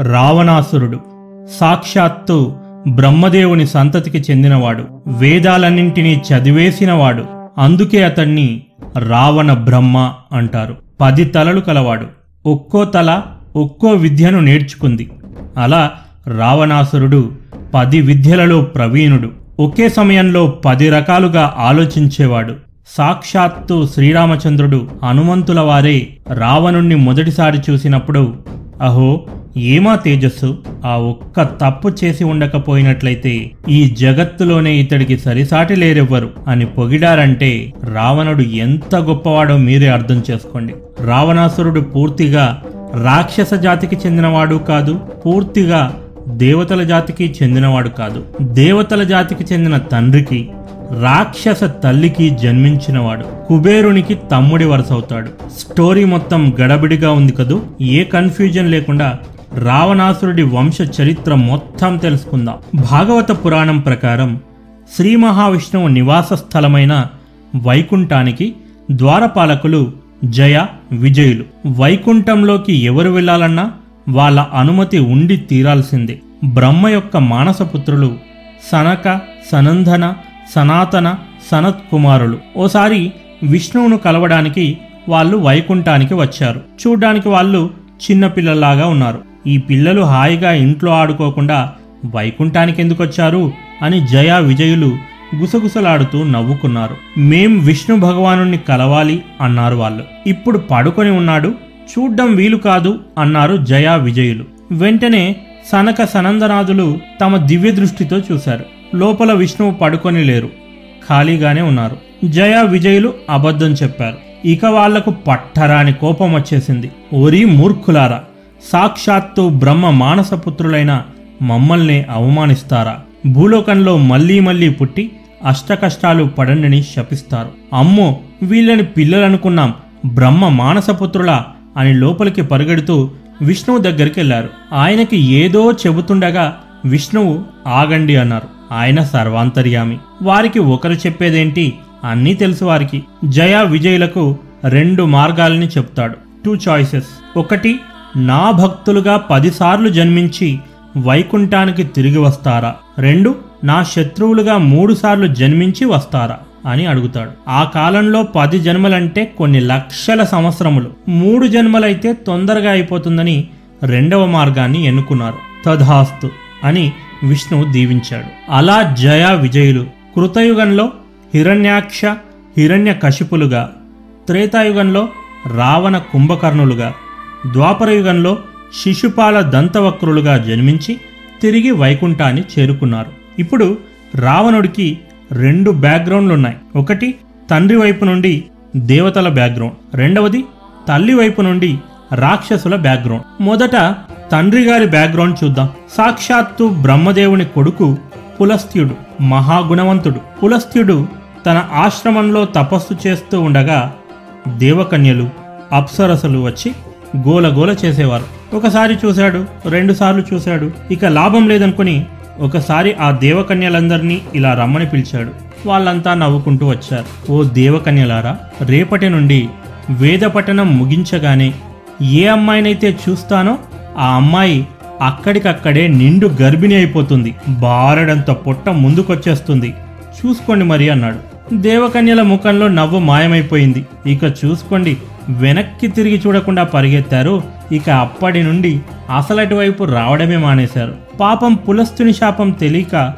రావణాసురుడు సాక్షాత్తు బ్రహ్మదేవుని సంతతికి చెందినవాడు. వేదాలన్నింటినీ చదివేసినవాడు. అందుకే అతన్ని రావణ బ్రహ్మ అంటారు. పది తలలు కలవాడు. ఒక్కో తల ఒక్కో విద్యను నేర్చుకుంది. అలా రావణాసురుడు పది విద్యలలో ప్రవీణుడు. ఒకే సమయంలో పది రకాలుగా ఆలోచించేవాడు. సాక్షాత్తు శ్రీరామచంద్రుడు హనుమంతుల వారే రావణుణ్ణి మొదటిసారి చూసినప్పుడు అహో ఏమా తేజస్సు? ఆ ఒక్క తప్పు చేసి ఉండకపోయినట్లయితే ఈ జగత్తులోనే ఇతడికి సరిసాటి లేరెవ్వరు అని పొగిడారంటే రావణుడు ఎంత గొప్పవాడో మీరే అర్థం చేసుకోండి. రావణాసురుడు పూర్తిగా రాక్షస జాతికి చెందినవాడు కాదు పూర్తిగా దేవతల జాతికి చెందినవాడు కాదు. దేవతల జాతికి చెందిన తండ్రికి రాక్షస తల్లికి జన్మించినవాడు. కుబేరునికి తమ్ముడి వరుసవుతాడు. స్టోరీ మొత్తం గడబిడిగా ఉంది కదూ? ఏ కన్ఫ్యూజన్ లేకుండా రావణాసురుడి వంశ చరిత్ర మొత్తం తెలుసుకుందాం. భాగవత పురాణం ప్రకారం శ్రీ మహావిష్ణువు నివాస స్థలమైన వైకుంఠానికి ద్వారపాలకులు జయ విజయులు. వైకుంఠంలోకి ఎవరు వెళ్ళాలన్నా వాళ్ళ అనుమతి ఉండి తీరాల్సిందే. బ్రహ్మ యొక్క మానసపుత్రులు సనక సనందన సనాతన సనత్ కుమారులు ఓసారి విష్ణువును కలవడానికి వాళ్ళు వైకుంఠానికి వచ్చారు. చూడ్డానికి వాళ్ళు చిన్నపిల్లలాగా ఉన్నారు. ఈ పిల్లలు హాయిగా ఇంట్లో ఆడుకోకుండా వైకుంఠానికి ఎందుకు వచ్చారు అని జయ విజయులు గుసగుసలాడుతూ నవ్వుకున్నారు. మేం విష్ణు భగవానుణ్ణి కలవాలి అన్నారు వాళ్ళు. ఇప్పుడు పడుకొని ఉన్నాడు. చూడ్డం వీలు కాదు అన్నారు జయా విజయులు. వెంటనే సనక సనందనాథులు తమ దివ్య దృష్టితో చూశారు. లోపల విష్ణువు పడుకొని లేరు. ఖాళీగానే ఉన్నారు. జయ విజయులు అబద్ధం చెప్పారు. ఇక వాళ్ళకు పట్టరాని కోపం వచ్చేసింది. ఓరి మూర్ఖులారా! సాక్షాత్తు బ్రహ్మ మానసపుత్రులైన మమ్మల్ని అవమానిస్తారా? భూలోకంలో మళ్ళీ మళ్ళీ పుట్టి అష్టకష్టాలు పడండిని శపిస్తారు. అమ్మో వీళ్ళని పిల్లలనుకున్నాం. బ్రహ్మ మానసపుత్రులా అని లోపలికి పరుగెడుతూ విష్ణువు దగ్గరికి వెళ్ళారు ఆయనకి ఏదో చెబుతుండగా విష్ణువు ఆగండి అన్నారు. ఆయన సర్వాంతర్యామి. వారికి ఒకరు చెప్పేదేంటి? అన్నీ తెలుసు వారికి. జయ విజయులకు రెండు మార్గాలని చెప్తాడు. టూ చాయిసెస్ ఒకటి నా భక్తులుగా పదిసార్లు జన్మించి వైకుంఠానికి తిరిగి వస్తారా? రెండు నా శత్రువులుగా మూడుసార్లు జన్మించి వస్తారా? అని అడుగుతాడు. ఆ కాలంలో పది జన్మలంటే కొన్ని లక్షల సంవత్సరములు. మూడు జన్మలైతే తొందరగా అయిపోతుందని రెండవ మార్గాన్ని ఎన్నుకున్నారు. తథాస్తు అని విష్ణువు దీవించాడు. అలా జయ విజయులు కృతయుగంలో హిరణ్యాక్ష హిరణ్య కశిపులుగా త్రేతాయుగంలో రావణ కుంభకర్ణులుగా ద్వాపరయుగంలో శిశుపాల దంతవక్రులుగా జన్మించి తిరిగి వైకుంఠాన్ని చేరుకున్నారు. ఇప్పుడు రావణుడికి రెండు బ్యాక్గ్రౌండ్లు ఉన్నాయి ఒకటి తండ్రి వైపు నుండి దేవతల బ్యాక్గ్రౌండ్. రెండవది తల్లి వైపు నుండి రాక్షసుల బ్యాక్గ్రౌండ్. మొదట తండ్రి గారి బ్యాక్గ్రౌండ్ చూద్దాం. సాక్షాత్తు బ్రహ్మదేవుని కొడుకు పులస్త్యుడు మహాగుణవంతుడు. పులస్త్యుడు తన ఆశ్రమంలో తపస్సు చేస్తూ ఉండగా దేవకన్యలు అప్సరసలు వచ్చి గోలగోల చేసేవారు. ఒకసారి చూశాడు రెండుసార్లు చూశాడు. ఇక లాభం లేదనుకుని ఒకసారి ఆ దేవకన్యలందరినీ ఇలా రమ్మని పిలిచాడు. వాళ్ళంతా నవ్వుకుంటూ వచ్చారు. ఓ దేవకన్యలారా రేపటి నుండి వేద పఠనం ముగించగానే ఏ అమ్మాయినైతే చూస్తానో ఆ అమ్మాయి అక్కడికక్కడే నిండు గర్భిణి అయిపోతుంది. బారడంత పొట్ట ముందుకొచ్చేస్తుంది. చూసుకోండి మరి అన్నాడు. దేవకన్యల ముఖంలో నవ్వు మాయమైపోయింది. ఇక చూసుకోండి వెనక్కి తిరిగి చూడకుండా పరిగెత్తారు. ఇక అప్పటి నుండి అసలటి వైపు రావడమే మానేశారు. పాపం పులస్తుని శాపం తెలియక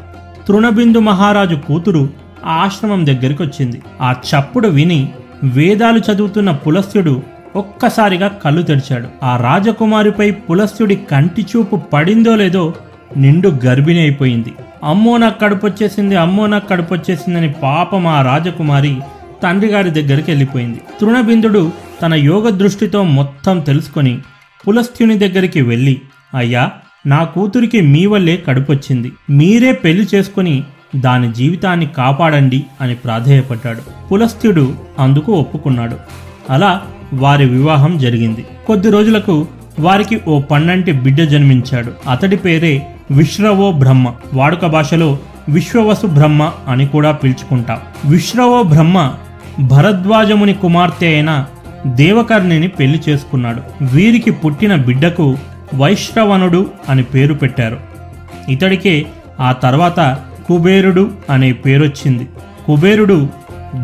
తృణబిందు మహారాజు కూతురు ఆ ఆశ్రమం దగ్గరికి వచ్చింది ఆ చప్పుడు విని వేదాలు చదువుతున్న పులస్త్యుడు ఒక్కసారిగా కళ్ళు తెరిచాడు. ఆ రాజకుమారిపై పులస్త్యుడి కంటి చూపు పడిందో లేదో నిండు గర్భిణి అయిపోయింది. అమ్మో నాకు కడుపొచ్చేసింది అమ్మో నాకు కడుపొచ్చేసిందని పాపం ఆ రాజకుమారి తండ్రి గారి దగ్గరికి వెళ్ళిపోయింది. తృణబిందుడు తన యోగ దృష్టితో మొత్తం తెలుసుకొని పులస్త్యుని దగ్గరికి వెళ్ళి అయ్యా నా కూతురికి మీ వల్లే కడుపొచ్చింది. మీరే పెళ్ళి చేసుకుని దాని జీవితాన్ని కాపాడండి అని ప్రాధేయపడ్డాడు. పులస్త్యుడు అందుకు ఒప్పుకున్నాడు. అలా వారి వివాహం జరిగింది. కొద్ది రోజులకు వారికి ఓ పన్నంటి బిడ్డ జన్మించాడు. అతడి పేరే విశ్రవో బ్రహ్మ. వాడుక భాషలో విశ్వవసు బ్రహ్మ అని కూడా పిలుచుకుంటాం. విశ్రవో బ్రహ్మ భరద్వాజముని కుమార్తె అయిన దేవకర్ణిని పెళ్ళి చేసుకున్నాడు. వీరికి పుట్టిన బిడ్డకు వైశ్రవణుడు అని పేరు పెట్టారు. ఇతడికే ఆ తర్వాత కుబేరుడు అనే పేరొచ్చింది. కుబేరుడు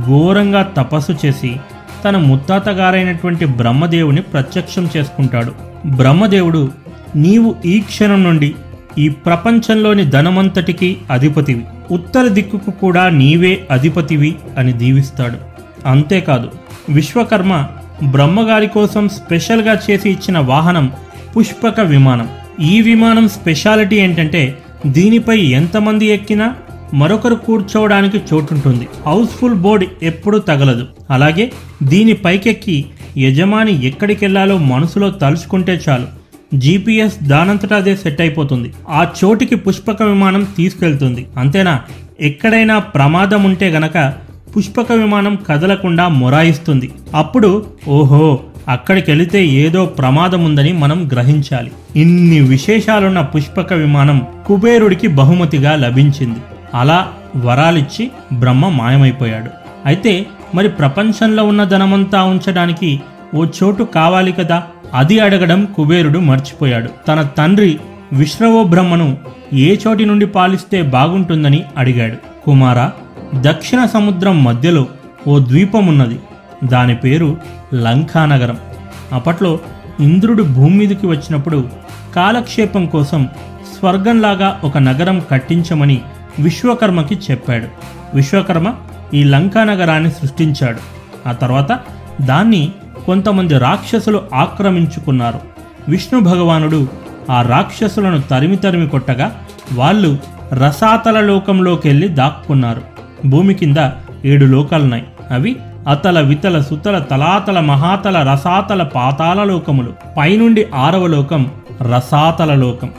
ఘోరంగా తపస్సు చేసి తన ముత్తాతగారైనటువంటి బ్రహ్మదేవుని ప్రత్యక్షం చేసుకుంటాడు. బ్రహ్మదేవుడు నీవు ఈ క్షణం నుండి ఈ ప్రపంచంలోని ధనమంతటికి అధిపతివి. ఉత్తర దిక్కుకు కూడా నీవే అధిపతివి అని దీవిస్తాడు. అంతేకాదు విశ్వకర్మ బ్రహ్మగారి కోసం స్పెషల్గా చేసి ఇచ్చిన వాహనం పుష్పక విమానం. ఈ విమానం స్పెషాలిటీ ఏంటంటే దీనిపై ఎంతమంది ఎక్కినా మరొకరు కూర్చోవడానికి చోటుంటుంది. హౌస్ఫుల్ బోర్డ్ ఎప్పుడూ తగలదు. అలాగే దీని పైకెక్కి యజమాని ఎక్కడికెళ్ళాలో మనసులో తలుచుకుంటే చాలు. జీపీఎస్ దానంతటా అదే సెట్ అయిపోతుంది. ఆ చోటికి పుష్పక విమానం తీసుకెళ్తుంది. అంతేనా? ఎక్కడైనా ప్రమాదం ఉంటే గనక పుష్పక విమానం కదలకుండా మొరాయిస్తుంది. అప్పుడు ఓహో అక్కడికెళితే ఏదో ప్రమాదం ఉందని మనం గ్రహించాలి. ఇన్ని విశేషాలున్న పుష్పక విమానం కుబేరుడికి బహుమతిగా లభించింది. అలా వరాలిచ్చి బ్రహ్మ మాయమైపోయాడు. అయితే మరి ప్రపంచంలో ఉన్న ధనమంతా ఉంచడానికి ఓ చోటు కావాలి కదా? అది అడగడం కుబేరుడు మర్చిపోయాడు. తన తండ్రి విశ్రవో బ్రహ్మను ఏ చోటి నుండి పాలిస్తే బాగుంటుందని అడిగాడు. కుమారా దక్షిణ సముద్రం మధ్యలో ఓ ద్వీపం ఉన్నది దాని పేరు లంకానగరం. అప్పట్లో ఇంద్రుడు భూమి మీదకి వచ్చినప్పుడు కాలక్షేపం కోసం స్వర్గంలాగా ఒక నగరం కట్టించమని విశ్వకర్మకి చెప్పాడు. విశ్వకర్మ ఈ లంకా నగరాన్ని సృష్టించాడు. ఆ తర్వాత దాన్ని కొంతమంది రాక్షసులు ఆక్రమించుకున్నారు. విష్ణు భగవానుడు ఆ రాక్షసులను తరిమి తరిమి కొట్టగా వాళ్ళు రసాతల లోకంలోకి వెళ్ళి దాక్కున్నారు. భూమి కింద ఏడు లోకాలున్నాయి. అవి అతల వితల సుతల తలాతల మహాతల రసాతల పాతాల లోకములు. పైనుండి ఆరవ లోకం రసాతల లోకం.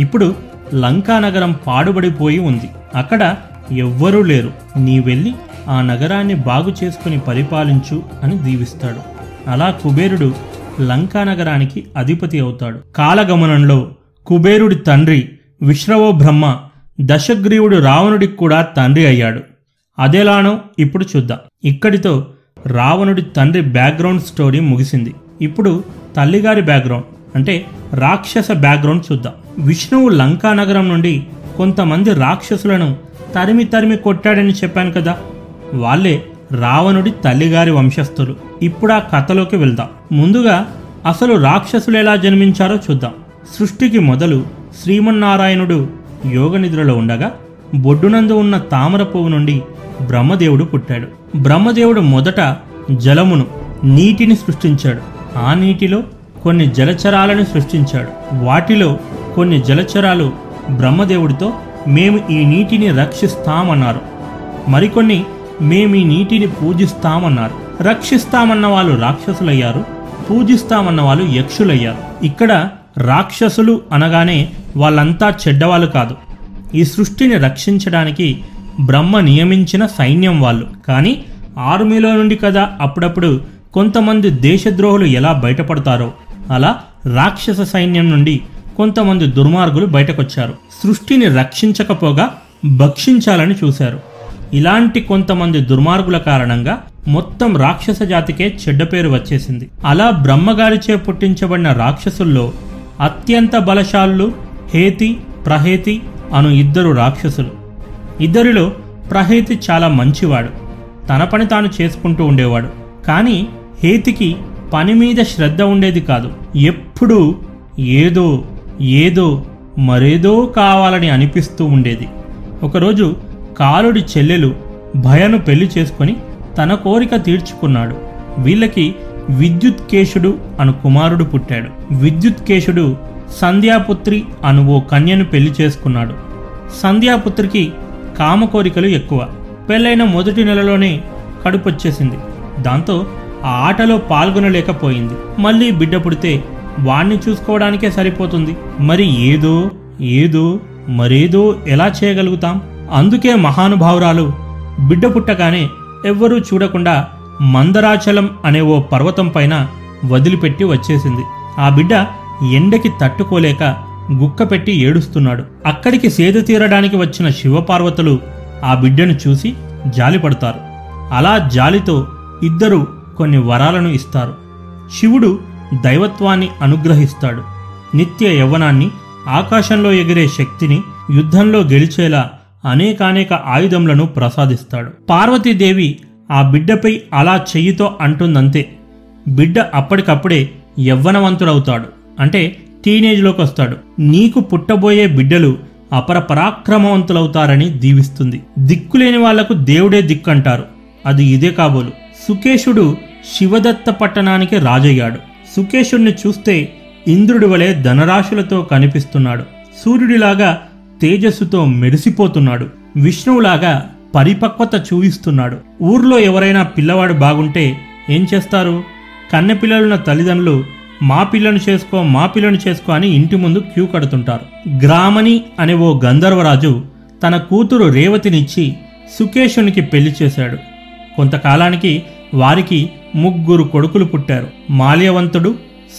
ఇప్పుడు లంకా నగరం పాడుబడిపోయి ఉంది. అక్కడ ఎవ్వరూ లేరు. నీ వెళ్ళి ఆ నగరాన్ని బాగు చేసుకుని పరిపాలించు అని దీవిస్తాడు. అలా కుబేరుడు లంకా నగరానికి అధిపతి అవుతాడు. కాలగమనంలో కుబేరుడి తండ్రి విశ్రవో బ్రహ్మ దశగ్రీవుడు రావణుడికి కూడా తండ్రి అయ్యాడు. అదేలానో ఇప్పుడు చూద్దాం. ఇక్కడితో రావణుడి తండ్రి బ్యాక్గ్రౌండ్ స్టోరీ ముగిసింది. ఇప్పుడు తల్లిగారి బ్యాక్గ్రౌండ్ అంటే రాక్షస బ్యాక్గ్రౌండ్ చూద్దాం. విష్ణువు లంకా నగరం నుండి కొంతమంది రాక్షసులను తరిమి తరిమి కొట్టాడని చెప్పాను కదా. వాళ్ళే రావణుడి తల్లిగారి వంశస్థులు. ఇప్పుడు ఆ కథలోకి వెళ్దాం. ముందుగా అసలు రాక్షసులు ఎలా జన్మించారో చూద్దాం. సృష్టికి మొదలు శ్రీమన్నారాయణుడు యోగ నిద్రలో ఉండగా బొడ్డునందు ఉన్న తామర పువ్వు నుండి బ్రహ్మదేవుడు పుట్టాడు. బ్రహ్మదేవుడు మొదట జలమును నీటిని సృష్టించాడు. ఆ నీటిలో కొన్ని జలచరాలను సృష్టించాడు. వాటిలో కొన్ని జలచరాలు బ్రహ్మదేవుడితో మేము ఈ నీటిని రక్షిస్తామన్నారు. మరికొన్ని మేము ఈ నీటిని పూజిస్తామన్నారు. రక్షిస్తామన్న వాళ్ళు రాక్షసులయ్యారు పూజిస్తామన్న వాళ్ళు యక్షులయ్యారు. ఇక్కడ రాక్షసులు అనగానే వాళ్ళంతా చెడ్డవాళ్ళు కాదు. ఈ సృష్టిని రక్షించడానికి బ్రహ్మ నియమించిన సైన్యం వాళ్ళు. కానీ ఆర్మీలో నుండి కదా అప్పుడప్పుడు కొంతమంది దేశద్రోహులు ఎలా బయటపడతారో. అలా రాక్షస సైన్యం నుండి కొంతమంది దుర్మార్గులు బయటకొచ్చారు. సృష్టిని రక్షించకపోగా భక్షించాలని చూశారు. ఇలాంటి కొంతమంది దుర్మార్గుల కారణంగా మొత్తం రాక్షస జాతికే చెడ్డ పేరు వచ్చేసింది. అలా బ్రహ్మగారిచే పుట్టించబడిన రాక్షసుల్లో అత్యంత బలశాలు హేతి ప్రహేతి అను ఇద్దరు రాక్షసులు. ఇద్దరిలో ప్రహేతి చాలా మంచివాడు. తన పని తాను చేసుకుంటూ ఉండేవాడు. కానీ హేతికి పని మీద శ్రద్ధ ఉండేది కాదు. ఎప్పుడూ ఏదో ఏదో మరేదో కావాలని అనిపిస్తూ ఉండేది. ఒకరోజు కాలుడి చెల్లెలు భయను పెళ్ళి చేసుకొని తన కోరిక తీర్చుకున్నాడు. వీళ్ళకి విద్యుత్ కేశుడు అను కుమారుడు పుట్టాడు. విద్యుత్ కేశుడు సంధ్యాపుత్రి అను ఓ కన్యను పెళ్ళి చేసుకున్నాడు. సంధ్యాపుత్రికి కామ కోరికలు ఎక్కువ. పెళ్ళైన మొదటి నెలలోనే కడుపొచ్చేసింది. దాంతో ఆ ఆటలో పాల్గొనలేకపోయింది. మళ్ళీ బిడ్డ పుడితే వాణ్ణి చూసుకోవడానికే సరిపోతుంది. మరి ఏదో ఏదో మరేదో ఎలా చేయగలుగుతాం? అందుకే మహానుభావురాలు బిడ్డ పుట్టగానే ఎవ్వరూ చూడకుండా మందరాచలం అనే ఓ పర్వతం పైన వదిలిపెట్టి వచ్చేసింది. ఆ బిడ్డ ఎండకి తట్టుకోలేక గుక్క పెట్టి ఏడుస్తున్నాడు. అక్కడికి సేద తీరడానికి వచ్చిన శివపార్వతులు ఆ బిడ్డను చూసి జాలిపడతారు అలా జాలితో ఇద్దరు కొన్ని వరాలను ఇస్తారు. శివుడు దైవత్వాన్ని అనుగ్రహిస్తాడు. నిత్య యవ్వనాన్ని ఆకాశంలో ఎగిరే శక్తిని యుద్ధంలో గెలిచేలా అనేకానేక ఆయుధములను ప్రసాదిస్తాడు. పార్వతీదేవి ఆ బిడ్డపై అలా చెయ్యితో అంటుందంతే. బిడ్డ అప్పటికప్పుడే యవ్వనవంతుడవుతాడు. అంటే టీనేజ్లోకి వస్తాడు. నీకు పుట్టబోయే బిడ్డలు అపర పరాక్రమవంతులవుతారని దీవిస్తుంది. దిక్కులేని వాళ్ళకు దేవుడే దిక్కంటారు. అది ఇదే కాబోలు. సుకేశుడు శివదత్త పట్టణానికి రాజయ్యాడు. సుకేశుణ్ణి చూస్తే ఇంద్రుడి వలె ధనరాశులతో కనిపిస్తున్నాడు. సూర్యుడిలాగా తేజస్సుతో మెరిసిపోతున్నాడు. విష్ణువులాగా పరిపక్వత చూయిస్తున్నాడు. ఊర్లో ఎవరైనా పిల్లవాడు బాగుంటే ఏం చేస్తారు? కన్నెపిల్లలున్న తల్లిదండ్రులు మా పిల్లను చేసుకో మా పిల్లను చేసుకో అని ఇంటి ముందు క్యూ కడుతుంటారు. గ్రామణి అనే ఓ గంధర్వరాజు తన కూతురు రేవతినిచ్చి సుకేశునికి పెళ్ళి చేశాడు. కొంతకాలానికి వారికి ముగ్గురు కొడుకులు పుట్టారు. మాల్యవంతుడు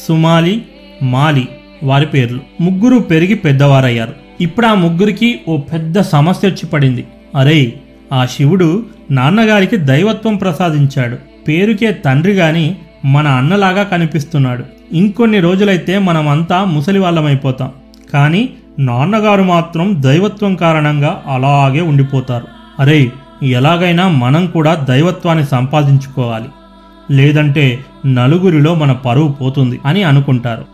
సుమాలి మాలి వారి పేర్లు. ముగ్గురు పెరిగి పెద్దవారయ్యారు. ఇప్పుడు ఆ ముగ్గురికి ఓ పెద్ద సమస్య వచ్చి పడింది. అరే ఆ శివుడు నాన్నగారికి దైవత్వం ప్రసాదించాడు. పేరుకే తండ్రి గాని మన అన్నలాగా కనిపిస్తున్నాడు. ఇంకొన్ని రోజులైతే మనమంతా ముసలి వాళ్ళమైపోతాం. కానీ నాన్నగారు మాత్రం దైవత్వం కారణంగా అలాగే ఉండిపోతారు. అరే ఎలాగైనా మనం కూడా దైవత్వాన్ని సంపాదించుకోవాలి. లేదంటే నలుగురిలో మన పరువు పోతుంది అని అనుకుంటారు.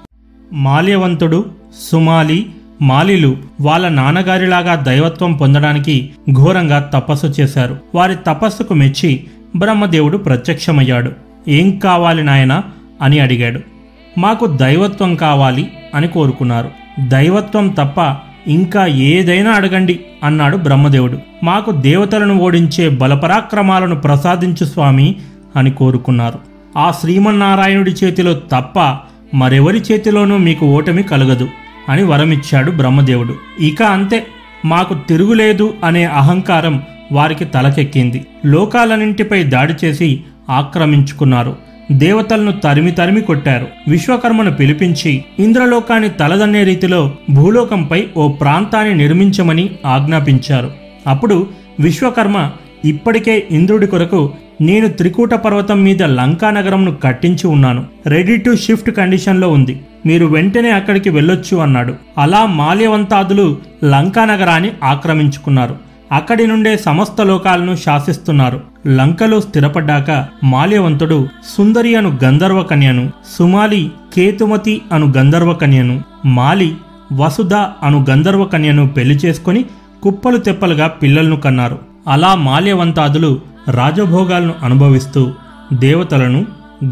మాల్యవంతుడు సుమాలి మాలిలు వాళ్ళ నాన్నగారిలాగా దైవత్వం పొందడానికి ఘోరంగా తపస్సు చేశారు. వారి తపస్సుకు మెచ్చి బ్రహ్మదేవుడు ప్రత్యక్షమయ్యాడు. ఏం కావాలి నాయనా అని అడిగాడు. మాకు దైవత్వం కావాలి అని కోరుకున్నారు. దైవత్వం తప్ప ఇంకా ఏదైనా అడగండి అన్నాడు బ్రహ్మదేవుడు. మాకు దేవతలను ఓడించే బలపరాక్రమాలను ప్రసాదించు స్వామి అని కోరుకున్నారు. ఆ శ్రీమన్నారాయణుడి చేతిలో తప్ప మరెవరి చేతిలోనూ మీకు ఓటమి కలగదు అని వరమిచ్చాడు బ్రహ్మదేవుడు. ఇక అంతే మాకు తిరుగులేదు అనే అహంకారం వారికి తలకెక్కింది. లోకాలన్నింటిపై దాడి చేసి ఆక్రమించుకున్నారు. దేవతలను తరిమి తరిమి కొట్టారు. విశ్వకర్మను పిలిపించి ఇంద్రలోకాన్ని తలదన్నే రీతిలో భూలోకంపై ఓ ప్రాంతాన్ని నిర్మించమని ఆజ్ఞాపించారు. అప్పుడు విశ్వకర్మ ఇప్పటికే ఇంద్రుడి కొరకు నేను త్రికూట పర్వతం మీద లంకా నగరంను కట్టించి ఉన్నాను. రెడీ టు షిఫ్ట్ కండిషన్లో ఉంది. మీరు వెంటనే అక్కడికి వెళ్ళొచ్చు అన్నాడు. అలా మాల్యవంతాదులు లంకా నగరాన్ని ఆక్రమించుకున్నారు. అక్కడి నుండే సమస్త లోకాలను శాసిస్తున్నారు. లంకలో స్థిరపడ్డాక మాల్యవంతుడు సుందరి అను గంధర్వ కన్యను సుమాలి కేతుమతి అను గంధర్వ కన్యను మాలి వసుధ అను గంధర్వ కన్యను పెళ్ళి చేసుకొని కుప్పలు తెప్పలుగా పిల్లలను కన్నారు. అలా మాల్యవంతాదులు రాజభోగాలను అనుభవిస్తూ దేవతలను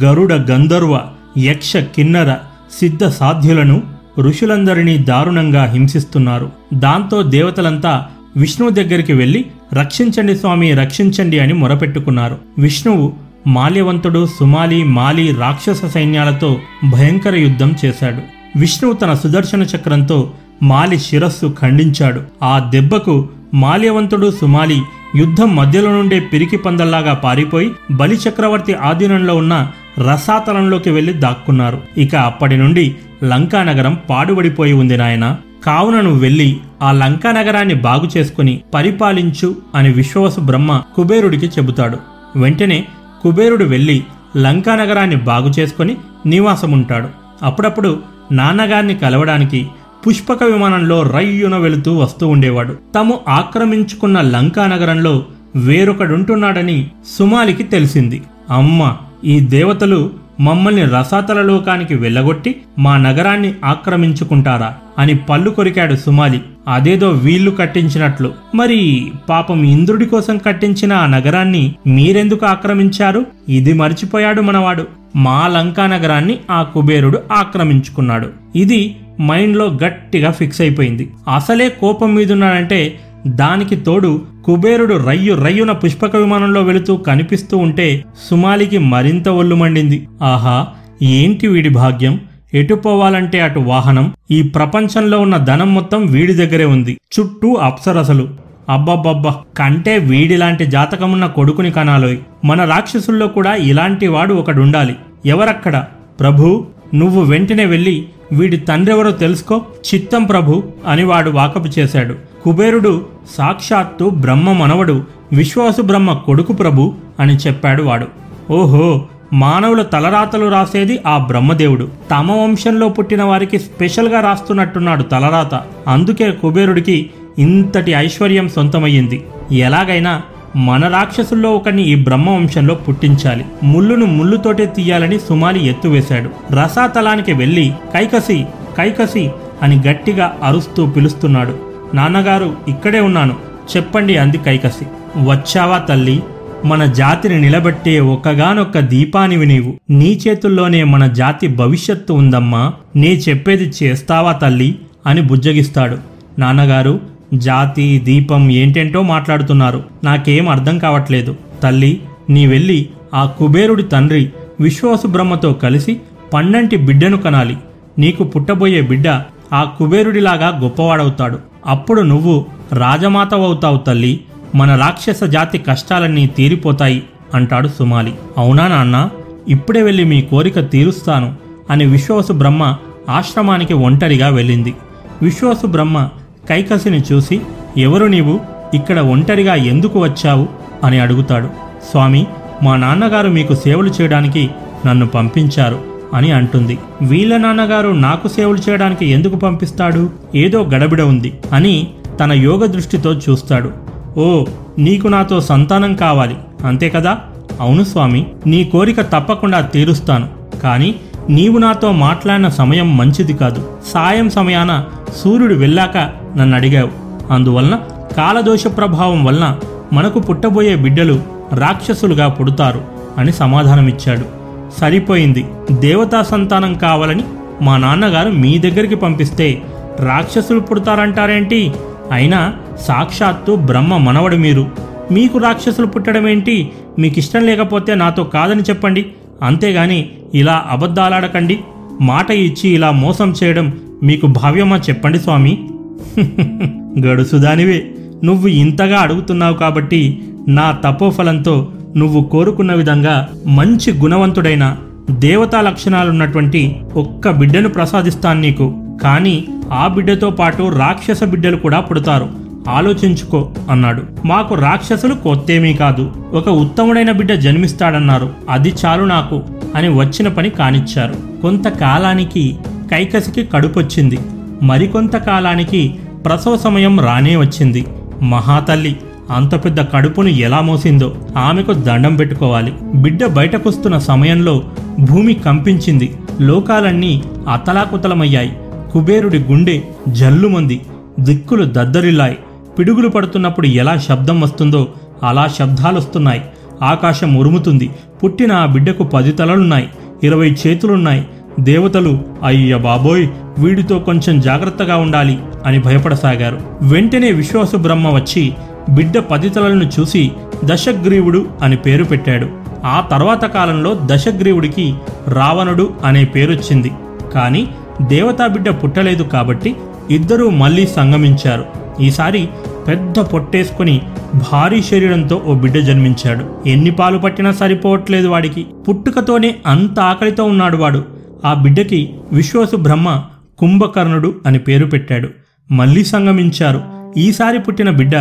గరుడ గంధర్వ యక్ష కిన్నర సిద్ధ సాధ్యులను ఋషులందరినీ దారుణంగా హింసిస్తున్నారు. దాంతో దేవతలంతా విష్ణువు దగ్గరికి వెళ్ళి రక్షించండి స్వామి రక్షించండి అని మొరపెట్టుకున్నారు. విష్ణువు మాల్యవంతుడు సుమాలి మాలి రాక్షస సైన్యాలతో భయంకర యుద్ధం చేశాడు. విష్ణువు తన సుదర్శన చక్రంతో మాలి శిరస్సు ఖండించాడు. ఆ దెబ్బకు మాల్యవంతుడు సుమాలి యుద్ధం మధ్యలో నుండే పిరికి పందల్లాగా పారిపోయి బలి చక్రవర్తి ఆధీనంలో ఉన్న రసాతలంలోకి వెళ్ళి దాక్కున్నారు. ఇక అప్పటి నుండి లంకానగరం పాడుబడిపోయి ఉంది నాయన. కావున నువ్వు వెళ్ళి ఆ లంకా నగరాన్ని బాగు చేసుకుని పరిపాలించు అని విశ్వవసు బ్రహ్మ కుబేరుడికి చెబుతాడు. వెంటనే కుబేరుడు వెళ్ళి లంకా నగరాన్ని బాగు చేసుకుని నివాసముంటాడు. అప్పుడప్పుడు నాన్నగారిని కలవడానికి పుష్పక విమానంలో రయ్యున వెళుతూ వస్తూ ఉండేవాడు. తాము ఆక్రమించుకున్న లంకా నగరంలో వేరొకడుంటున్నాడని సుమాలికి తెలిసింది. అమ్మ ఈ దేవతలు మమ్మల్ని రసాతల లోకానికి వెళ్ళగొట్టి మా నగరాన్ని ఆక్రమించుకుంటారా? అని పళ్ళు కొరికాడు సుమాలి. అదేదో వీళ్ళు కట్టించినట్లు. మరి పాపం ఇంద్రుడి కోసం కట్టించిన ఆ నగరాన్ని మీరెందుకు ఆక్రమించారు? ఇది మర్చిపోయాడు మనవాడు. మా లంకా నగరాన్ని ఆ కుబేరుడు ఆక్రమించుకున్నాడు. ఇది మైండ్లో గట్టిగా ఫిక్స్ అయిపోయింది. అసలే కోపం మీదున్నాడంటే దానికి తోడు కుబేరుడు రయ్యు రయ్యున పుష్పక విమానంలో వెళుతూ కనిపిస్తూ ఉంటే సుమాలికి మరింత ఒళ్ళు మండింది. ఆహా ఏంటి వీడి భాగ్యం? ఎటు పోవాలంటే అటు వాహనం ఈ ప్రపంచంలో ఉన్న ధనం మొత్తం వీడి దగ్గరే ఉంది. చుట్టూ అప్సరసలు. అబ్బబ్బబ్బా. కంటే వీడిలాంటి జాతకమున్న కొడుకుని కనాలోయ్. మన రాక్షసుల్లో కూడా ఇలాంటి వాడు ఒకడుండాలి. ఎవరక్కడ? ప్రభు నువ్వు వెంటనే వెళ్ళి వీడి తండ్రెవరో తెలుసుకో. చిత్తం ప్రభు అని వాడు వాకపు చేశాడు. కుబేరుడు సాక్షాత్తు బ్రహ్మ మనవడు విశ్వాసు బ్రహ్మ కొడుకు ప్రభు అని చెప్పాడు వాడు. ఓహో! మానవుల తలరాతలు రాసేది ఆ బ్రహ్మదేవుడు. తమ వంశంలో పుట్టిన వారికి స్పెషల్గా రాస్తున్నట్టున్నాడు తలరాత. అందుకే కుబేరుడికి ఇంతటి ఐశ్వర్యం సొంతమయ్యింది. ఎలాగైనా మన రాక్షసుల్లో ఒకరిని ఈ బ్రహ్మ వంశంలో పుట్టించాలి. ముళ్ళును ముళ్ళుతోటే తీయాలని సుమాలి ఎత్తువేశాడు రసాతలానికి వెళ్ళి కైకసి కైకసి అని గట్టిగా అరుస్తూ పిలుస్తున్నాడు. నాన్నగారు ఇక్కడే ఉన్నాను. చెప్పండి అంది కైకసి. వచ్చావా తల్లి? మన జాతిని నిలబెట్టే ఒక్కగానొక్క దీపానివి నీవు. నీ చేతుల్లోనే మన జాతి భవిష్యత్తు ఉందమ్మా. నే చెప్పేది చేస్తావా తల్లి? అని బుజ్జగిస్తాడు. నాన్నగారు జాతి దీపం ఏంటేంటో మాట్లాడుతున్నారు. నాకేం అర్థం కావట్లేదు. తల్లి నీ వెళ్ళి ఆ కుబేరుడి తండ్రి విశ్వాసుబ్రహ్మతో కలిసి పండంటి బిడ్డను కనాలి. నీకు పుట్టబోయే బిడ్డ ఆ కుబేరుడిలాగా గొప్పవాడవుతాడు. అప్పుడు నువ్వు రాజమాతవవుతావు తల్లి. మన రాక్షస జాతి కష్టాలన్నీ తీరిపోతాయి అంటాడు సుమాలి. అవునా నాన్న? ఇప్పుడే వెళ్ళి మీ కోరిక తీరుస్తాను అని విశ్వాసు బ్రహ్మ ఆశ్రమానికి ఒంటరిగా వెళ్ళింది. విశ్వాసు బ్రహ్మ కైకసిని చూసి ఎవరు నీవు? ఇక్కడ ఒంటరిగా ఎందుకు వచ్చావు? అని అడుగుతాడు. స్వామి మా నాన్నగారు మీకు సేవలు చేయడానికి నన్ను పంపించారు అని అంటుంది. వీళ్ళ నాన్నగారు నాకు సేవలు చేయడానికి ఎందుకు పంపిస్తాడు? ఏదో గడబిడ ఉంది అని తన యోగ దృష్టితో చూస్తాడు. ఓ నీకు నాతో సంతానం కావాలి. అంతే కదా? అవును స్వామి నీ కోరిక తప్పకుండా తీరుస్తాను. కానీ నీవు నాతో మాట్లాడిన సమయం మంచిది కాదు. సాయం సమయాన సూర్యుడు వెళ్ళాక నన్ను అడిగావు. అందువలన కాలదోష ప్రభావం వలన మనకు పుట్టబోయే బిడ్డలు రాక్షసులుగా పుడతారు అని సమాధానమిచ్చాడు. సరిపోయింది. దేవతా సంతానం కావాలని మా నాన్నగారు మీ దగ్గరికి పంపిస్తే రాక్షసులు పుడతారంటారేంటి? అయినా సాక్షాత్తు బ్రహ్మ మనవడు మీరు. మీకు రాక్షసులు పుట్టడం ఏంటి? మీకు ఇష్టం లేకపోతే నాతో కాదని చెప్పండి. అంతేగాని ఇలా అబద్ధాలాడకండి. మాట ఇచ్చి ఇలా మోసం చేయడం మీకు భావ్యమా చెప్పండి స్వామి? గడుసుదానివే. నువ్వు ఇంతగా అడుగుతున్నావు కాబట్టి నా తపోఫలంతో నువ్వు కోరుకున్న విధంగా మంచి గుణవంతుడైన దేవతా లక్షణాలున్నటువంటి ఒక్క బిడ్డను ప్రసాదిస్తాను నీకు. కానీ ఆ బిడ్డతో పాటు రాక్షస బిడ్డలు కూడా పుడతారు. ఆలోచించుకో అన్నాడు. మాకు రాక్షసులు కొత్తేమీ కాదు. ఒక ఉత్తముడైన బిడ్డ జన్మిస్తాడన్నారు. అది చాలు నాకు అని వచ్చిన పని కానిచ్చారు. కొంతకాలానికి కైకసికి కడుపొచ్చింది. మరికొంత కాలానికి ప్రసవ సమయం రానే వచ్చింది. మహాతల్లి అంత పెద్ద కడుపును ఎలా మోసిందో ఆమెకు దండం పెట్టుకోవాలి. బిడ్డ బయటకొస్తున్న సమయంలో భూమి కంపించింది. లోకాలన్నీ అతలాకుతలమయ్యాయి. కుబేరుడి గుండె జల్లుమంది దిక్కులు దద్దరిల్లాయి. పిడుగులు పడుతున్నప్పుడు ఎలా శబ్దం వస్తుందో అలా శబ్దాలొస్తున్నాయి. ఆకాశం ఉరుముతుంది. పుట్టిన ఆ బిడ్డకు పది తలలున్నాయి. ఇరవై చేతులున్నాయి. దేవతలు అయ్య బాబోయ్ వీడితో కొంచెం జాగ్రత్తగా ఉండాలి అని భయపడసాగారు. వెంటనే విశ్వాసు బ్రహ్మ వచ్చి బిడ్డ పది తలలను చూసి దశగ్రీవుడు అని పేరు పెట్టాడు. ఆ తర్వాత కాలంలో దశగ్రీవుడికి రావణుడు అనే పేరొచ్చింది. కానీ దేవతా బిడ్డ పుట్టలేదు కాబట్టి ఇద్దరూ మళ్ళీ సంగమించారు. ఈసారి పెద్ద పొట్టేసుకుని భారీ శరీరంతో ఓ బిడ్డ జన్మించాడు. ఎన్ని పాలు పట్టినా సరిపోవట్లేదు వాడికి. పుట్టుకతోనే అంత ఆకలితో ఉన్నాడు వాడు. ఆ బిడ్డకి విశ్వాసు బ్రహ్మ కుంభకర్ణుడు అని పేరు పెట్టాడు. మళ్ళీ సంగమించారు. ఈసారి పుట్టిన బిడ్డ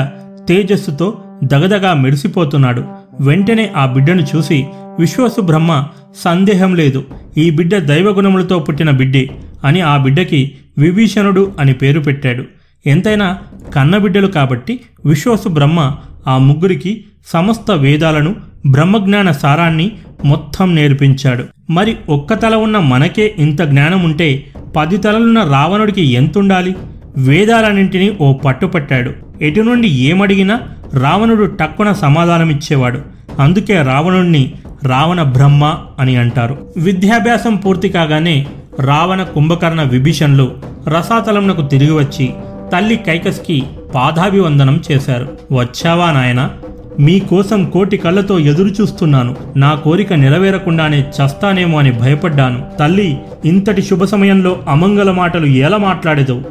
తేజస్సుతో దగదగా మెరిసిపోతున్నాడు. వెంటనే ఆ బిడ్డను చూసి విశ్వాసు బ్రహ్మ సందేహం లేదు. ఈ బిడ్డ దైవగుణములతో పుట్టిన బిడ్డే అని ఆ బిడ్డకి విభీషణుడు అని పేరు పెట్టాడు. ఎంతైనా కన్నబిడ్డలు కాబట్టి విశ్వాసు బ్రహ్మ ఆ ముగ్గురికి సమస్త వేదాలను బ్రహ్మజ్ఞాన సారాన్ని మొత్తం నేర్పించాడు. మరి ఒక్క తల ఉన్న మనకే ఇంత జ్ఞానం ఉంటే పది తలలున్న రావణుడికి ఎంతుండాలి? వేదాలన్నింటినీ ఓ పట్టుపట్టాడు ఎటు నుండి ఏమడిగినా రావణుడు టక్కున సమాధానమిచ్చేవాడు. అందుకే రావణుణ్ణి రావణ బ్రహ్మ అని అంటారు. విద్యాభ్యాసం పూర్తి కాగానే రావణ కుంభకర్ణ విభీషణ్లు రసాతలంనకు తిరిగి వచ్చి తల్లి కైకస్కి పాదాభివందనం చేశారు. వచ్చావా నాయనా? మీకోసం కోటి కళ్ళతో ఎదురు చూస్తున్నాను. నా కోరిక నెరవేరకుండానే చస్తానేమో అని భయపడ్డాను. తల్లి ఇంతటి శుభ సమయంలో అమంగళ మాటలు ఎలా మాట్లాడేదో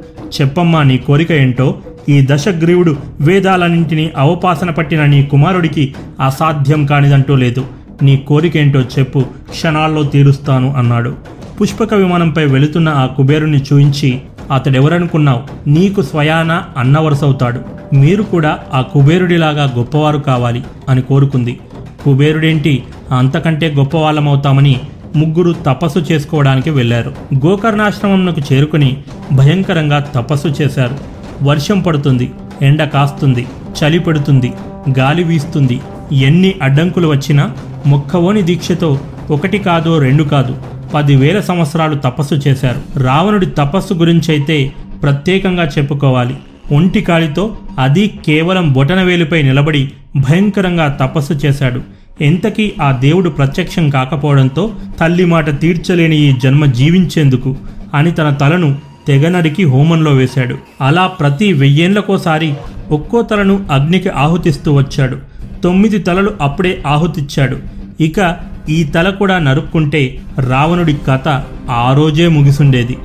చెప్పమ్మా నీ కోరిక ఏంటో? ఈ దశగ్రీవుడు వేదాలన్నింటినీ అవపాసన పట్టిన నీ కుమారుడికి అసాధ్యం కానిదంటూ లేదు. నీ కోరికేంటో చెప్పు క్షణాల్లో తీరుస్తాను అన్నాడు. పుష్పక విమానంపై వెళుతున్న ఆ కుబేరుని చూయించి అతడెవరనుకున్నావు? నీకు స్వయాన అన్నవరసవుతాడు. మీరు కూడా ఆ కుబేరుడిలాగా గొప్పవారు కావాలి అని కోరుకుంది. కుబేరుడేంటి? అంతకంటే గొప్పవాళ్ళమవుతామని ముగ్గురు తపస్సు చేసుకోవడానికి వెళ్ళారు గోకర్ణాశ్రమంకు చేరుకుని భయంకరంగా తపస్సు చేశారు. వర్షం పడుతుంది ఎండ కాస్తుంది చలి పెడుతుంది గాలి వీస్తుంది. ఎన్ని అడ్డంకులు వచ్చినా మొక్కవోని దీక్షతో ఒకటి కాదో రెండు కాదు పదివేల సంవత్సరాలు తపస్సు చేశారు. రావణుడి తపస్సు గురించైతే ప్రత్యేకంగా చెప్పుకోవాలి. ఒంటి కాలితో అది కేవలం బొటనవేలుపై నిలబడి భయంకరంగా తపస్సు చేశాడు. ఎంతకీ ఆ దేవుడు ప్రత్యక్షం కాకపోవడంతో తల్లి మాట తీర్చలేని ఈ జన్మ జీవించేందుకు అని తన తలను తెగనరికి హోమంలో వేశాడు. అలా ప్రతి వెయ్యేండ్లకోసారి ఒక్కో తలను అగ్నికి ఆహుతిస్తూ వచ్చాడు. తొమ్మిది తలలు అప్పుడే ఆహుతిచ్చాడు. ఇక ఈ తల కూడా నరుక్కుంటే రావణుడి కథ ఆ రోజే ముగిసుండేది.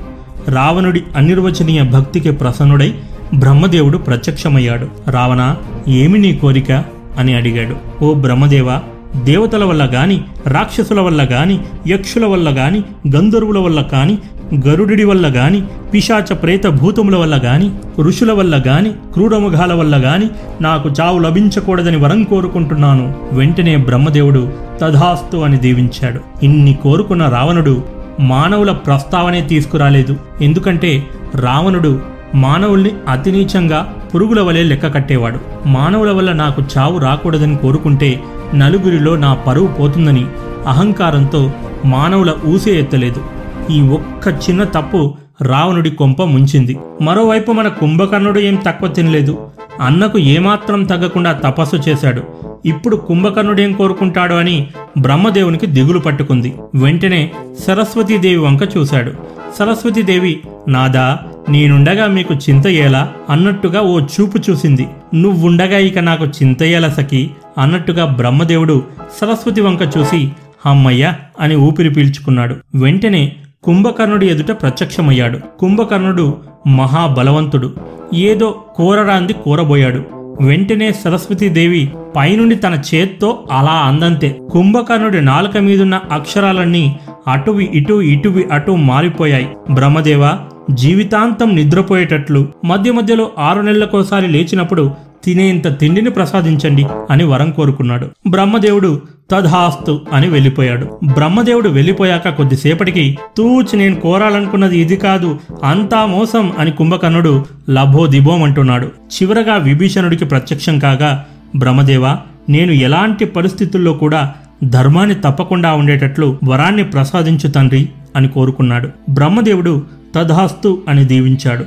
రావణుడి అనిర్వచనీయ భక్తికి ప్రసన్నుడై బ్రహ్మదేవుడు ప్రత్యక్షమయ్యాడు. రావణ ఏమి నీ కోరిక? అని అడిగాడు. ఓ బ్రహ్మదేవ దేవతల వల్ల గాని రాక్షసుల వల్ల గాని యక్షుల వల్ల గాని గంధర్వుల వల్ల కాని గరుడి వల్ల గాని పిశాచ ప్రేత భూతముల వల్ల గాని ఋషుల వల్ల గాని క్రూరముఖాల వల్ల గాని నాకు చావు లభించకూడదని వరం కోరుకుంటున్నాను. వెంటనే బ్రహ్మదేవుడు తథాస్తు అని దీవించాడు. ఇన్ని కోరుకున్న రావణుడు మానవుల ప్రస్తావనే తీసుకురాలేదు. ఎందుకంటే రావణుడు మానవుల్ని అతి నీచంగా పురుగుల వలె లెక్క కట్టేవాడు. మానవుల వల్ల నాకు చావు రాకూడదని కోరుకుంటే నలుగురిలో నా పరువు పోతుందని అహంకారంతో మానవుల ఊసే ఎత్తలేదు. ఈ ఒక్క చిన్న తప్పు రావణుడి కొంప ముంచింది. మరోవైపు మన కుంభకర్ణుడు ఏం తక్కువ తినలేదు. అన్నకు ఏమాత్రం తగ్గకుండా తపస్సు చేశాడు. ఇప్పుడు కుంభకర్ణుడేం కోరుకుంటాడు అని బ్రహ్మదేవునికి దిగులు పట్టుకుంది. వెంటనే సరస్వతీదేవి వంక చూశాడు. సరస్వతీదేవి నాదా నేనుండగా మీకు చింత ఎలా అన్నట్టుగా ఓ చూపు చూసింది. నువ్వుండగా ఇక నాకు చింత ఎలా సఖి? అన్నట్టుగా బ్రహ్మదేవుడు సరస్వతి వంక చూసి హమ్మయ్య అని ఊపిరి పీల్చుకున్నాడు. వెంటనే కుంభకర్ణుడి ఎదుట ప్రత్యక్షమయ్యాడు. కుంభకర్ణుడు మహాబలవంతుడు. ఏదో కోరరాంది కోరబోయాడు. వెంటనే సరస్వతీదేవి పైనుండి తన చేత్తో అలా అందంతే. కుంభకర్ణుడి నాలుక మీదున్న అక్షరాలన్నీ అటువి ఇటు ఇటువి అటు మారిపోయాయి. బ్రహ్మదేవ జీవితాంతం నిద్రపోయేటట్లు. మధ్య మధ్యలో ఆరు నెలలకోసారి లేచినప్పుడు తినేంత తిండిని ప్రసాదించండి అని వరం కోరుకున్నాడు. బ్రహ్మదేవుడు తద్హాస్తు అని వెళ్ళిపోయాడు. బ్రహ్మదేవుడు వెళ్ళిపోయాక కొద్దిసేపటికి తూచి నేను కోరాలనుకున్నది ఇది కాదు అంతా మోసం అని కుంభకర్ణుడు లభోదిబోం అంటున్నాడు చివరగా విభీషణుడికి ప్రత్యక్షం కాగా బ్రహ్మదేవ నేను ఎలాంటి పరిస్థితుల్లో కూడా ధర్మాన్ని తప్పకుండా ఉండేటట్లు వరాన్ని ప్రసాదించు తండ్రి అని కోరుకున్నాడు. బ్రహ్మదేవుడు తథాస్తు అని దీవించాడు.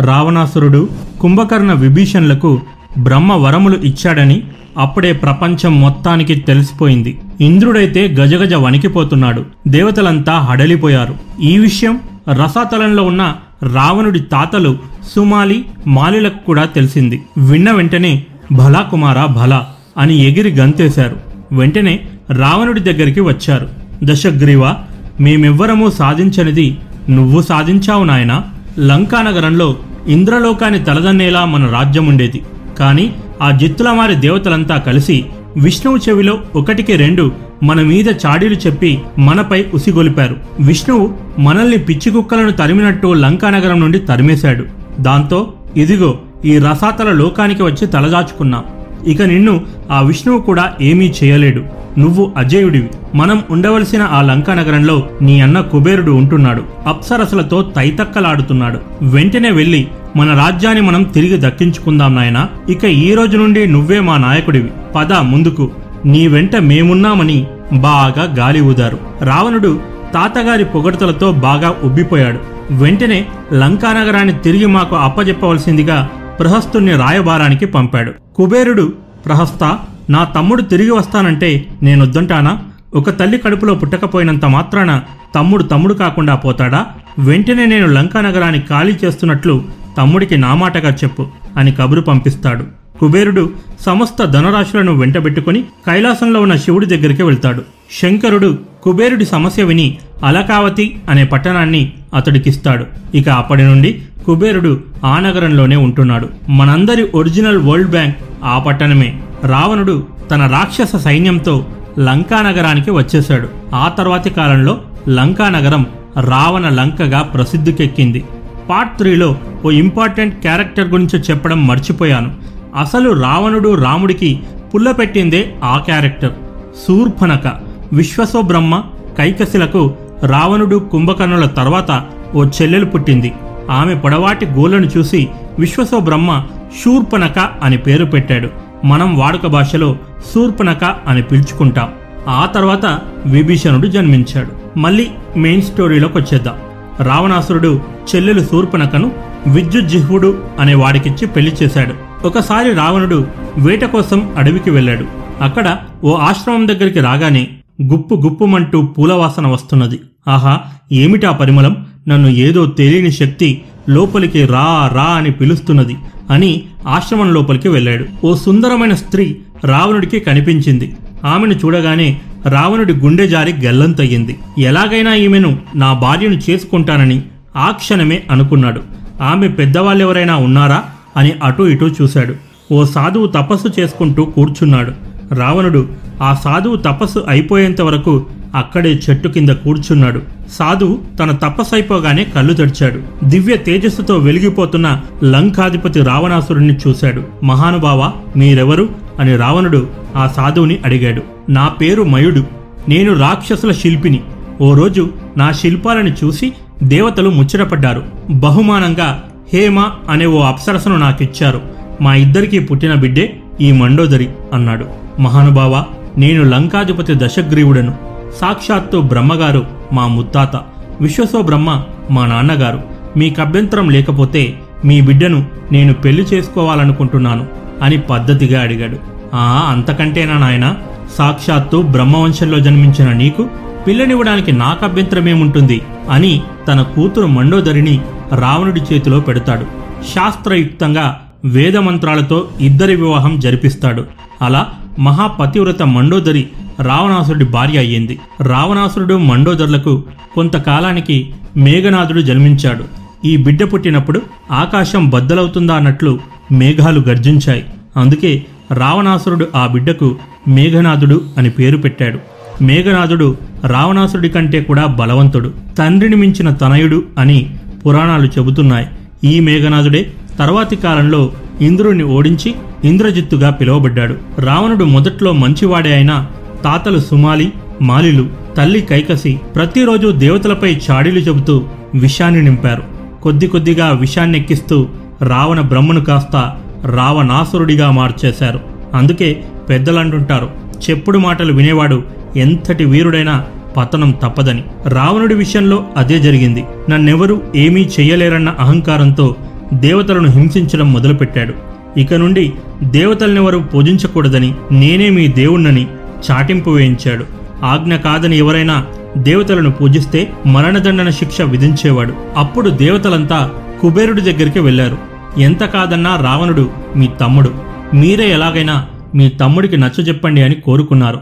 రావణాసురుడు కుంభకర్ణ విభీషణులకు బ్రహ్మ వరములు ఇచ్చాడని అప్పుడే ప్రపంచం మొత్తానికి తెలిసిపోయింది. ఇంద్రుడైతే గజగజ వణికిపోతున్నాడు. దేవతలంతా హడలిపోయారు. ఈ విషయం రసాతలంలో ఉన్న రావణుడి తాతలు సుమాలి మాలిలకు కూడా తెలిసింది. విన్న వెంటనే భలా కుమారా భలా అని ఎగిరి గంతేశారు. వెంటనే రావణుడి దగ్గరికి వచ్చారు. దశగ్రీవ మేమెవ్వరమూ సాధించనిది నువ్వు సాధించావు నాయనా. లంకానగరంలో ఇంద్రలోకాన్ని తలదన్నేలా మన రాజ్యం ఉండేది కానీ ఆ జిత్తులమారి దేవతలంతా కలిసి విష్ణువు చెవిలో ఒకటికి రెండు మన మీద చాడీలు చెప్పి మనపై ఉసిగొలిపారు. విష్ణువు మనల్ని పిచ్చి కుక్కలను తరిమినట్టు లంకానగరం నుండి తరిమేశాడు. దాంతో ఇదిగో ఈ రసాతల లోకానికి వచ్చి తలదాచుకున్నాం. ఇక నిన్ను ఆ విష్ణువు కూడా ఏమీ చేయలేడు. నువ్వు అజేయుడివి. మనం ఉండవలసిన ఆ లంకా నగరంలో నీ అన్న కుబేరుడు ఉంటున్నాడు. అప్సరసలతో తైతక్కలాడుతున్నాడు. వెంటనే వెళ్ళి మన రాజ్యాన్ని మనం తిరిగి దక్కించుకుందాం నాయనా. ఇక ఈ రోజు నుండి నువ్వే మా నాయకుడివి. పద ముందుకు. నీ వెంట మేమున్నామని బాగా గాలి ఊదారు. రావణుడు తాతగారి పొగడ్తలతో బాగా ఉబ్బిపోయాడు. వెంటనే లంకానగరాన్ని తిరిగి మాకు అప్పజెప్పవలసిందిగా ప్రహస్తుణ్ణి రాయబారానికి పంపాడు. కుబేరుడు ప్రహస్త నా తమ్ముడు తిరిగి వస్తానంటే నేనొద్దంటానా? ఒక తల్లి కడుపులో పుట్టకపోయినంత మాత్రాన తమ్ముడు తమ్ముడు కాకుండా పోతాడా? వెంటనే నేను లంకా నగరాన్ని ఖాళీ చేస్తున్నట్లు తమ్ముడికి నామాటగా చెప్పు అని కబురు పంపిస్తాడు. కుబేరుడు సమస్త ధనరాశులను వెంటబెట్టుకుని కైలాసంలో ఉన్న శివుడి దగ్గరికి వెళ్తాడు. శంకరుడు కుబేరుడి సమస్య విని అలకావతి అనే పట్టణాన్ని అతడికిస్తాడు. ఇక అప్పటి నుండి కుబేరుడు ఆ నగరంలోనే ఉంటున్నాడు. మనందరి ఒరిజినల్ వరల్డ్ బ్యాంక్ ఆ పట్టణమే. రావణుడు తన రాక్షస సైన్యంతో లంకా నగరానికి వచ్చేశాడు. ఆ తర్వాతి కాలంలో లంకా నగరం రావణ లంకగా ప్రసిద్ధికెక్కింది. పార్ట్ త్రీలో ఓ ఇంపార్టెంట్ క్యారెక్టర్ గురించి చెప్పడం మర్చిపోయాను. అసలు రావణుడు రాముడికి పుల్ల పెట్టిందే ఆ క్యారెక్టర్. శూర్పణక విశ్వసో బ్రహ్మ కైకశిలకు రావణుడు కుంభకర్ణుల తర్వాత ఓ చెల్లెలు పుట్టింది. ఆమె పొడవాటి గోళ్ళను చూసి విశ్వసో బ్రహ్మ శూర్పనక అని పేరు పెట్టాడు. మనం వాడుక భాషలో శూర్పనక అని పిలుచుకుంటాం. ఆ తర్వాత విభీషణుడు జన్మించాడు. మళ్ళీ మెయిన్ స్టోరీలోకి వచ్చేద్దాం. రావణాసురుడు చెల్లెలు శూర్పనకను విద్యుజ్జిహ్వుడు అనే వాడికిచ్చి పెళ్ళి చేశాడు. ఒకసారి రావణుడు వేట కోసం అడవికి వెళ్ళాడు. అక్కడ ఓ ఆశ్రమం దగ్గరికి రాగానే గుప్పు గుప్పుమంటూ పూలవాసన వస్తున్నది. ఆహా ఏమిటా పరిమళం? నన్ను ఏదో తెలియని శక్తి లోపలికి రా రా అని పిలుస్తున్నది అని ఆశ్రమం లోపలికి వెళ్ళాడు. ఓ సుందరమైన స్త్రీ రావణుడికి కనిపించింది. ఆమెను చూడగానే రావణుడి గుండె జారి గల్లంతయ్యింది. ఎలాగైనా ఈమెను నా భార్యను చేసుకుంటానని ఆ క్షణమే అనుకున్నాడు. ఆమె పెద్దవాళ్ళెవరైనా ఉన్నారా అని అటూ ఇటూ చూశాడు. ఓ సాధువు తపస్సు చేసుకుంటూ కూర్చున్నాడు. రావణుడు ఆ సాధువు తపస్సు అయిపోయేంత వరకు అక్కడే చెట్టు కింద కూర్చున్నాడు. సాధువు తన తపస్సైపోగానే కళ్ళు తెరిచాడు. దివ్య తేజస్సుతో వెలిగిపోతున్న లంకాధిపతి రావణాసురుణ్ణి చూశాడు. మహానుభావ మీరెవరు? అని రావణుడు ఆ సాధువుని అడిగాడు. నా పేరు మయుడు. నేను రాక్షసుల శిల్పిని. ఓ రోజు నా శిల్పాలను చూసి దేవతలు ముచ్చటపడ్డారు. బహుమానంగా హేమ అనే ఓ అప్సరసను నాకిచ్చారు. మా ఇద్దరికీ పుట్టిన బిడ్డే ఈ మండోదరి అన్నాడు. మహానుభావ నేను లంకాధిపతి దశగ్రీవుడను. సాక్షాత్తు బ్రహ్మగారు మా ముత్తాత విశ్వసో బ్రహ్మ మా నాన్నగారు. మీకభ్యంతరం లేకపోతే మీ బిడ్డను నేను పెళ్ళి చేసుకోవాలనుకుంటున్నాను అని పద్ధతిగా అడిగాడు. ఆ అంతకంటేనా నాయన? సాక్షాత్తు బ్రహ్మవంశంలో జన్మించిన నీకు పిల్లనివ్వడానికి నాకభ్యంతరమేముంటుంది అని తన కూతురు మండోదరిని రావణుడి చేతిలో పెడతాడు. శాస్త్రయుక్తంగా వేదమంత్రాలతో ఇద్దరి వివాహం జరిపిస్తాడు. అలా మహాపతివ్రత మండోదరి రావణాసురుడి భార్య అయ్యింది. రావణాసురుడు మండోదరులకు కొంతకాలానికి మేఘనాథుడు జన్మించాడు. ఈ బిడ్డ పుట్టినప్పుడు ఆకాశం బద్దలవుతుందా అన్నట్లు మేఘాలు గర్జించాయి. అందుకే రావణాసురుడు ఆ బిడ్డకు మేఘనాథుడు అని పేరు పెట్టాడు. మేఘనాథుడు రావణాసురుడి కంటే కూడా బలవంతుడు. తండ్రిని మించిన తనయుడు అని పురాణాలు చెబుతున్నాయి. ఈ మేఘనాథుడే తర్వాతి కాలంలో ఇంద్రుడిని ఓడించి ఇంద్రజిత్తుగా పిలువబడ్డాడు. రావణుడు మొదట్లో మంచివాడే అయినా తాతలు సుమాలి మాలిలు తల్లి కైకసి ప్రతిరోజు దేవతలపై చాడీలు చెబుతూ విషాన్ని నింపారు. కొద్ది కొద్దిగా విషాన్నెక్కిస్తూ రావణ బ్రహ్మను కాస్త రావణాసురుడిగా మార్చేశారు. అందుకే పెద్దలంటుంటారు చెప్పుడు మాటలు వినేవాడు ఎంతటి వీరుడైనా పతనం తప్పదని. రావణుడి విషయంలో అదే జరిగింది. నన్నెవరూ ఏమీ చెయ్యలేరన్న అహంకారంతో దేవతలను హింసించడం మొదలుపెట్టాడు. ఇక నుండి దేవతలనెవరూ పూజించకూడదని నేనే మీ దేవుణ్ణని చాటింపు వేయించాడు. ఆజ్ఞ కాదని ఎవరైనా దేవతలను పూజిస్తే మరణదండన శిక్ష విధించేవాడు. అప్పుడు దేవతలంతా కుబేరుడి దగ్గరికి వెళ్ళారు ఎంత కాదన్నా రావణుడు మీ తమ్ముడు. మీరే ఎలాగైనా మీ తమ్ముడికి నచ్చజెప్పండి అని కోరుకున్నారు.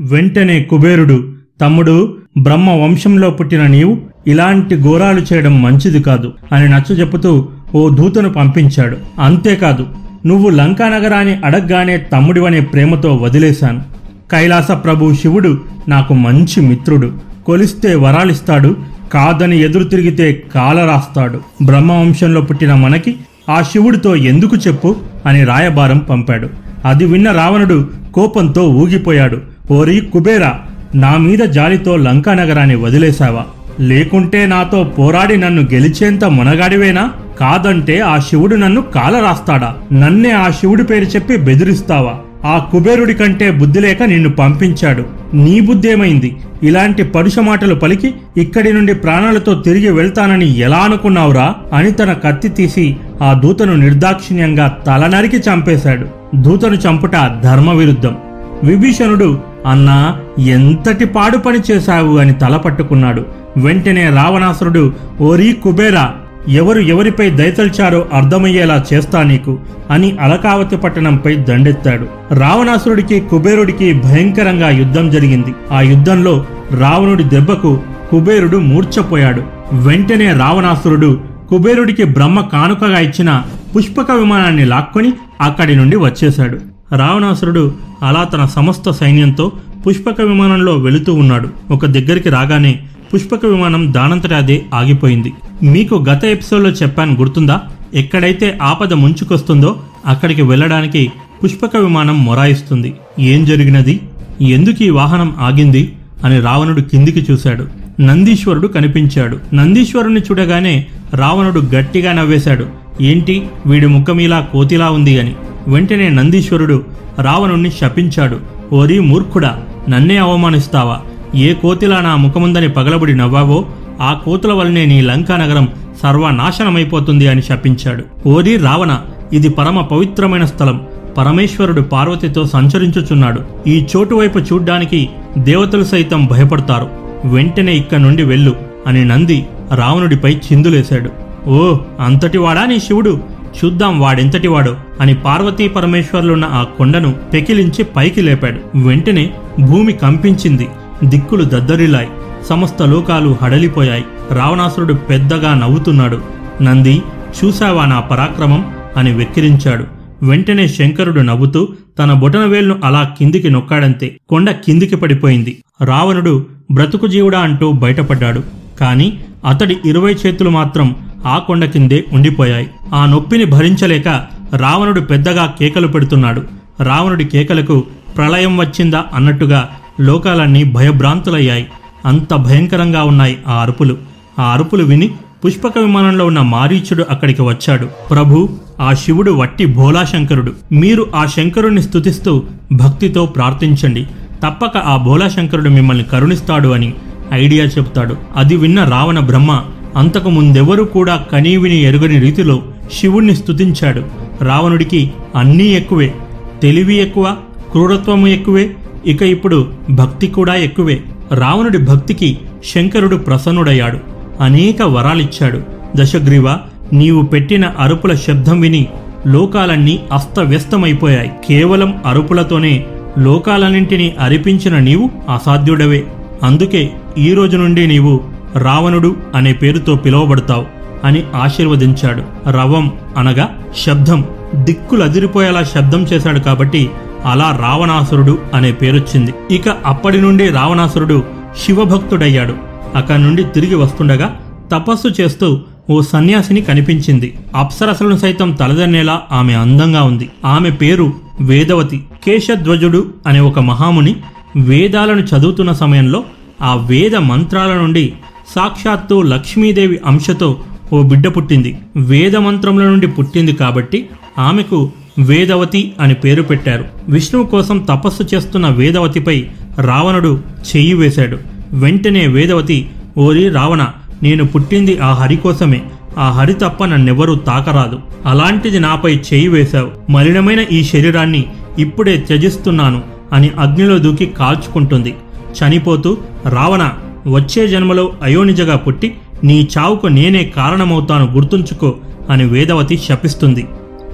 వెంటనే కుబేరుడు తమ్ముడు బ్రహ్మ వంశంలో పుట్టిన నీవు ఇలాంటి ఘోరాలు చేయడం మంచిది కాదు అని నచ్చజెప్పుతూ ఓ దూతను పంపించాడు. అంతేకాదు నువ్వు లంకా నగరాన్ని అడగ్గానే తమ్ముడివనే ప్రేమతో వదిలేశాను. కైలాస ప్రభు శివుడు నాకు మంచి మిత్రుడు. కొలిస్తే వరాలిస్తాడు కాదని ఎదురు తిరిగితే కాల రాస్తాడు బ్రహ్మవంశంలో పుట్టిన మనకి ఆ శివుడితో ఎందుకు చెప్పు అని రాయబారం పంపాడు. అది విన్న రావణుడు కోపంతో ఊగిపోయాడు. ఓరి కుబేరా నా మీద జాలితో లంకా నగరాన్ని వదిలేశావా? లేకుంటే నాతో పోరాడి నన్ను గెలిచేంత మునగాడివేనా? కాదంటే ఆ శివుడు నన్ను కాలరాస్తాడా? నన్నే ఆ శివుడి పేరు చెప్పి బెదిరిస్తావా? ఆ కుబేరుడి కంటే బుద్ధి లేక నిన్ను పంపించాడు. నీ బుద్ధేమైంది? ఇలాంటి పరుష మాటలు పలికి ఇక్కడి నుండి ప్రాణాలతో తిరిగి వెళ్తానని ఎలా అనుకున్నావురా? అని తన కత్తి తీసి ఆ దూతను నిర్దాక్షిణ్యంగా తల నరికి చంపేశాడు. దూతను చంపుట ధర్మ విరుద్ధం విభీషణుడు అన్నా ఎంతటి పాడు పని చేశావు? అని తల పట్టుకున్నాడు. వెంటనే రావణాసురుడు ఓరీ కుబేరా ఎవరు ఎవరిపై దయతల్చారో అర్థమయ్యేలా చేస్తా నీకు అని అలకావతి పట్టణంపై దండెత్తాడు. రావణాసురుడికి కుబేరుడికి భయంకరంగా యుద్ధం జరిగింది. ఆ యుద్ధంలో రావణుడి దెబ్బకు కుబేరుడు మూర్ఛపోయాడు. వెంటనే రావణాసురుడు కుబేరుడికి బ్రహ్మ కానుకగా ఇచ్చిన పుష్పక విమానాన్ని లాక్కొని అక్కడి నుండి వచ్చేశాడు. రావణాసురుడు అలా తన సమస్త సైన్యంతో పుష్పక విమానంలో వెళుతూ ఉన్నాడు. ఒక దగ్గరికి రాగానే పుష్పక విమానం దానంతట అదే ఆగిపోయింది. మీకు గత ఎపిసోడ్లో చెప్పాను గుర్తుందా? ఎక్కడైతే ఆపద ముంచుకొస్తుందో అక్కడికి వెళ్ళడానికి పుష్పక విమానం మొరాయిస్తుంది. ఏం జరిగినది? ఎందుకు ఈ వాహనం ఆగింది? అని రావణుడు కిందికి చూశాడు. నందీశ్వరుడు కనిపించాడు. నందీశ్వరుని చూడగానే రావణుడు గట్టిగా నవ్వేశాడు. ఏంటి? వీడి ముఖం ఇలా కోతిలా ఉంది అని. వెంటనే నందీశ్వరుడు రావణుణ్ణి శపించాడు. ఓరి మూర్ఖుడా నన్నే అవమానిస్తావా? ఏ కోతిలా నా ముఖముందని పగలబడి నవ్వావో ఆ కోతుల వల్లనే నీ లంకా నగరం సర్వనాశనమైపోతుంది అని శపించాడు. ఓరి రావణ ఇది పరమ పవిత్రమైన స్థలం. పరమేశ్వరుడు పార్వతితో సంచరించుచున్నాడు. ఈ చోటు వైపు చూడ్డానికి దేవతలు సైతం భయపడతారు. వెంటనే ఇక్కడి నుండి వెళ్ళు అని నంది రావణుడిపై చిందులేశాడు. ఓ అంతటివాడా నీ శివుడు? చూద్దాం వాడెంతటివాడో అని పార్వతీ పరమేశ్వర్లున్న ఆ కొండను పెకిలించి పైకి లేపాడు. వెంటనే భూమి కంపించింది. దిక్కులు దద్దరిల్లాయి సమస్త లోకాలు హడలిపోయాయి. రావణాసురుడు పెద్దగా నవ్వుతున్నాడు. నంది చూశావా నా పరాక్రమం? అని వెక్కిరించాడు. వెంటనే శంకరుడు నవ్వుతూ తన బొటనవేలును అలా కిందికి నొక్కాడంతే. కొండ కిందికి పడిపోయింది. రావణుడు బ్రతుకు జీవుడా అంటూ బయటపడ్డాడు. కాని అతడి ఇరవై చేతులు మాత్రం ఆ కొండ కిందే ఉండిపోయాయి. ఆ నొప్పిని భరించలేక రావణుడు పెద్దగా కేకలు పెడుతున్నాడు. రావణుడి కేకలకు ప్రళయం వచ్చిందా అన్నట్టుగా లోకాలన్నీ భయభ్రాంతులయ్యాయి. అంత భయంకరంగా ఉన్నాయి ఆ అరుపులు. ఆ అరుపులు విని పుష్పక విమానంలో ఉన్న మారీచుడు అక్కడికి వచ్చాడు. ప్రభు ఆ శివుడు వట్టి భోలాశంకరుడు మీరు ఆ శంకరుణ్ణి స్తుతిస్తూ భక్తితో ప్రార్థించండి. తప్పక ఆ భోలాశంకరుడు మిమ్మల్ని కరుణిస్తాడు అని ఐడియా చెబుతాడు అది విన్న రావణ బ్రహ్మ అంతకు ముందెవరూ కూడా కనీవిని ఎరుగని రీతిలో శివుణ్ణి స్తుతించాడు. రావణుడికి అన్నీ ఎక్కువే తెలివి ఎక్కువ క్రూరత్వము ఎక్కువే ఇక ఇప్పుడు భక్తి కూడా ఎక్కువే. రావణుడి భక్తికి శంకరుడు ప్రసన్నుడయ్యాడు. అనేక వరాలిచ్చాడు. దశగ్రీవ నీవు పెట్టిన అరుపుల శబ్దం విని లోకాలన్నీ అస్తవ్యస్తమైపోయాయి. కేవలం అరుపులతోనే లోకాలన్నింటినీ అరిపించిన నీవు అసాధ్యుడవే. అందుకే ఈ రోజు నుండి నీవు రావణుడు అనే పేరుతో పిలువబడతావు అని ఆశీర్వదించాడు. రవం అనగా శబ్దం. దిక్కులదిరిపోయేలా శబ్దం చేశాడు కాబట్టి అలా రావణాసురుడు అనే పేరొచ్చింది. ఇక అప్పటి నుండి రావణాసురుడు శివభక్తుడయ్యాడు. అక్కడి నుండి తిరిగి వస్తుండగా తపస్సు చేస్తూ ఓ సన్యాసిని కనిపించింది. అప్సరసలను సైతం తలదన్నేలా ఆమె అందంగా ఉంది. ఆమె పేరు వేదవతి. కేశధ్వజుడు అనే ఒక మహాముని వేదాలను చదువుతున్న సమయంలో ఆ వేద మంత్రాల నుండి సాక్షాత్తు లక్ష్మీదేవి అంశతో ఓ బిడ్డ పుట్టింది. వేద మంత్రముల నుండి పుట్టింది కాబట్టి ఆమెకు వేదవతి అని పేరు పెట్టారు. విష్ణువు కోసం తపస్సు చేస్తున్న వేదవతిపై రావణుడు చెయ్యి వేశాడు. వెంటనే వేదవతి ఓరి రావణ నేను పుట్టింది ఆ హరి కోసమే. ఆ హరి తప్ప నన్నెవరూ తాకరాదు. అలాంటిది నాపై చేయి వేశావు. మలినమైన ఈ శరీరాన్ని ఇప్పుడే త్యజిస్తున్నాను అని అగ్నిలో దూకి కాల్చుకుంటుంది. చనిపోతూ రావణ వచ్చే జన్మలో అయోనిజగా పుట్టి నీ చావుకు నేనే కారణమవుతాను గుర్తుంచుకో అని వేదవతి శపిస్తుంది.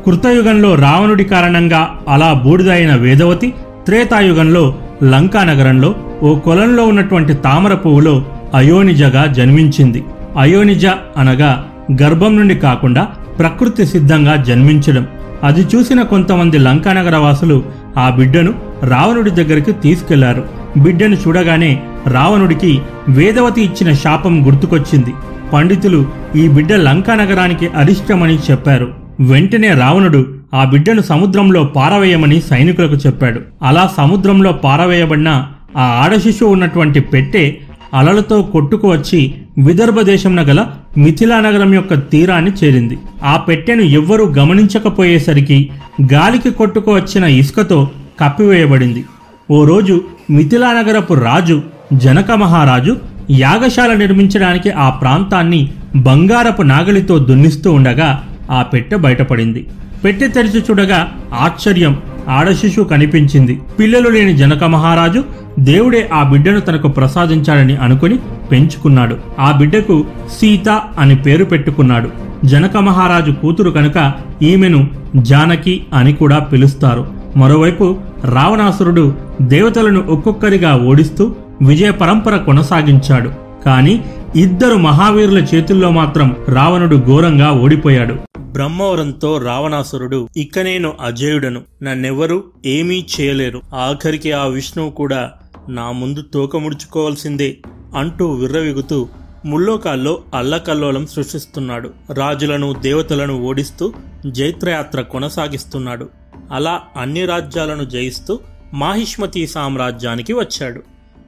కృతయుగంలో రావణుడి కారణంగా అలా బూడిదైన వేదవతి త్రేతాయుగంలో లంకా నగరంలో ఓ కొలంలో ఉన్నటువంటి తామర పువ్వులో అయోనిజగా జన్మించింది. అయోనిజ అనగా గర్భం నుండి కాకుండా ప్రకృతి సిద్ధంగా జన్మించడం. అది చూసిన కొంతమంది లంకానగర వాసులు ఆ బిడ్డను రావణుడి దగ్గరికి తీసుకెళ్ళారు. బిడ్డను చూడగానే రావణుడికి వేదవతి ఇచ్చిన శాపం గుర్తుకొచ్చింది. పండితులు ఈ బిడ్డ లంకా నగరానికి అరిష్టమని చెప్పారు. వెంటనే రావణుడు ఆ బిడ్డను సముద్రంలో పారవేయమని సైనికులకు చెప్పాడు. అలా సముద్రంలో పారవేయబడిన ఆ ఆడశిశువు ఉన్నటువంటి పెట్టె అలలతో కొట్టుకు వచ్చి విదర్భ దేశంన గల మిథిలా నగరం యొక్క తీరాన్ని చేరింది. ఆ పెట్టెను ఎవ్వరూ గమనించకపోయేసరికి గాలికి కొట్టుకు వచ్చిన ఇసుకతో కప్పివేయబడింది. ఓ రోజు మిథిలా నగరపు రాజు జనక మహారాజు యాగశాల నిర్మించడానికి ఆ ప్రాంతాన్ని బంగారపు నాగలితో దున్నిస్తూ ఉండగా ఆ పెట్టె బయటపడింది. పెట్టె తెరిచి చూడగా ఆశ్చర్యం. ఆడశిశు కనిపించింది. పిల్లలు లేని జనక మహారాజు దేవుడే ఆ బిడ్డను తనకు ప్రసాదించాడని అనుకుని పెంచుకున్నాడు. ఆ బిడ్డకు సీత అని పేరు పెట్టుకున్నాడు. జనక మహారాజు కూతురు కనుక ఈమెను జానకి అని కూడా పిలుస్తారు. మరోవైపు రావణాసురుడు దేవతలను ఒక్కొక్కరిగా ఓడిస్తూ విజయ పరంపర కొనసాగించాడు. కానీ ఇద్దరు మహావీరుల చేతుల్లో మాత్రం రావణుడు ఘోరంగా ఓడిపోయాడు. బ్రహ్మవరంతో రావణాసురుడు ఇక నేను అజయుడను. నన్నెవరూ ఏమీ చేయలేరు. ఆఖరికి ఆ విష్ణువు కూడా నా ముందు తోకముడుచుకోవాల్సిందే అంటూ విర్రవిగుతూ ముల్లోకాల్లో అల్లకల్లోలం సృష్టిస్తున్నాడు. రాజులను దేవతలను ఓడిస్తూ జైత్రయాత్ర కొనసాగిస్తున్నాడు. అలా అన్ని రాజ్యాలను జయిస్తూ మాహిష్మతి సామ్రాజ్యానికి వచ్చాడు.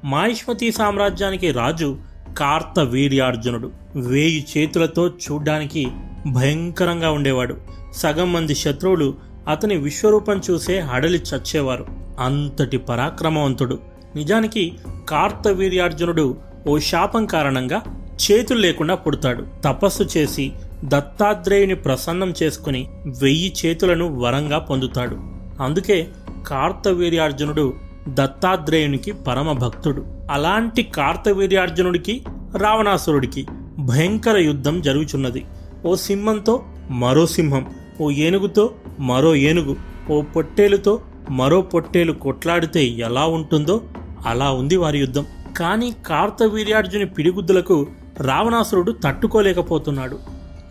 మాహిష్మతి సామ్రాజ్యానికి రాజు కార్త వీర్యార్జునుడు. వేయి చేతులతో చూడ్డానికి భయంకరంగా ఉండేవాడు. సగం మంది శత్రువులు అతని విశ్వరూపం చూసే హడలి చచ్చేవారు. అంతటి పరాక్రమవంతుడు. నిజానికి కార్తవీర్యార్జునుడు ఓ శాపం కారణంగా చేతులు లేకుండా పుడతాడు. తపస్సు చేసి దత్తాత్రేయుని ప్రసన్నం చేసుకుని వెయ్యి చేతులను వరంగా పొందుతాడు. అందుకే కార్తవీర్యార్జునుడు దత్తాత్రేయునికి పరమ భక్తుడు అలాంటి కార్తవీర్యార్జునుడికి రావణాసురుడికి భయంకర యుద్ధం జరుగుచున్నది. ఓ సింహంతో మరో సింహం ఓ ఏనుగుతో మరో ఏనుగు ఓ పొట్టేలుతో మరో పొట్టేలు కొట్లాడితే ఎలా ఉంటుందో అలా ఉంది వారి యుద్ధం. కానీ కార్తవీర్యార్జుని పిడిగుద్దులకు రావణాసురుడు తట్టుకోలేకపోతున్నాడు.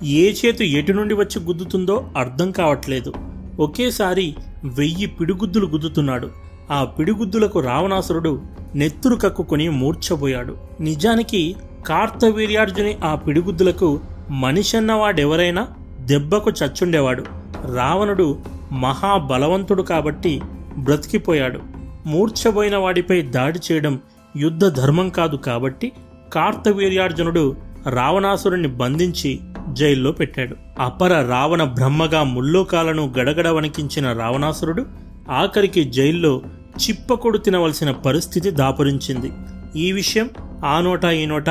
ఏ చేతు ఎటు నుండి వచ్చి గుద్దుతుందో అర్థం కావట్లేదు. ఒకేసారి వెయ్యి పిడిగుద్దులు గుద్దుతున్నాడు. ఆ పిడిగుద్దులకు రావణాసురుడు నెత్తురు కక్కుకొని మూర్ఛపోయాడు. నిజానికి కార్తవీర్యార్జుని ఆ పిడిగుద్దులకు మనిషన్నవాడెవరైనా దెబ్బకు చచ్చుండేవాడు. రావణుడు మహాబలవంతుడు కాబట్టి బ్రతికిపోయాడు. మూర్ఛపోయిన వాడిపై దాడి చేయడం యుద్ధ ధర్మం కాదు కాబట్టి కార్తవీర్యార్జునుడు రావణాసురుణ్ణి బంధించి జైల్లో పెట్టాడు. అపర రావణ బ్రహ్మగా ముల్లోకాలను గడగడ వణికించిన రావణాసురుడు ఆఖరికి జైల్లో చిప్పకొడు తినవలసిన పరిస్థితి దాపురించింది. ఈ విషయం ఆ నోట ఈ నోట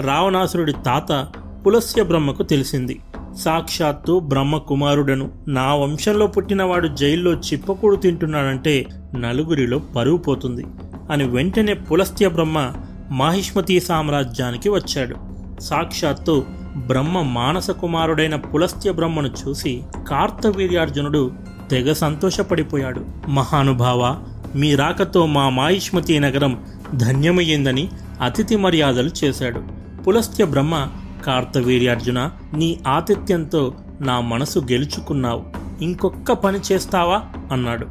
రావణాసురుడి తాత పులస్య బ్రహ్మకు తెలిసింది. సాక్షాత్తు బ్రహ్మ కుమారుడను నా వంశంలో పుట్టినవాడు జైల్లో చిప్పకూడు తింటున్నాడంటే నలుగురిలో పరువు పోతుంది అని వెంటనే పులస్త్య బ్రహ్మ మాహిష్మతి సామ్రాజ్యానికి వచ్చాడు. సాక్షాత్తు బ్రహ్మ మానస కుమారుడైన పులస్త్య బ్రహ్మను చూసి కార్తవీర్యార్జునుడు తెగ సంతోషపడిపోయాడు. మహానుభావ మీ రాకతో మా మాయిష్మతి నగరం ధన్యమయ్యిందని అతిథి మర్యాదలు చేశాడు. పులస్త్య బ్రహ్మ కార్తవీర్యార్జున నీ ఆతిథ్యంతో నా మనసు గెలుచుకున్నావు. ఇంకొక్క పని చేస్తావా? అన్నాడు.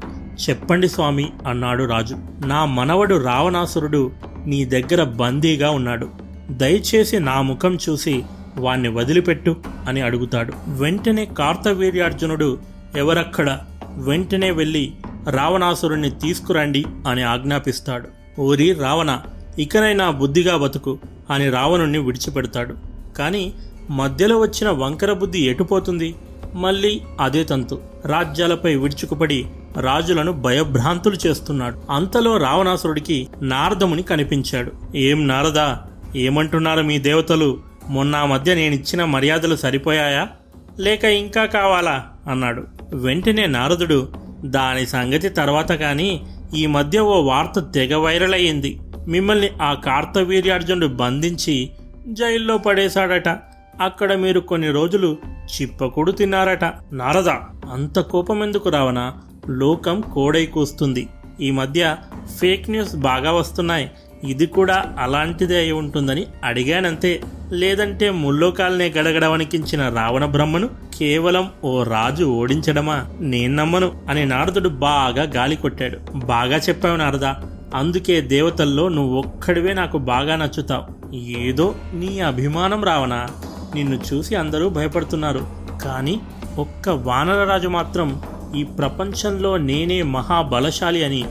చెప్పండి స్వామి అన్నాడు రాజు. నా మనవడు రావణాసురుడు నీ దగ్గర బందీగా ఉన్నాడు. దయచేసి నా ముఖం చూసి వాణ్ణి వదిలిపెట్టు అని అడుగుతాడు. వెంటనే కార్తవీర్యార్జునుడు ఎవరక్కడ వెంటనే వెళ్ళి రావణాసురుణ్ణి తీసుకురండి అని ఆజ్ఞాపిస్తాడు. ఓరి రావణ ఇకనైనా బుద్ధిగా బతుకు అని రావణుణ్ణి విడిచిపెడతాడు. కానీ మధ్యలో వచ్చిన వంకర బుద్ధి ఎటుపోతుంది మళ్ళీ అదే తంతు. రాజ్యాలపై విడుచుకుపడి రాజులను భయభ్రాంతులు చేస్తున్నాడు. అంతలో రావణాసురుడికి నారదముని కనిపించాడు. ఏం నారదా? ఏమంటున్నారు మీ దేవతలు? మొన్న మధ్య నేనిచ్చిన మర్యాదలు సరిపోయాయా? లేక ఇంకా కావాలా? అన్నాడు. వెంటనే నారదుడు దాని సంగతి తర్వాత కానీ ఈ మధ్య ఓ వార్త తెగ వైరల్ అయ్యింది. మిమ్మల్ని ఆ కార్తవీర్యార్జునుడు బంధించి జైల్లో పడేశాడట. అక్కడ మీరు కొన్ని రోజులు చిప్పకుడు తిన్నారట. నారద అంత కోపం ఎందుకు రావనా లోకం కోడై కూస్తుంది. ఈ మధ్య ఫేక్ న్యూస్ బాగా వస్తున్నాయి. ఇది కూడా అలాంటిదే అయి ఉంటుందని అడిగానంతే. లేదంటే ముల్లోకాల్నే గడగడ వణికించిన రావణ బ్రహ్మను కేవలం ఓ రాజు ఓడించడమా? నేను నమ్మను అని నారదుడు బాగా గాలి కొట్టాడు. బాగా చెప్పావు నారదా. అందుకే దేవతల్లో నువ్వు ఒక్కడివే నాకు బాగా నచ్చుతావు. ఏదో నీ అభిమానం రావనా నిన్ను చూసి అందరూ భయపడుతున్నారు. కానీ ఒక్క వానరరాజు మాత్రం ఈ ప్రపంచంలో నేనే మహాబలశాలి అని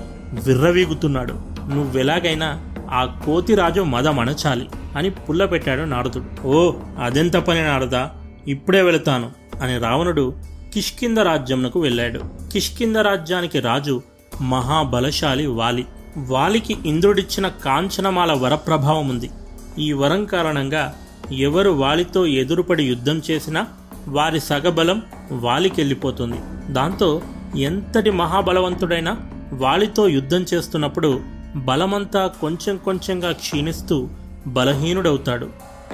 విర్రవీగుతున్నాడు. నువ్వెలాగైనా ఆ కోతిరాజు మదమణచాలి అని పుల్ల పెట్టాడు నారదుడు. ఓ అదెంత పని నారదా? ఇప్పుడే వెళతాను అని రావణుడు కిష్కింద రాజ్యంకు వెళ్ళాడు. కిష్కింద రాజ్యానికి రాజు మహాబలశాలి వాలి. వాలికి ఇంద్రుడిచ్చిన కాంచనమాల వరప్రభావం ఉంది. ఈ వరం కారణంగా ఎవరు వాలితో ఎదురుపడి యుద్ధం చేసినా వారి సగబలం వాలికెళ్ళిపోతుంది. దాంతో ఎంతటి మహాబలవంతుడైనా వాలితో యుద్ధం చేస్తున్నప్పుడు బలమంతా కొంచెం కొంచెంగా క్షీణిస్తూ బలహీనుడవుతాడు.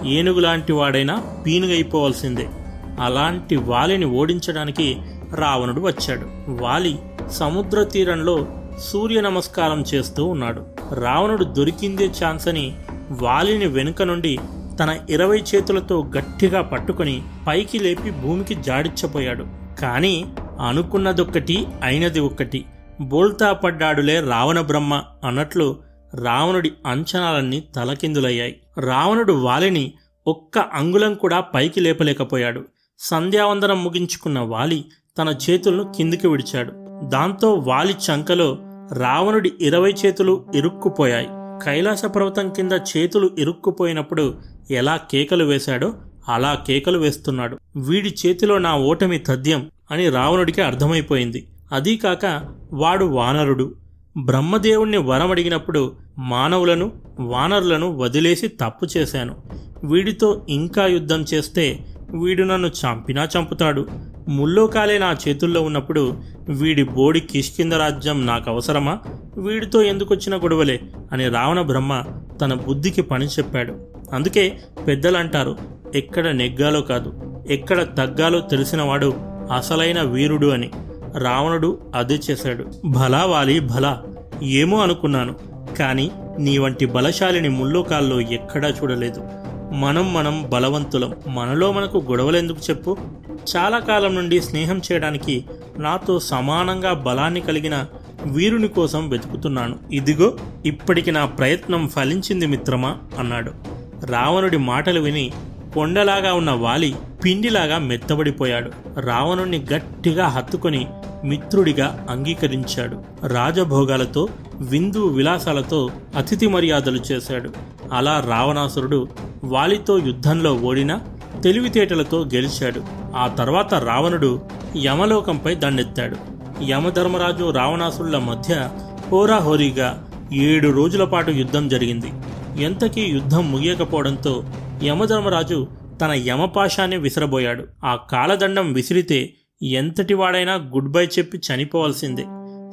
ఏనుగులాంటి వాడైనా పీనుగైపోవలసిందే. అలాంటి వాలిని ఓడించడానికి రావణుడు వచ్చాడు. వాలి సముద్ర తీరంలో సూర్య నమస్కారం చేస్తూ ఉన్నాడు. రావణుడు దొరికిందే ఛాన్స్ అని వాలిని వెనుక నుండి తన ఇరవై చేతులతో గట్టిగా పట్టుకొని పైకి లేపి భూమికి జాడిచ్చపోయాడు కానీ అనుకున్నదొక్కటి అయినది ఒక్కటి. బోల్తా పడ్డాడులే రావణ బ్రహ్మ అన్నట్లు రావణుడి అంచనాలన్నీ తలకిందులయ్యాయి. రావణుడు వాలిని ఒక్క అంగుళం కూడా పైకి లేపలేకపోయాడు. సంధ్యావందనం ముగించుకున్న వాలి తన చేతులను కిందికి విడిచాడు. దాంతో వాలి చంకలో రావణుడి ఇరవై చేతులు ఇరుక్కుపోయాయి. కైలాస పర్వతం కింద చేతులు ఇరుక్కుపోయినప్పుడు ఎలా కేకలు వేశాడో అలా కేకలు వేస్తున్నాడు. వీడి చేతిలో నా ఓటమి తథ్యం అని రావణుడికి అర్థమైపోయింది. అదీకాక వాడు వానరుడు. బ్రహ్మదేవుణ్ణి వరమడిగినప్పుడు మానవులను వానరులను వదిలేసి తప్పు చేశాను. వీడితో ఇంకా యుద్ధం చేస్తే వీడు నన్ను చంపినా చంపుతాడు. ముల్లోకాలే నా చేతుల్లో ఉన్నప్పుడు వీడి బోడి కిష్కింద రాజ్యం నాకు అవసరమా వీడితో ఎందుకొచ్చిన గొడవలే? అని రావణ బ్రహ్మ తన బుద్ధికి పని చెప్పాడు. అందుకే పెద్దలంటారు ఎక్కడ నెగ్గాలో కాదు ఎక్కడ తగ్గాలో తెలిసినవాడు అసలైన వీరుడు అని. రావణుడు అదే చేశాడు. భలా వాలి భలా. ఏమో అనుకున్నాను. కానీ నీ వంటి బలశాలిని ముల్లోకాల్లో ఎక్కడా చూడలేదు. మనం మనం బలవంతులం. మనలో మనకు గొడవలెందుకు చెప్పు? చాలా కాలం నుండి స్నేహం చేయడానికి నాతో సమానంగా బలాన్ని కలిగిన వీరుని కోసం వెతుకుతున్నాను. ఇదిగో ఇప్పటికి నా ప్రయత్నం ఫలించింది మిత్రమా? అన్నాడు. రావణుడి మాటలు విని కొండలాగా ఉన్న వాలి పిండిలాగా మెత్తబడిపోయాడు. రావణుణ్ణి గట్టిగా హత్తుకొని మిత్రుడిగా అంగీకరించాడు. రాజభోగాలతో విందు విలాసాలతో అతిథి మర్యాదలు చేశాడు. అలా రావణాసురుడు వాలితో యుద్ధంలో ఓడినా తెలివితేటలతో గెలిచాడు. ఆ తర్వాత రావణుడు యమలోకంపై దండెత్తాడు. యమధర్మరాజు రావణాసురుల మధ్య హోరాహోరీగా ఏడు రోజుల పాటు యుద్ధం జరిగింది. ఎంతకీ యుద్ధం ముగియకపోవడంతో యమధర్మరాజు తన యమపాశాన్ని విసిరబోయాడు. ఆ కాలదండం విసిరితే ఎంతటి వాడైనా గుడ్ బై చెప్పి చనిపోవాల్సిందే.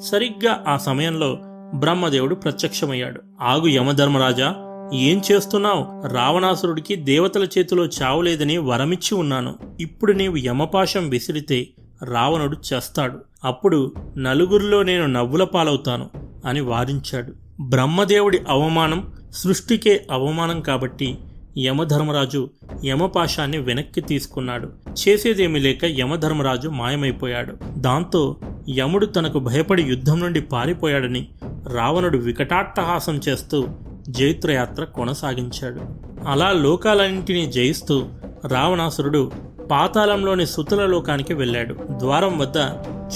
సరిగ్గా ఆ సమయంలో బ్రహ్మదేవుడు ప్రత్యక్షమయ్యాడు. ఆగు యమధర్మరాజా ఏం చేస్తున్నావు? రావణాసురుడికి దేవతల చేతిలో చావులేదని వరమిచ్చి ఉన్నాను. ఇప్పుడు నీవు యమపాశం విసిరితే రావణుడు చేస్తాడు. అప్పుడు నలుగురిలో నేను నవ్వుల పాలవుతాను అని వారించాడు. బ్రహ్మదేవుడి అవమానం సృష్టికే అవమానం కాబట్టి యమధర్మరాజు యమపాశాన్ని వెనక్కి తీసుకున్నాడు. చేసేదేమీ లేక యమధర్మరాజు మాయమైపోయాడు. దాంతో యముడు తనకు భయపడి యుద్ధం నుండి పారిపోయాడని రావణుడు వికటాట్టహాసం చేస్తూ జైత్రయాత్ర కొనసాగించాడు. అలా లోకాలన్నింటినీ జయిస్తూ రావణాసురుడు పాతాళంలోని సుతల లోకానికి వెళ్ళాడు. ద్వారం వద్ద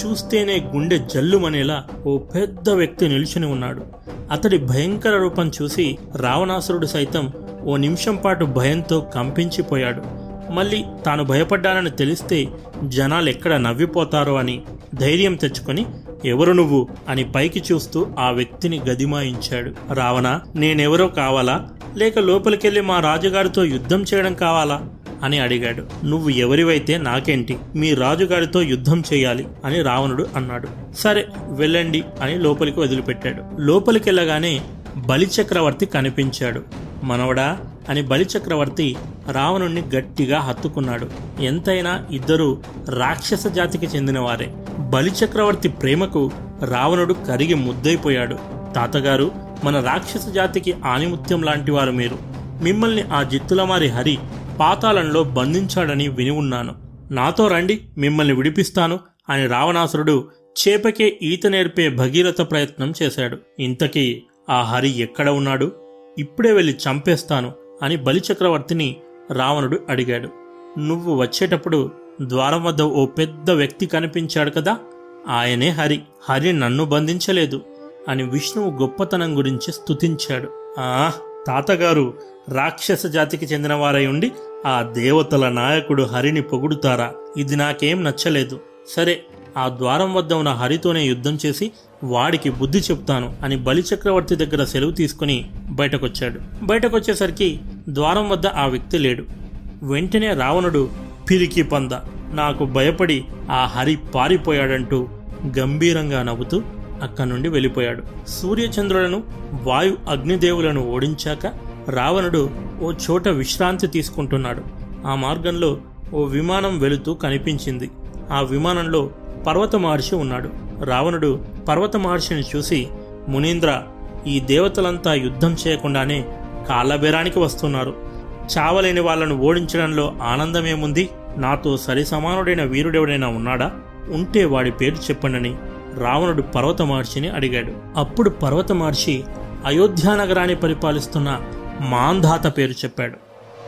చూస్తేనే గుండె జల్లుమనేలా ఓ పెద్ద వ్యక్తి నిలుచుని ఉన్నాడు. అతడి భయంకర రూపం చూసి రావణాసురుడు సైతం ఓ నిమిషం పాటు భయంతో కంపించిపోయాడు. మళ్ళీ తాను భయపడ్డానని తెలిస్తే జనాలు ఎక్కడ నవ్విపోతారో అని ధైర్యం తెచ్చుకొని ఎవరు నువ్వు? అని పైకి చూస్తూ ఆ వ్యక్తిని గదిమాయించాడు. రావణ నేనెవరో కావాలా? లేక లోపలికెళ్ళి మా రాజుగారితో యుద్ధం చేయడం కావాలా? అని అడిగాడు. నువ్వు ఎవరివైతే నాకేంటి? మీ రాజుగారితో యుద్ధం చేయాలి అని రావణుడు అన్నాడు. సరే వెళ్ళండి అని లోపలికి వదిలిపెట్టాడు. లోపలికెళ్ళగానే బలిచక్రవర్తి కనిపించాడు. మనవడా అని బలిచక్రవర్తి రావణుణ్ణి గట్టిగా హత్తుకున్నాడు. ఎంతైనా ఇద్దరు రాక్షస జాతికి చెందినవారే. బలిచక్రవర్తి ప్రేమకు రావణుడు కరిగి ముద్దైపోయాడు తాతగారు మన రాక్షస జాతికి ఆనిముత్యం లాంటివారు మీరు. మిమ్మల్ని ఆ జిత్తులమారి హరి పాతాళంలో బంధించాడని విని ఉన్నాను. నాతో రండి మిమ్మల్ని విడిపిస్తాను అని రావణాసురుడు చేపకే ఈత నేర్పే భగీరథ ప్రయత్నం చేశాడు. ఇంతకీ ఆ హరి ఎక్కడ ఉన్నాడు? ఇప్పుడే వెళ్ళి చంపేస్తాను అని బలిచక్రవర్తిని రావణుడు అడిగాడు. నువ్వు వచ్చేటప్పుడు ద్వారం వద్ద ఓ పెద్ద వ్యక్తి కనిపించాడు కదా? ఆయనే హరి. హరి నన్ను బంధించలేదు అని విష్ణువు గొప్పతనం గురించి స్తుతించాడు. ఆ తాతగారు రాక్షస జాతికి చెందినవారై ఉండి ఆ దేవతల నాయకుడు హరిని పొగుడుతారా? ఇది నాకేం నచ్చలేదు. సరే ఆ ద్వారం వద్ద ఉన్న హరితోనే యుద్ధం చేసి వాడికి బుద్ధి చెప్తాను అని బలిచక్రవర్తి దగ్గర సెలవు తీసుకుని బయటకొచ్చాడు. బయటకొచ్చేసరికి ద్వారం వద్ద ఆ వ్యక్తి లేడు. వెంటనే రావణుడు పిరికి పంద. నాకు భయపడి ఆ హరి పారిపోయాడంటూ గంభీరంగా నవ్వుతూ అక్కడి నుండి వెళ్ళిపోయాడు. సూర్యచంద్రులను వాయు అగ్నిదేవులను ఓడించాక రావణుడు ఓ చోట విశ్రాంతి తీసుకుంటున్నాడు. ఆ మార్గంలో ఓ విమానం వెళుతూ కనిపించింది. ఆ విమానంలో పర్వత మహర్షి ఉన్నాడు. రావణుడు పర్వత మహర్షిని చూసి మునీంద్ర ఈ దేవతలంతా యుద్ధం చేయకుండానే కాళ్ళబేరానికి వస్తున్నారు. చావలేని వాళ్ళను ఓడించడంలో ఆనందమేముంది? నాతో సరి సమానుడైన వీరుడెవడైనా ఉన్నాడా? ఉంటే వాడి పేరు చెప్పండని రావణుడు పర్వత మహర్షిని అడిగాడు. అప్పుడు పర్వత మహర్షి అయోధ్యా నగరాన్ని పరిపాలిస్తున్న మాంధాత పేరు చెప్పాడు.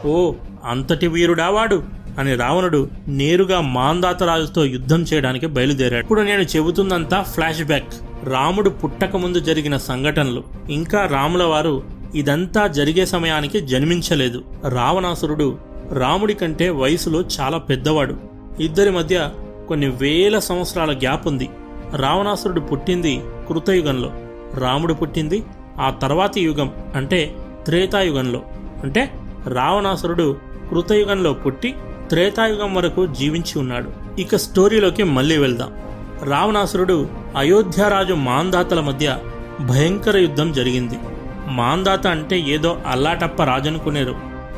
ఓ అంతటి వీరుడా వాడు అని రావణుడు నేరుగా మాందాత రాజుతో యుద్ధం చేయడానికి బయలుదేరాడు. ఇప్పుడు నేను చెబుతుందంతా ఫ్లాష్ బ్యాక్. రాముడు పుట్టక ముందు జరిగిన సంఘటనలు. ఇంకా రాముల వారు ఇదంతా జరిగే సమయానికి జన్మించలేదు. రావణాసురుడు రాముడి కంటే వయసులో చాలా పెద్దవాడు. ఇద్దరి మధ్య కొన్ని వేల సంవత్సరాల గ్యాప్ ఉంది. రావణాసురుడు పుట్టింది కృతయుగంలో. రాముడు పుట్టింది ఆ తర్వాతి యుగం అంటే త్రేతాయుగంలో. అంటే రావణాసురుడు కృతయుగంలో పుట్టి త్రేతాయుగం వరకు జీవించి ఉన్నాడు. ఇక స్టోరీలోకి మళ్ళీ వెళ్దాం. రావణాసురుడు అయోధ్యరాజు మాందాతల మధ్య భయంకర యుద్ధం జరిగింది. మాందాత అంటే ఏదో అల్లాటప్ప రాజనుకునేరు.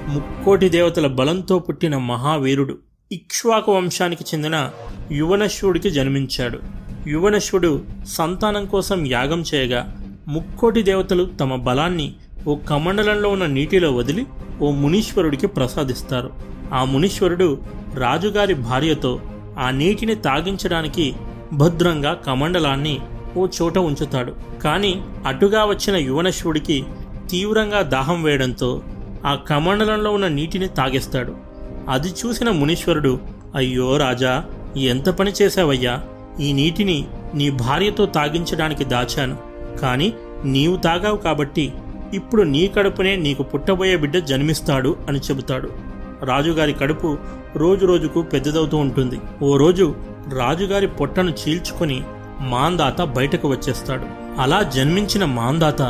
ముక్కోటి దేవతల బలంతో పుట్టిన మహావీరుడు ఇక్ష్వాకు వంశానికి చెందిన యువనశ్వుడికి జన్మించాడు. యువనశ్వుడు సంతానం కోసం యాగం చేయగా ముక్కోటి దేవతలు తమ బలాన్ని ఓ కమండలంలో ఉన్న నీటిలో వదిలి ఓ మునీశ్వరుడికి ప్రసాదిస్తారు. ఆ మునీశ్వరుడు రాజుగారి భార్యతో ఆ నీటిని తాగించడానికి భద్రంగా కమండలాన్ని ఓ చోట ఉంచుతాడు. కానీ అటుగా వచ్చిన యువనశ్వుడికి తీవ్రంగా దాహం వేయడంతో ఆ కమండలంలో ఉన్న నీటిని తాగేస్తాడు. అది చూసిన మునీశ్వరుడు అయ్యో రాజా ఎంత పని చేశావయ్యా? ఈ నీటిని నీ భార్యతో తాగించడానికి దాచాను. కానీ నీవు తాగావు కాబట్టి ఇప్పుడు నీ కడుపునే నీకు పుట్టబోయే బిడ్డ జన్మిస్తాడు అని చెబుతాడు. రాజుగారి కడుపు రోజు రోజుకు పెద్దదవుతూ ఉంటుంది. ఓ రోజు రాజుగారి పొట్టను చీల్చుకొని మాందాత బయటకు వచ్చేస్తాడు. అలా జన్మించిన మాందాత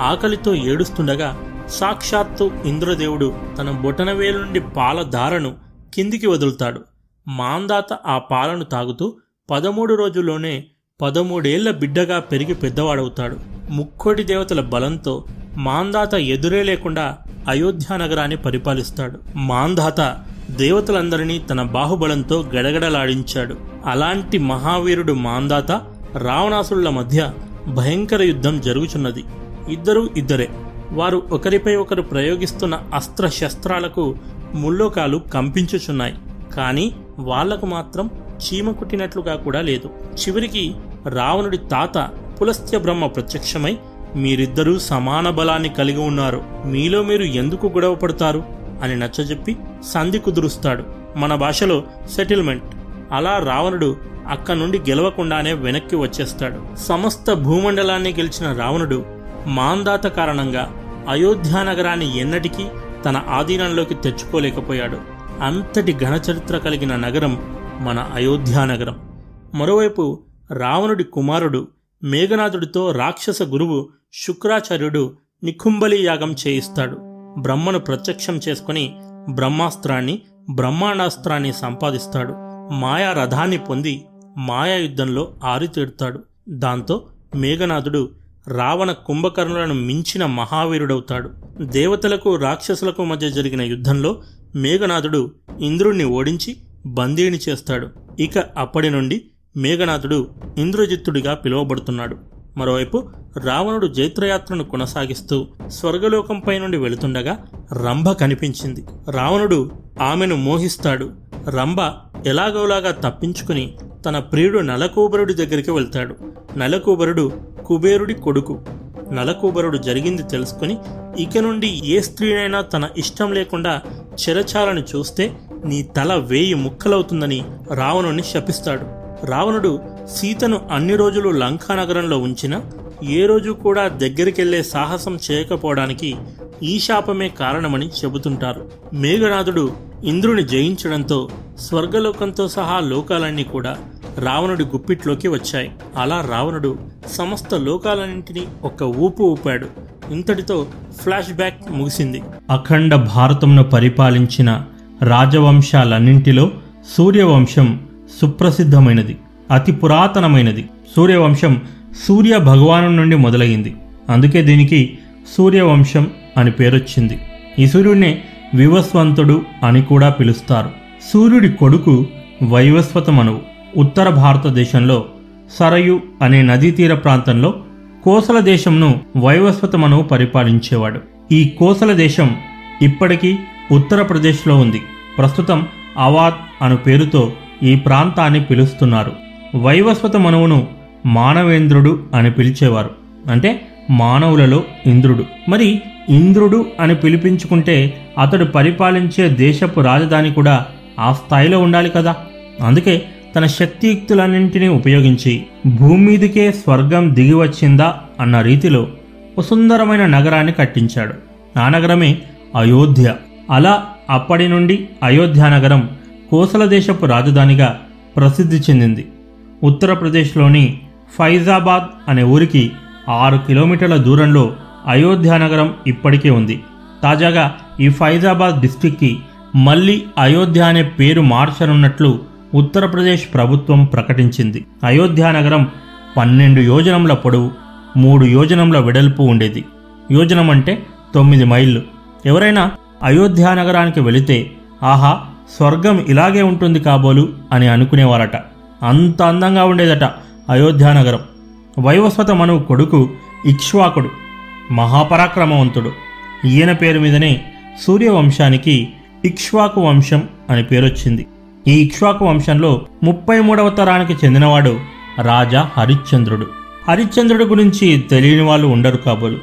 ఆకలితో ఏడుస్తుండగా సాక్షాత్తు ఇంద్రదేవుడు తన బొటనవేలు నుండి పాల ధారను కిందికి వదులుతాడు. మాందాత ఆ పాలను తాగుతూ పదమూడు రోజుల్లోనే పదమూడేళ్ళ బిడ్డగా పెరిగి పెద్దవాడవుతాడు. ముక్కోటి దేవతల బలంతో మాందాత ఎదురే లేకుండా అయోధ్య నగరాన్ని పరిపాలిస్తాడు. మాందాత దేవతలందరినీ తన బాహుబలంతో గడగడలాడించాడు. అలాంటి మహావీరుడు మాందాత రావణాసురుల మధ్య భయంకర యుద్ధం జరుగుచున్నది. ఇద్దరూ ఇద్దరే. వారు ఒకరిపై ఒకరు ప్రయోగిస్తున్న అస్త్ర శస్త్రాలకు ముల్లోకాలు కంపించుచున్నాయి. కానీ వాళ్ళకు మాత్రం చీమ కుట్టినట్లుగా కూడా లేదు. చివరికి రావణుడి తాత పులస్త్య బ్రహ్మ ప్రత్యక్షమై మీరిద్దరూ సమాన బలాన్ని కలిగి ఉన్నారు. మీలో మీరు ఎందుకు గొడవ పడతారు? అని నచ్చజెప్పి సంధి కుదురుస్తాడు. మన భాషలో సెటిల్మెంట్. అలా రావణుడు అక్క నుండి గెలవకుండానే వెనక్కి వచ్చేస్తాడు. సమస్త భూమండలాన్ని గెలిచిన రావణుడు మాందాత కారణంగా అయోధ్య నగరాన్ని ఎన్నటికీ తన ఆధీనంలోకి తెచ్చుకోలేకపోయాడు. అంతటి ఘనచరిత్ర కలిగిన నగరం మన అయోధ్యానగరం మరోవైపు రావణుడి కుమారుడు మేఘనాథుడితో రాక్షస గురువు శుక్రాచార్యుడు నిఖుంబలి యాగం చేయిస్తాడు. బ్రహ్మను ప్రత్యక్షం చేసుకుని బ్రహ్మాస్త్రాన్ని బ్రహ్మాండాస్త్రాన్ని సంపాదిస్తాడు. మాయా రథాన్ని పొంది మాయా యుద్ధంలో ఆరితేడుతాడు దాంతో మేఘనాథుడు రావణ కుంభకర్ణులను మించిన మహావీరుడవుతాడు. దేవతలకు రాక్షసులకు మధ్య జరిగిన యుద్ధంలో మేఘనాథుడు ఇంద్రుణ్ణి ఓడించి బందీని చేస్తాడు. ఇక అప్పటి నుండి మేఘనాథుడు ఇంద్రజిత్తుడిగా పిలువబడుతున్నాడు. మరోవైపు రావణుడు జైత్రయాత్రను కొనసాగిస్తూ స్వర్గలోకంపై నుండి వెళుతుండగా రంభ కనిపించింది. రావణుడు ఆమెను మోహిస్తాడు. రంభ ఎలాగోలాగా తప్పించుకుని తన ప్రియుడు నలకూబరుడి దగ్గరికి వెళ్తాడు. నలకూబరుడు కుబేరుడి కొడుకు. నలకూబరుడు జరిగింది తెలుసుకుని ఇక నుండి ఏ స్త్రీనైనా తన ఇష్టం లేకుండా చెరచాలని చూస్తే నీ తల వేయి ముక్కలవుతుందని రావణుని శపిస్తాడు. రావణుడు సీతను అన్ని రోజులు లంకానగరంలో ఉంచిన ఏ రోజు కూడా దగ్గరికెళ్ళే సాహసం చేయకపోవడానికి ఈ శాపమే కారణమని చెబుతుంటారు. మేఘనాథుడు ఇంద్రుని జయించడంతో స్వర్గలోకంతో సహా లోకాలన్నీ కూడా రావణుడి గుప్పిట్లోకి వచ్చాయి. అలా రావణుడు సమస్త లోకాలన్నింటినీ ఒక ఊపు ఊపాడు. ఇంతటితో ఫ్లాష్ బ్యాక్ ముగిసింది. అఖండ భారతంను పరిపాలించిన రాజవంశాలన్నింటిలో సూర్యవంశం సుప్రసిద్ధమైనది అతి పురాతనమైనది. సూర్యవంశం సూర్య భగవాను నుండి మొదలైంది. అందుకే దీనికి సూర్యవంశం అని పేరొచ్చింది. ఈ సూర్యుడినే వివస్వంతుడు అని కూడా పిలుస్తారు. సూర్యుడి కొడుకు వైవస్వతమనువు. ఉత్తర భారతదేశంలో సరయు అనే నదీ తీర ప్రాంతంలో కోసల దేశంను వైవస్వతమనువు పరిపాలించేవాడు. ఈ కోసల దేశం ఇప్పటికీ ఉత్తరప్రదేశ్లో ఉంది. ప్రస్తుతం అవాద్ అను పేరుతో ఈ ప్రాంతాన్ని పిలుస్తున్నారు. వైవస్వత మనువును మానవేంద్రుడు అని పిలిచేవారు. అంటే మానవులలో ఇంద్రుడు. మరి ఇంద్రుడు అని పిలిపించుకుంటే అతడు పరిపాలించే దేశపు రాజధాని కూడా ఆ స్థాయిలో ఉండాలి కదా? అందుకే తన శక్తియుక్తులన్నింటినీ ఉపయోగించి భూమి మీదకే స్వర్గం దిగి వచ్చిందా అన్న రీతిలో ఒక సుందరమైన నగరాన్ని కట్టించాడు. ఆ నగరమే అయోధ్య. అలా అప్పటి నుండి అయోధ్యానగరం కోసల దేశపు రాజధానిగా ప్రసిద్ధి చెందింది. ఉత్తరప్రదేశ్లోని ఫైజాబాద్ అనే ఊరికి ఆరు కిలోమీటర్ల దూరంలో అయోధ్యానగరం ఇప్పటికే ఉంది. తాజాగా ఈ ఫైజాబాద్ డిస్టిక్కి మళ్ళీ అయోధ్య అనే పేరు మార్చనున్నట్లు ఉత్తరప్రదేశ్ ప్రభుత్వం ప్రకటించింది. అయోధ్యానగరం పన్నెండు యోజనముల పొడవు మూడు యోజనముల వెడల్పు ఉండేది. యోజనం అంటే తొమ్మిది మైళ్ళు. ఎవరైనా అయోధ్యా నగరానికి వెళితే ఆహా స్వర్గం ఇలాగే ఉంటుంది కాబోలు అని అనుకునేవారట. అంత అందంగా ఉండేదట అయోధ్యా నగరం. వైవస్వత మనువు కొడుకు ఇక్ష్వాకుడు మహాపరాక్రమవంతుడు. ఈయన పేరు మీదనే సూర్యవంశానికి ఇక్ష్వాకు వంశం అని పేరొచ్చింది. ఈ ఇక్ష్వాకు వంశంలో ముప్పై మూడవ తరానికి చెందినవాడు రాజా హరిశ్చంద్రుడు. హరిశ్చంద్రుడి గురించి తెలియని వాళ్ళు ఉండరు కాబోలు.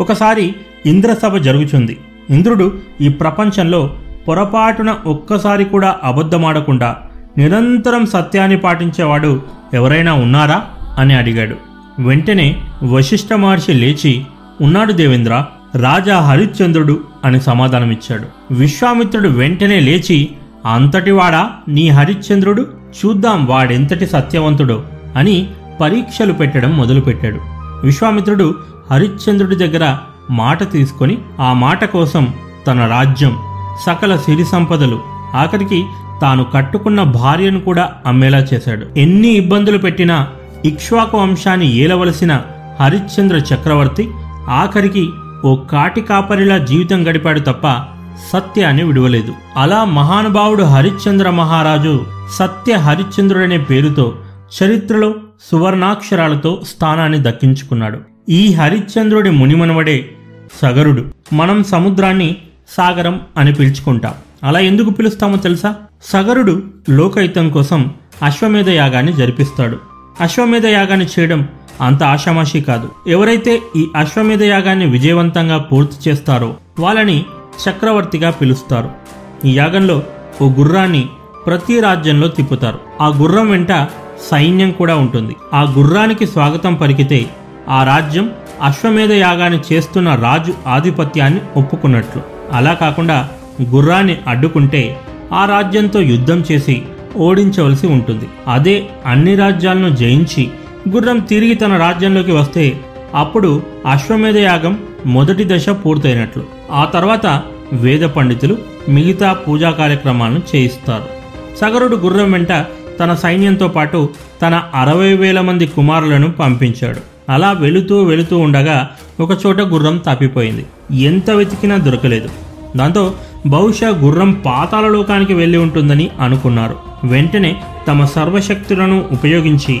ఒకసారి ఇంద్రసభ జరుగుతుంది ఇంద్రుడు ఈ ప్రపంచంలో పొరపాటున ఒక్కసారి కూడా అబద్ధమాడకుండా నిరంతరం సత్యాన్ని పాటించేవాడు ఎవరైనా ఉన్నారా అని అడిగాడు. వెంటనే వశిష్ఠ మహర్షి లేచి ఉన్నాడు దేవేంద్ర రాజా హరిశ్చంద్రుడు అని సమాధానమిచ్చాడు. విశ్వామిత్రుడు వెంటనే లేచి అంతటివాడా నీ హరిశ్చంద్రుడు? చూద్దాం వాడెంతటి సత్యవంతుడో అని పరీక్షలు పెట్టడం మొదలుపెట్టాడు. విశ్వామిత్రుడు హరిశ్చంద్రుడి దగ్గర మాట తీసుకొని ఆ మాట కోసం తన రాజ్యం సకల సిరి సంపదలు ఆఖరికి తాను కట్టుకున్న భార్యను కూడా అమ్మేలా చేశాడు. ఎన్ని ఇబ్బందులు పెట్టినా ఇక్ష్వాకు వంశాన్ని ఏలవలసిన హరిశ్చంద్ర చక్రవర్తి ఆఖరికి ఓ కాటి కాపరిలా జీవితం గడిపాడు తప్ప సత్యాన్ని విడవలేదు. అలా మహానుభావుడు హరిశ్చంద్ర మహారాజు సత్య హరిశ్చంద్రుడనే పేరుతో చరిత్రలో సువర్ణాక్షరాలతో స్థానాన్ని దక్కించుకున్నాడు. ఈ హరిశ్చంద్రుడి మునిమనవడే సగరుడు. మనం సముద్రాన్ని సాగరం అని పిలుచుకుంటాం. అలా ఎందుకు పిలుస్తామో తెలుసా? సగరుడు లోకహితం కోసం అశ్వమేధ యాగాన్ని జరిపిస్తాడు. అశ్వమేధ యాగాన్ని చేయడం అంత ఆషామాషి కాదు. ఎవరైతే ఈ అశ్వమేధ యాగాన్ని విజయవంతంగా పూర్తి చేస్తారో వాళ్ళని చక్రవర్తిగా పిలుస్తారు. ఈ యాగంలో ఓ గుర్రాన్ని ప్రతి రాజ్యంలో తిప్పుతారు. ఆ గుర్రం వెంట సైన్యం కూడా ఉంటుంది. ఆ గుర్రానికి స్వాగతం పలికితే ఆ రాజ్యం అశ్వమేధ యాగాన్ని చేస్తున్న రాజు ఆధిపత్యాన్ని ఒప్పుకున్నట్లు. అలా కాకుండా గుర్రాన్ని అడ్డుకుంటే ఆ రాజ్యంతో యుద్ధం చేసి ఓడించవలసి ఉంటుంది. అదే అన్ని రాజ్యాలను జయించి గుర్రం తిరిగి తన రాజ్యంలోకి వస్తే అప్పుడు అశ్వమేధ యాగం మొదటి దశ పూర్తయినట్లు. ఆ తర్వాత వేద పండితులు మిగతా పూజా కార్యక్రమాలను చేయిస్తారు. సగరుడు గుర్రం వెంట తన సైన్యంతో పాటు తన అరవై వేల మంది కుమారులను పంపించాడు. అలా వెళుతూ వెళుతూ ఉండగా ఒకచోట గుర్రం తప్పిపోయింది ఎంత వెతికినా దొరకలేదు. దాంతో బహుశా గుర్రం పాతాల లోకానికి వెళ్ళి ఉంటుందని అనుకున్నారు. వెంటనే తమ సర్వశక్తులను ఉపయోగించి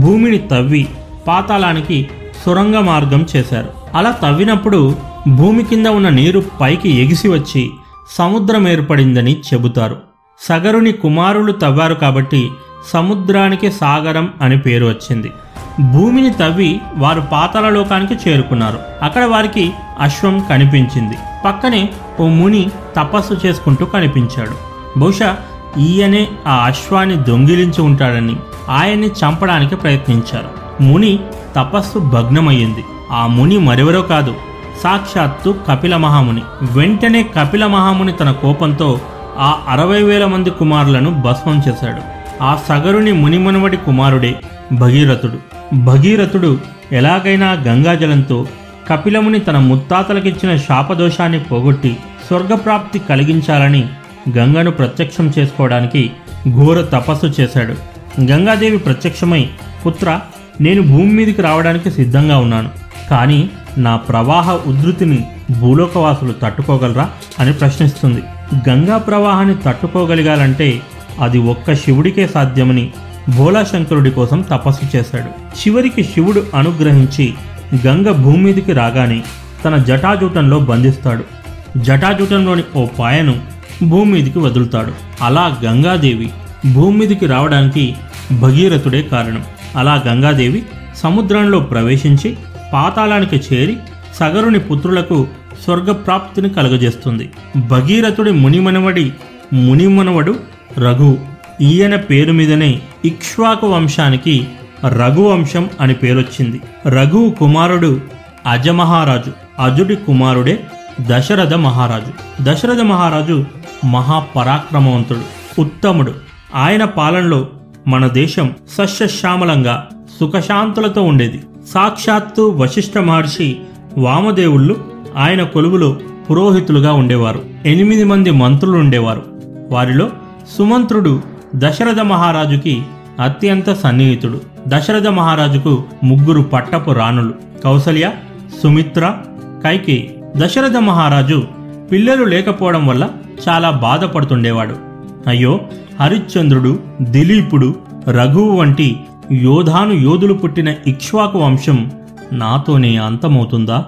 భూమిని తవ్వి పాతాళానికి సొరంగ మార్గం చేశారు. అలా తవ్వినప్పుడు భూమి కింద ఉన్న నీరు పైకి ఎగిసి వచ్చి సముద్రం ఏర్పడిందని చెబుతారు. సగరుని కుమారులు తవ్వారు కాబట్టి సముద్రానికి సాగరం అని పేరు వచ్చింది. భూమిని తవ్వి వారు పాతాల లోకానికి చేరుకున్నారు. అక్కడ వారికి అశ్వం కనిపించింది. పక్కనే ఓ ముని తపస్సు చేసుకుంటూ కనిపించాడు. బహుశా ఈయనే ఆ అశ్వాన్ని దొంగిలించి ఉంటాడని ఆయన్ని చంపడానికి ప్రయత్నించారు. ముని తపస్సు భగ్నమయ్యింది. ఆ ముని మరెవరో కాదు సాక్షాత్తు కపిల మహాముని. వెంటనే కపిల మహాముని తన కోపంతో ఆ అరవై వేల మంది కుమారులను భస్మం చేశాడు. ఆ సగరుని మునిమునవడి కుమారుడే భగీరథుడు. భగీరథుడు ఎలాగైనా గంగాజలంతో కపిలముని తన ముత్తాతలకిచ్చిన శాపదోషాన్ని పోగొట్టి స్వర్గప్రాప్తి కలిగించాలని గంగను ప్రత్యక్షం చేసుకోవడానికి ఘోర తపస్సు చేశాడు. గంగాదేవి ప్రత్యక్షమై పుత్ర నేను భూమి మీదకి రావడానికి సిద్ధంగా ఉన్నాను. కానీ నా ప్రవాహ ఉధృతిని భూలోకవాసులు తట్టుకోగలరా? అని ప్రశ్నిస్తుంది. గంగా ప్రవాహాన్ని తట్టుకోగలిగాలంటే అది ఒక్క శివుడికే సాధ్యమని భోలాశంకరుడి కోసం తపస్సు చేశాడు. చివరికి శివుడు అనుగ్రహించి గంగ భూమి మీదికి రాగానే తన జటాజూటంలో బంధిస్తాడు. జటాజూటంలోని ఓ పాయను భూమి మీదికి వదులుతాడు. అలా గంగాదేవి భూమి మీదికి రావడానికి భగీరథుడే కారణం. అలా గంగాదేవి సముద్రంలో ప్రవేశించి పాతాళానికి చేరి సగరుని పుత్రులకు స్వర్గప్రాప్తిని కలుగజేస్తుంది. భగీరథుడి మునిమనవడి మునిమనవడు రఘు. ఈయన పేరు మీదనే ఇక్ష్వాకు వంశానికి రఘువంశం అని పేరొచ్చింది. రఘు కుమారుడు అజమహారాజు. అజుడి కుమారుడే దశరథ మహారాజు. దశరథ మహారాజు మహాపరాక్రమవంతుడు ఉత్తముడు. ఆయన పాలనలో మన దేశం సస్యశ్యామలంగా సుఖశాంతులతో ఉండేది. సాక్షాత్తు వశిష్ఠ మహర్షి వామదేవుళ్ళు ఆయన కొలువులో పురోహితులుగా ఉండేవారు. ఎనిమిది మంది మంత్రులు ఉండేవారు. వారిలో సుమంత్రుడు దశరథ మహారాజుకి అత్యంత సన్నిహితుడు. దశరథ మహారాజుకు ముగ్గురు పట్టపు రాణులు కౌసల్య సుమిత్ర కైకేయి. దశరథ మహారాజు పిల్లలు లేకపోవడం వల్ల చాలా బాధపడుతుండేవాడు. అయ్యో హరిశ్చంద్రుడు దిలీపుడు రఘువు వంటి యోధాను యోధులు పుట్టిన ఇక్ష్వాకు వంశం నాతోనే అంతమవుతుందా?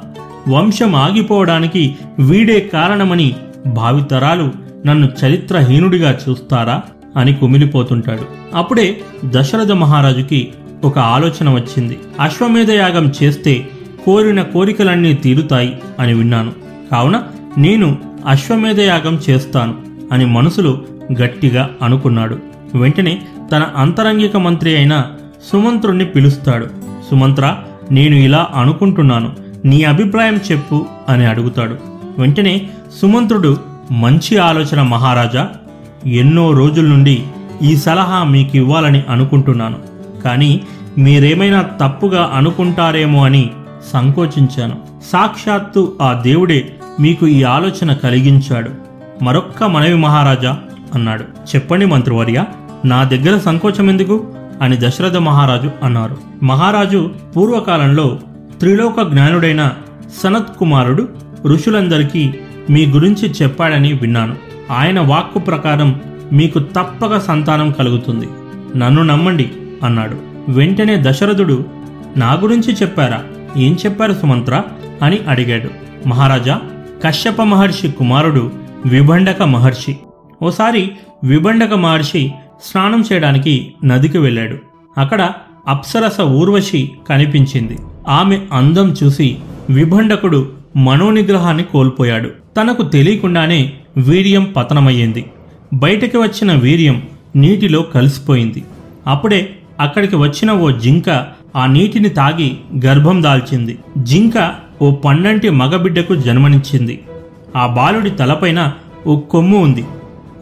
వంశం ఆగిపోవడానికి వీడే కారణమని భావితరాలు నన్ను చరిత్రహీనుడిగా చూస్తారా అని కుమిలిపోతుంటాడు. అప్పుడే దశరథ మహారాజుకి ఒక ఆలోచన వచ్చింది. అశ్వమేధ యాగం చేస్తే కోరిన కోరికలన్నీ తీరుతాయి అని విన్నాను. కావున నేను అశ్వమేధ యాగం చేస్తాను అని మనసులో గట్టిగా అనుకున్నాడు. వెంటనే తన అంతరంగిక మంత్రి అయిన సుమంత్రుణ్ణి పిలుస్తాడు. సుమంత్ర నేను ఇలా అనుకుంటున్నాను. నీ అభిప్రాయం చెప్పు అని అడుగుతాడు. వెంటనే సుమంత్రుడు మంచి ఆలోచన మహారాజా ఎన్నో రోజుల నుండి ఈ సలహా మీకు ఇవ్వాలని అనుకుంటున్నాను. కానీ మీరేమైనా తప్పుగా అనుకుంటారేమో అని సంకోచించాను. సాక్షాత్తు ఆ దేవుడే మీకు ఈ ఆలోచన కలిగించాడు. మరొక్క మనవి మహారాజా అన్నాడు. చెప్పండి మంత్రివర్య నా దగ్గర సంకోచం ఎందుకు? అని దశరథ మహారాజు అన్నారు. మహారాజు పూర్వకాలంలో త్రిలోక జ్ఞానుడైన సనత్ కుమారుడు ఋషులందరికీ మీ గురించి చెప్పాడని విన్నాను. ఆయన వాక్కు ప్రకారం మీకు తప్పక సంతానం కలుగుతుంది. నన్ను నమ్మండి అన్నాడు. వెంటనే దశరథుడు నా గురించి చెప్పారా? ఏం చెప్పారు సుమంత్ర? అని అడిగాడు. మహారాజా కశ్యప మహర్షి కుమారుడు విభండక మహర్షి. ఓసారి విభండక మహర్షి స్నానం చేయడానికి నదికి వెళ్ళాడు. అక్కడ అప్సరస ఊర్వశి కనిపించింది. ఆమె అందం చూసి విభండకుడు మనోనిగ్రహాన్ని కోల్పోయాడు. తనకు తెలియకుండానే వీర్యం పతనమయ్యింది. బయటకి వచ్చిన వీర్యం నీటిలో కలిసిపోయింది. అప్పుడే అక్కడికి వచ్చిన ఓ జింక ఆ నీటిని తాగి గర్భం దాల్చింది. జింక ఓ పన్నంటి మగబిడ్డకు జన్మనిచ్చింది. ఆ బాలుడి తలపైన ఓ కొమ్ము ఉంది.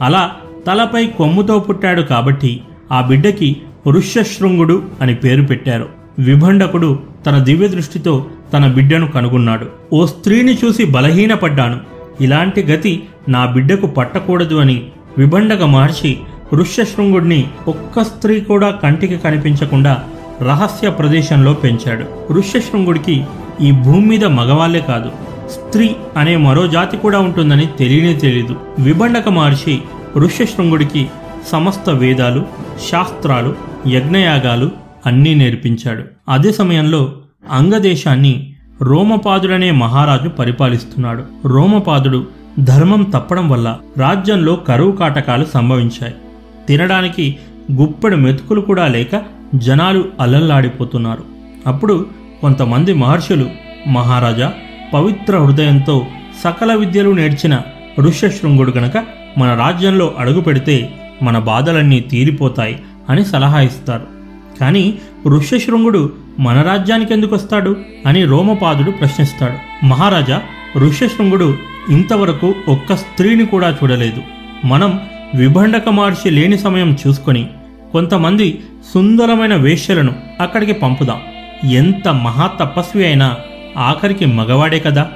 అలా తలపై కొమ్ముతో పుట్టాడు కాబట్టి ఆ బిడ్డకి ఋష్యశృంగుడు అని పేరు పెట్టారు. విభండకుడు తన దివ్య దృష్టితో తన బిడ్డను కనుగొన్నాడు. ఓ స్త్రీని చూసి బలహీనపడ్డాను. ఇలాంటి గతి నా బిడ్డకు పట్టకూడదు అని విభండక మహర్షి ఋష్యశృంగుడిని ఒక్క స్త్రీ కూడా కంటికి కనిపించకుండా రహస్య ప్రదేశంలో పెంచాడు. ఋష్యశృంగుడికి ఈ భూమి మీద మగవాళ్ళే కాదు స్త్రీ అనే మరో జాతి కూడా ఉంటుందని తెలియనే తెలీదు. విభండక మహర్షి ఋష్యశృంగుడికి సమస్త వేదాలు శాస్త్రాలు యజ్ఞయాగాలు అన్నీ నేర్పించాడు. అదే సమయంలో అంగదేశాన్ని రోమపాదుడనే మహారాజు పరిపాలిస్తున్నాడు. రోమపాదుడు ధర్మం తప్పడం వల్ల రాజ్యంలో కరువు కాటకాలు సంభవించాయి. తినడానికి గుప్పెడు మెతుకులు కూడా లేక జనాలు అల్లల్లాడిపోతున్నారు అప్పుడు కొంతమంది మహర్షులు మహారాజా పవిత్ర హృదయంతో సకల విద్యలు నేర్చిన ఋష్యశృంగుడు గనక మన రాజ్యంలో అడుగు పెడితే మన బాధలన్నీ తీరిపోతాయి అని సలహా ఇస్తారు. కానీ ఋష్యశృంగుడు మన రాజ్యానికి ఎందుకు వస్తాడు అని రోమపాదుడు ప్రశ్నిస్తాడు. మహారాజా ఋష్యశృంగుడు ఇంతవరకు ఒక్క స్త్రీని కూడా చూడలేదు. మనం విభండక మహర్షి లేని సమయం చూసుకొని కొంతమంది సుందరమైన వేష్యలను అక్కడికి పంపుదాం. ఎంత మహా తపస్వి అయినా ఆఖరికి మగవాడే కదా?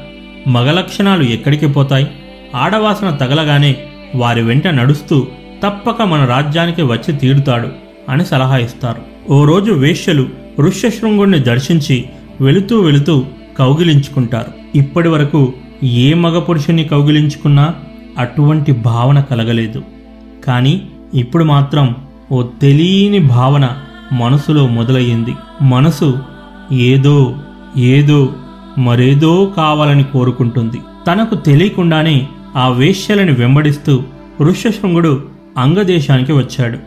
మగ లక్షణాలు ఎక్కడికి పోతాయి? ఆడవాసన తగలగానే వారి వెంట నడుస్తూ తప్పక మన రాజ్యానికి వచ్చి తీరుతాడు అని సలహా ఇస్తారు. ఓ రోజు వేశ్యలు ఋష్యశృంగుణ్ణి దర్శించి వెళుతూ వెళుతూ కౌగిలించుకుంటారు. ఇప్పటి వరకు ఏ మగ పురుషుని కౌగిలించుకున్నా అటువంటి భావన కలగలేదు. కానీ ఇప్పుడు మాత్రం ఓ తెలియని భావన మనసులో మొదలయ్యింది. మనసు ఏదో ఏదో మరేదో కావాలని కోరుకుంటుంది. తనకు తెలియకుండానే ఆ వేశ్యలని వెంబడిస్తూ ఋష్యశృంగుడు అంగదేశానికి వచ్చాడు.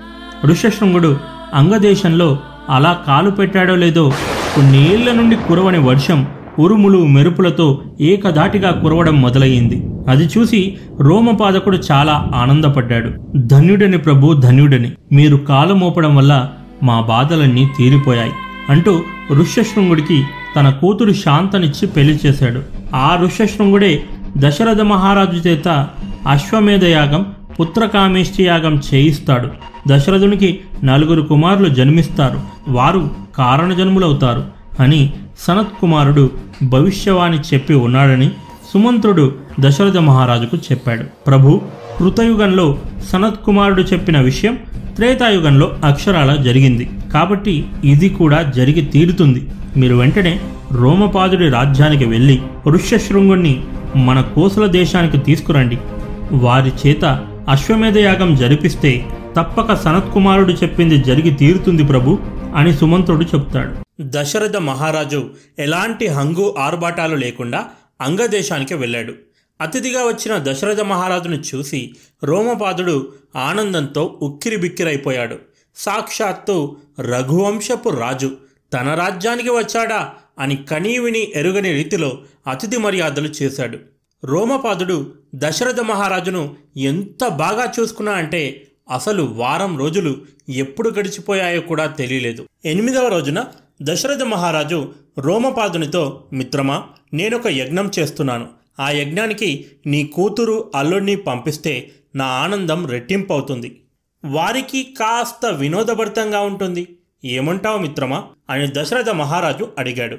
ఋష్యశృంగుడు అంగదేశంలో అలా కాలు పెట్టాడో లేదో కొన్నేళ్ళ నుండి కురవని వర్షం ఉరుములు మెరుపులతో ఏకధాటిగా కురవడం మొదలయ్యింది. అది చూసి రోమపాదకుడు చాలా ఆనందపడ్డాడు. ధన్యుడని ప్రభు ధన్యుడని. మీరు కాలు మోపడం వల్ల మా బాధలన్నీ తీరిపోయాయి అంటూ ఋష్యశృంగుడికి తన కూతురు శాంతనిచ్చి పెళ్ళి చేశాడు. ఆ ఋష్యశృంగుడే దశరథ మహారాజు చేత అశ్వమేధ యాగం పుత్రకామేష్టియాగం చేయిస్తాడు. దశరథునికి నలుగురు కుమారులు జన్మిస్తారు. వారు కారణజన్ములవుతారు అని సనత్ కుమారుడు భవిష్యవాణి చెప్పి ఉన్నాడని సుమంత్రుడు దశరథ మహారాజుకు చెప్పాడు. ప్రభు కృతయుగంలో సనత్ కుమారుడు చెప్పిన విషయం త్రేతాయుగంలో అక్షరాల జరిగింది. కాబట్టి ఇది కూడా జరిగి తీరుతుంది. మీరు వెంటనే రోమపాదుడి రాజ్యానికి వెళ్ళి ఋష్యశృంగుణ్ణి మన కోసల దేశానికి తీసుకురండి. వారి చేత అశ్వమేధ యాగం జరిపిస్తే తప్పక సనత్కుమారుడు చెప్పింది జరిగి తీరుతుంది ప్రభు అని సుమంత్రుడు చెప్తాడు. దశరథ మహారాజు ఎలాంటి హంగు ఆర్భాటాలు లేకుండా అంగదేశానికి వెళ్ళాడు. అతిథిగా వచ్చిన దశరథ మహారాజును చూసి రోమపాదుడు ఆనందంతో ఉక్కిరిబిక్కిరైపోయాడు. సాక్షాత్తు రఘువంశపు రాజు తన రాజ్యానికి వచ్చాడా అని కనీవిని ఎరుగని రీతిలో అతిథి మర్యాదలు చేశాడు. రోమపాదుడు దశరథ మహారాజును ఎంత బాగా చూసుకున్నా అంటే అసలు వారం రోజులు ఎప్పుడు గడిచిపోయాయో కూడా తెలియలేదు. ఎనిమిదవ రోజున దశరథ మహారాజు రోమపాదునితో మిత్రమా నేనొక యజ్ఞం చేస్తున్నాను. ఆ యజ్ఞానికి నీ కూతురు అల్లుడిని పంపిస్తే నా ఆనందం రెట్టింపవుతుంది. వారికి కాస్త వినోదభరితంగా ఉంటుంది. ఏమంటావు మిత్రమా? అని దశరథ మహారాజు అడిగాడు.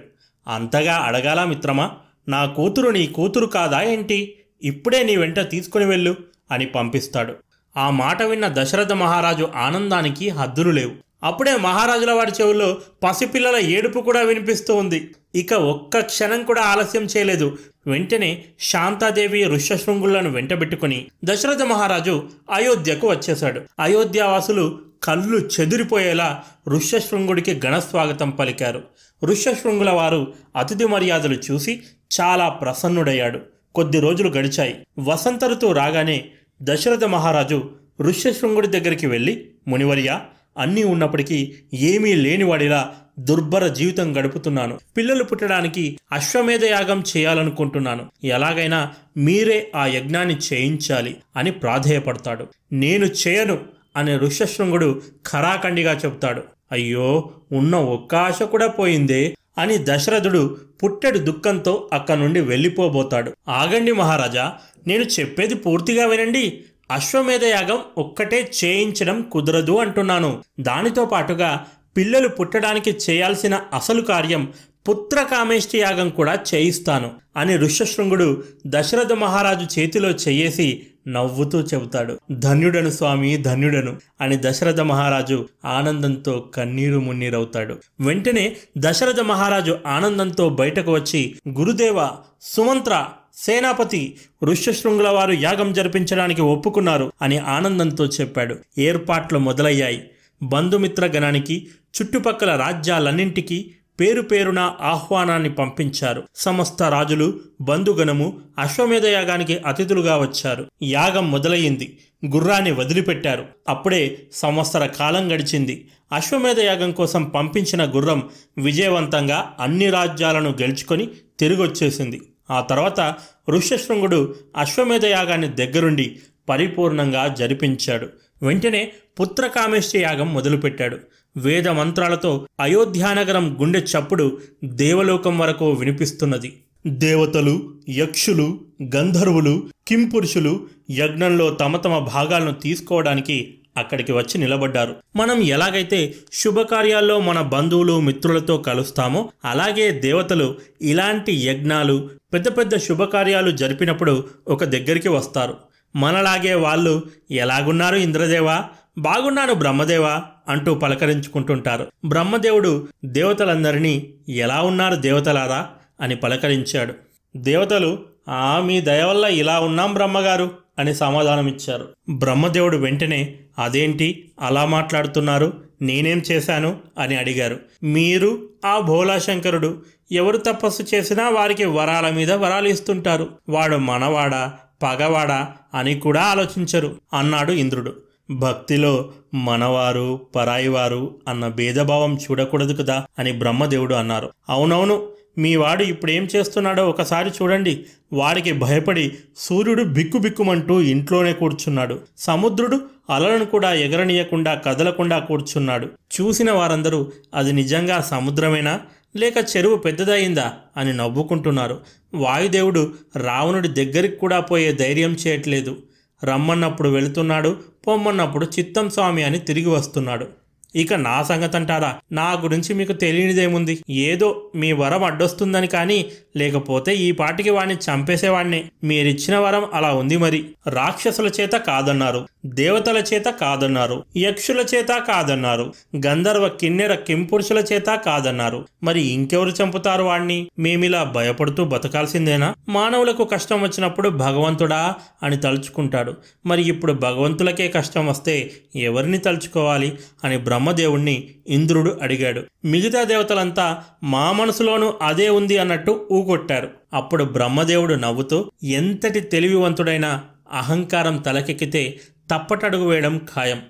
అంతగా అడగాలా మిత్రమా? నా కూతురు నీ కూతురు కాదా ఏంటి? ఇప్పుడే నీ వెంట తీసుకుని వెళ్ళు అని పంపిస్తాడు. ఆ మాట విన్న దశరథ మహారాజు ఆనందానికి హద్దులు లేవు. అప్పుడే మహారాజుల వారి చెవుల్లో పసిపిల్లల ఏడుపు కూడా వినిపిస్తూ ఉంది. ఇక ఒక్క క్షణం కూడా ఆలస్యం చేయలేదు. వెంటనే శాంతాదేవి ఋష్యశృంగులను వెంటబెట్టుకుని దశరథ మహారాజు అయోధ్యకు వచ్చేశాడు. అయోధ్యావాసులు కళ్ళు చెదిరిపోయేలా ఋష్యశృంగుడికి ఘనస్వాగతం పలికారు. ఋష్యశృంగుల వారు అతిథి మర్యాదలు చూసి చాలా ప్రసన్నుడయ్యాడు. కొద్ది రోజులు గడిచాయి. వసంత ఋతువు రాగానే దశరథ మహారాజు ఋష్యశృంగుడి దగ్గరికి వెళ్ళి మునివర్య అన్నీ ఉన్నప్పటికీ ఏమీ లేనివాడిలా దుర్భర జీవితం గడుపుతున్నాను. పిల్లలు పుట్టడానికి అశ్వమేధ యాగం చేయాలనుకుంటున్నాను. ఎలాగైనా మీరే ఆ యజ్ఞాన్ని చేయించాలి అని ప్రాధేయపడతాడు. నేను చేయను అనే ఋష్యశృంగుడు ఖరాఖండిగా చెప్తాడు. అయ్యో ఉన్న ఒక్క ఆశ కూడా పోయిందే అని దశరథుడు పుట్టెడు దుఃఖంతో అక్కడి నుండి వెళ్ళిపోబోతాడు. ఆగండి మహారాజా నేను చెప్పేది పూర్తిగా వినండి. అశ్వమేధ యాగం ఒక్కటే చేయించడం కుదరదు అంటున్నాను. దానితో పాటుగా పిల్లలు పుట్టడానికి చేయాల్సిన అసలు కార్యం పుత్రకామేష్టి యాగం కూడా చేయిస్తాను అని ఋష్యశృంగుడు దశరథ మహారాజు చేతిలో చేయేసి నవ్వుతూ చెబుతాడు. ధన్యుడను స్వామి ధన్యుడను అని దశరథ మహారాజు ఆనందంతో కన్నీరు మున్నీరవుతాడు. వెంటనే దశరథ మహారాజు ఆనందంతో బయటకు వచ్చి గురుదేవ సుమంత్ర సేనాపతి ఋష్యశృంగుల వారు యాగం జరిపించడానికి ఒప్పుకున్నారు అని ఆనందంతో చెప్పాడు. ఏర్పాట్లు మొదలయ్యాయి. బంధుమిత్ర గణానికి చుట్టుపక్కల రాజ్యాలన్నింటికీ పేరు పేరున ఆహ్వానాన్ని పంపించారు. సమస్త రాజులు బంధుగణము అశ్వమేధ యాగానికి అతిథులుగా వచ్చారు. యాగం మొదలయ్యింది. గుర్రాన్ని వదిలిపెట్టారు. అప్పుడే సంవత్సర కాలం గడిచింది. అశ్వమేధ యాగం కోసం పంపించిన గుర్రం విజయవంతంగా అన్ని రాజ్యాలను గెలుచుకొని తిరిగొచ్చేసింది. ఆ తర్వాత ఋష్యశృంగుడు అశ్వమేధ యాగాన్ని దగ్గరుండి పరిపూర్ణంగా జరిపించాడు. వెంటనే పుత్రకామేష్టి యాగం మొదలుపెట్టాడు. వేద మంత్రాలతో అయోధ్యానగరం గుండె చప్పుడు దేవలోకం వరకు వినిపిస్తున్నది. దేవతలు యక్షులు గంధర్వులు కింపురుషులు యజ్ఞంలో తమ తమ భాగాలను తీసుకోవడానికి అక్కడికి వచ్చి నిలబడ్డారు. మనం ఎలాగైతే శుభకార్యాల్లో మన బంధువులు మిత్రులతో కలుస్తామో అలాగే దేవతలు ఇలాంటి యజ్ఞాలు పెద్ద పెద్ద శుభకార్యాలు జరిపినప్పుడు ఒక దగ్గరికి వస్తారు. మనలాగే వాళ్ళు ఎలాగున్నారు ఇంద్రదేవా? బాగున్నాను బ్రహ్మదేవా? అంటూ పలకరించుకుంటుంటారు. బ్రహ్మదేవుడు దేవతలందరినీ ఎలా ఉన్నారు దేవతలారా అని పలకరించాడు. దేవతలు ఆ మీ దయ వల్ల ఇలా ఉన్నాం బ్రహ్మగారు అని సమాధానమిచ్చారు. బ్రహ్మదేవుడు వెంటనే అదేంటి? అలా మాట్లాడుతున్నారు? నేనేం చేశాను? అని అడిగారు. మీరు ఆ భోలాశంకరుడు. ఎవరు తపస్సు చేసినా వారికి వరాల మీద వరాలు ఇస్తుంటారు. వాడు మనవాడా పగవాడా అని కూడా ఆలోచించరు అన్నాడు ఇంద్రుడు. భక్తిలో మనవారు పరాయివారు అన్న భేదభావం చూడకూడదు కదా అని బ్రహ్మదేవుడు అన్నారు. అవునవును మీ వాడు ఇప్పుడు ఏం చేస్తున్నాడో ఒకసారి చూడండి. వాడికి భయపడి సూర్యుడు బిక్కుబిక్కుమంటూ ఇంట్లోనే కూర్చున్నాడు. సముద్రుడు అలలను కూడా ఎగరనీయకుండా కదలకుండా కూర్చున్నాడు. చూసిన వారందరూ అది నిజంగా సముద్రమేనా? లేక చెరువు పెద్దదయిందా? అని నవ్వుకుంటున్నారు. వాయుదేవుడు రావణుడి దగ్గరికి కూడా పోయే ధైర్యం చేయట్లేదు. రమ్మన్నప్పుడు వెళుతున్నాడు పొమ్మన్నప్పుడు చిత్తం స్వామి అని తిరిగి వస్తున్నాడు. ఇక నా సంగతి అంటారా నా గురించి మీకు తెలియనిదేముంది? ఏదో మీ వరం అడ్డొస్తుందని కానీ లేకపోతే ఈ పాటికి వాణ్ణి చంపేసేవాడిని మీరిచ్చిన వరం అలా ఉంది మరి. రాక్షసుల చేత కాదన్నారు. దేవతల చేత కాదన్నారు. యక్షుల చేత కాదన్నారు. గంధర్వ కిన్నెర కింపురుషుల చేత కాదన్నారు. మరి ఇంకెవరు చంపుతారు వాణ్ణి? మేమిలా భయపడుతూ బతకాల్సిందేనా? మానవులకు కష్టం వచ్చినప్పుడు భగవంతుడా అని తలుచుకుంటాడు. మరి ఇప్పుడు భగవంతులకే కష్టం వస్తే ఎవరిని తలుచుకోవాలి? అని బ్రహ్మ బ్రహ్మదేవుణ్ణి ఇంద్రుడు అడిగాడు. మిగతా దేవతలంతా మా మనసులోనూ అదే ఉంది అన్నట్టు ఊకొట్టారు. అప్పుడు బ్రహ్మదేవుడు నవ్వుతూ ఎంతటి తెలివివంతుడైనా అహంకారం తలకెక్కితే తప్పటడుగు వేయడం ఖాయం.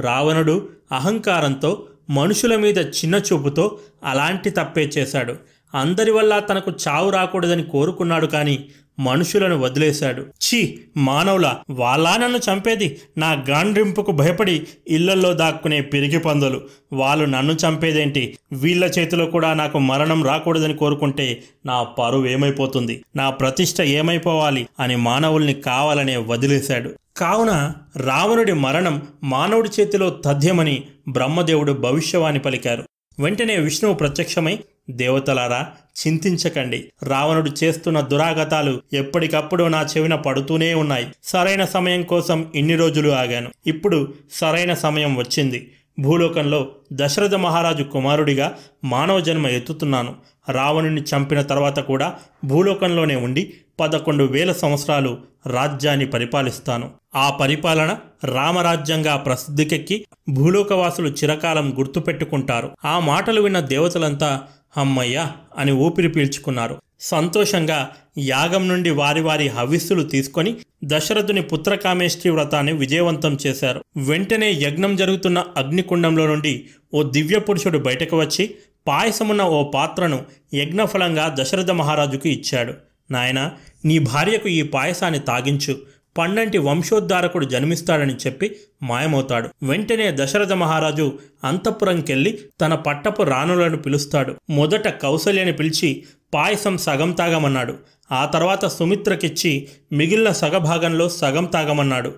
రావణుడు అహంకారంతో మనుషుల మీద చిన్న చూపుతో అలాంటి తప్పే చేశాడు. అందరి వల్ల తనకు చావు రాకూడదని కోరుకున్నాడు కానీ మనుషులను వదిలేశాడు. ఛీ మానవుల వాళ్ళా నన్ను చంపేది? నా గాండ్రింపుకు భయపడి ఇళ్ళల్లో దాక్కునే పిరిగి పందులు. వాళ్ళు నన్ను చంపేదేంటి? వీళ్ళ చేతిలో కూడా నాకు మరణం రాకూడదని కోరుకుంటే నా పరువు ఏమైపోతుంది? నా ప్రతిష్ట ఏమైపోవాలి అని మానవుల్ని కావాలనే వదిలేశాడు. కావున రావణుడి మరణం మానవుడి చేతిలో తథ్యమని బ్రహ్మదేవుడు భవిష్యవాణి పలికారు. వెంటనే విష్ణువు ప్రత్యక్షమై దేవతలారా చింతించకండి. రావణుడు చేస్తున్న దురాగతాలు ఎప్పటికప్పుడు నా చెవిన పడుతూనే ఉన్నాయి. సరైన సమయం కోసం ఇన్ని రోజులు ఆగాను. ఇప్పుడు సరైన సమయం వచ్చింది. భూలోకంలో దశరథ మహారాజు కుమారుడిగా మానవ జన్మ ఎత్తుతున్నాను. రావణుని చంపిన తర్వాత కూడా భూలోకంలోనే ఉండి పదకొండు వేల సంవత్సరాలు రాజ్యాన్ని పరిపాలిస్తాను. ఆ పరిపాలన రామరాజ్యంగా ప్రసిద్ధికెక్కి భూలోకవాసులు చిరకాలం గుర్తుపెట్టుకుంటారు. ఆ మాటలు విన్న దేవతలంతా అమ్మయ్యా అని ఊపిరి పీల్చుకున్నారు. సంతోషంగా యాగం నుండి వారి వారి హవిస్సులు తీసుకొని దశరథుని పుత్రకామేష్టి వ్రతాన్ని విజయవంతం చేశారు. వెంటనే యజ్ఞం జరుగుతున్న అగ్నికుండంలో నుండి ఓ దివ్య పురుషుడు బయటకు వచ్చి పాయసమున్న ఓ పాత్రను యజ్ఞఫలంగా దశరథ మహారాజుకు ఇచ్చాడు. నాయన నీ భార్యకు ఈ పాయసాన్ని తాగించు. పండంటి వంశోద్ధారకుడు జన్మిస్తాడని చెప్పి మాయమవుతాడు. వెంటనే దశరథ మహారాజు అంతఃపురంకెళ్ళి తన పట్టపు రాణులను పిలుస్తాడు. మొదట కౌసల్యని పిలిచి పాయసం సగం తాగమన్నాడు. ఆ తర్వాత సుమిత్రకిచ్చి మిగిలిన సగభాగంలో సగం తాగమన్నాడు.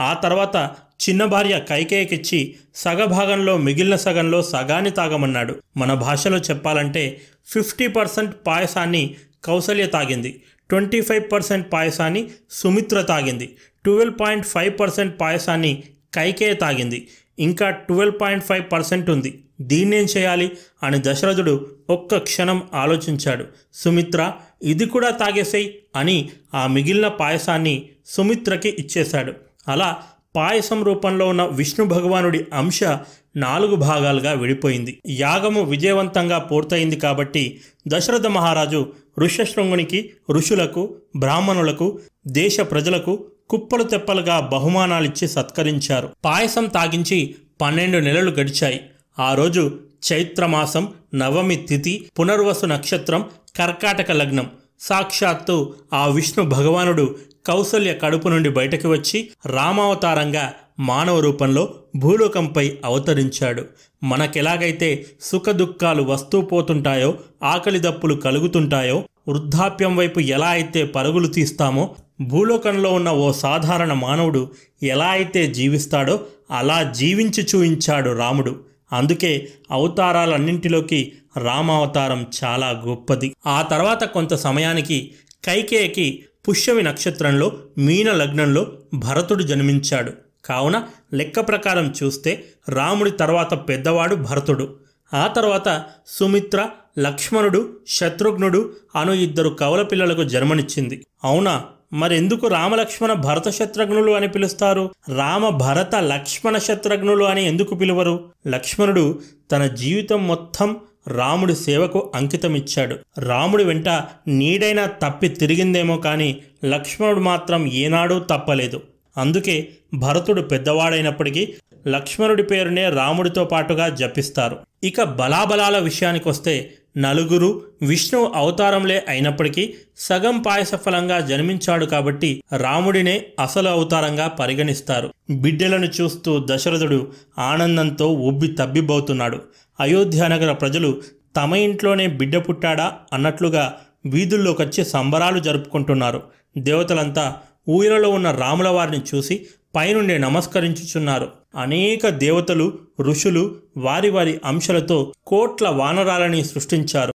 ఆ తర్వాత చిన్న భార్య కైకేయకిచ్చి సగభాగంలో మిగిలిన సగంలో సగాన్ని తాగమన్నాడు. మన భాషలో చెప్పాలంటే ఫిఫ్టీ పర్సెంట్ పాయసాన్ని కౌసల్య తాగింది. ట్వంటీ ఫైవ్ పర్సెంట్ పాయసాన్ని సుమిత్ర తాగింది ట్వెల్వ్ పాయింట్ ఫైవ్ పర్సెంట్ పాయసాన్ని కైకేయ తాగింది ఇంకా ట్వెల్వ్ పాయింట్ ఫైవ్ పర్సెంట్ ఉంది. దీన్నేం చేయాలి అని దశరథుడు ఒక్క క్షణం ఆలోచించాడు. సుమిత్ర ఇది కూడా తాగేసేయ్ అని ఆ మిగిలిన పాయసాన్ని సుమిత్రకి ఇచ్చేశాడు. అలా పాయసం రూపంలో ఉన్న విష్ణు భగవానుడి అంశ నాలుగు భాగాలుగా విడిపోయింది. యాగము విజయవంతంగా పూర్తయింది కాబట్టి దశరథ మహారాజు ఋష్యశృంగునికి ఋషులకు బ్రాహ్మణులకు దేశ ప్రజలకు కుప్పలు తెప్పలుగా బహుమానాలిచ్చి సత్కరించారు. పాయసం తాగించి పన్నెండు నెలలు గడిచాయి. ఆ రోజు చైత్రమాసం నవమి తిథి పునర్వసు నక్షత్రం కర్కాటక లగ్నం. సాక్షాత్తు ఆ విష్ణు భగవానుడు కౌసల్య కడుపు నుండి బయటకు వచ్చి రామావతారంగా మానవ రూపంలో భూలోకంపై అవతరించాడు. మనకెలాగైతే సుఖదుఖాలు వస్తూ పోతుంటాయో ఆకలి దప్పులు కలుగుతుంటాయో వృద్ధాప్యం వైపు ఎలా అయితే పరుగులు తీస్తామో భూలోకంలో ఉన్న ఓ సాధారణ మానవుడు ఎలా అయితే జీవిస్తాడో అలా జీవించి చూయించాడు రాముడు. అందుకే అవతారాలన్నింటిలోకి రామావతారం చాలా గొప్పది. ఆ తర్వాత కొంత సమయానికి కైకేయకి పుష్యమి నక్షత్రంలో మీన లగ్నంలో భరతుడు జన్మించాడు. కావున లెక్క ప్రకారం చూస్తే రాముడి తర్వాత పెద్దవాడు భరతుడు. ఆ తర్వాత సుమిత్ర లక్ష్మణుడు శత్రుఘ్నుడు అను ఇద్దరు కవల పిల్లలకు జన్మనిచ్చింది. అవునా? మరెందుకు రామలక్ష్మణ భరత శత్రుఘ్నులు అని పిలుస్తారు? రామ భరత లక్ష్మణ శత్రుఘ్నులు అని ఎందుకు పిలువరు? లక్ష్మణుడు తన జీవితం మొత్తం రాముడి సేవకు అంకితమిచ్చాడు. రాముడి వెంట నీడైనా తప్పి తిరిగిందేమో కానీ లక్ష్మణుడు మాత్రం ఏనాడూ తప్పలేదు. అందుకే భరతుడు పెద్దవాడైనప్పటికీ లక్ష్మణుడి పేరునే రాముడితో పాటుగా జపిస్తారు. ఇక బలాబలాల విషయానికొస్తే నలుగురు విష్ణువు అవతారంలే అయినప్పటికీ సగం పాయస ఫలంగా జన్మించాడు కాబట్టి రాముడినే అసలు అవతారంగా పరిగణిస్తారు. బిడ్డలను చూస్తూ దశరథుడు ఆనందంతో ఉబ్బి తబ్బిబోతున్నాడు. అయోధ్యానగర ప్రజలు తమ ఇంట్లోనే బిడ్డ పుట్టాడా అన్నట్లుగా వీధుల్లోకొచ్చి సంబరాలు జరుపుకుంటున్నారు. దేవతలంతా ఊయలలో ఉన్న రాముల వారిని చూసి పైనుండి నమస్కరించుచున్నారు. అనేక దేవతలు ఋషులు వారి వారి అంశాలతో కోట్ల వానరాలని సృష్టించారు.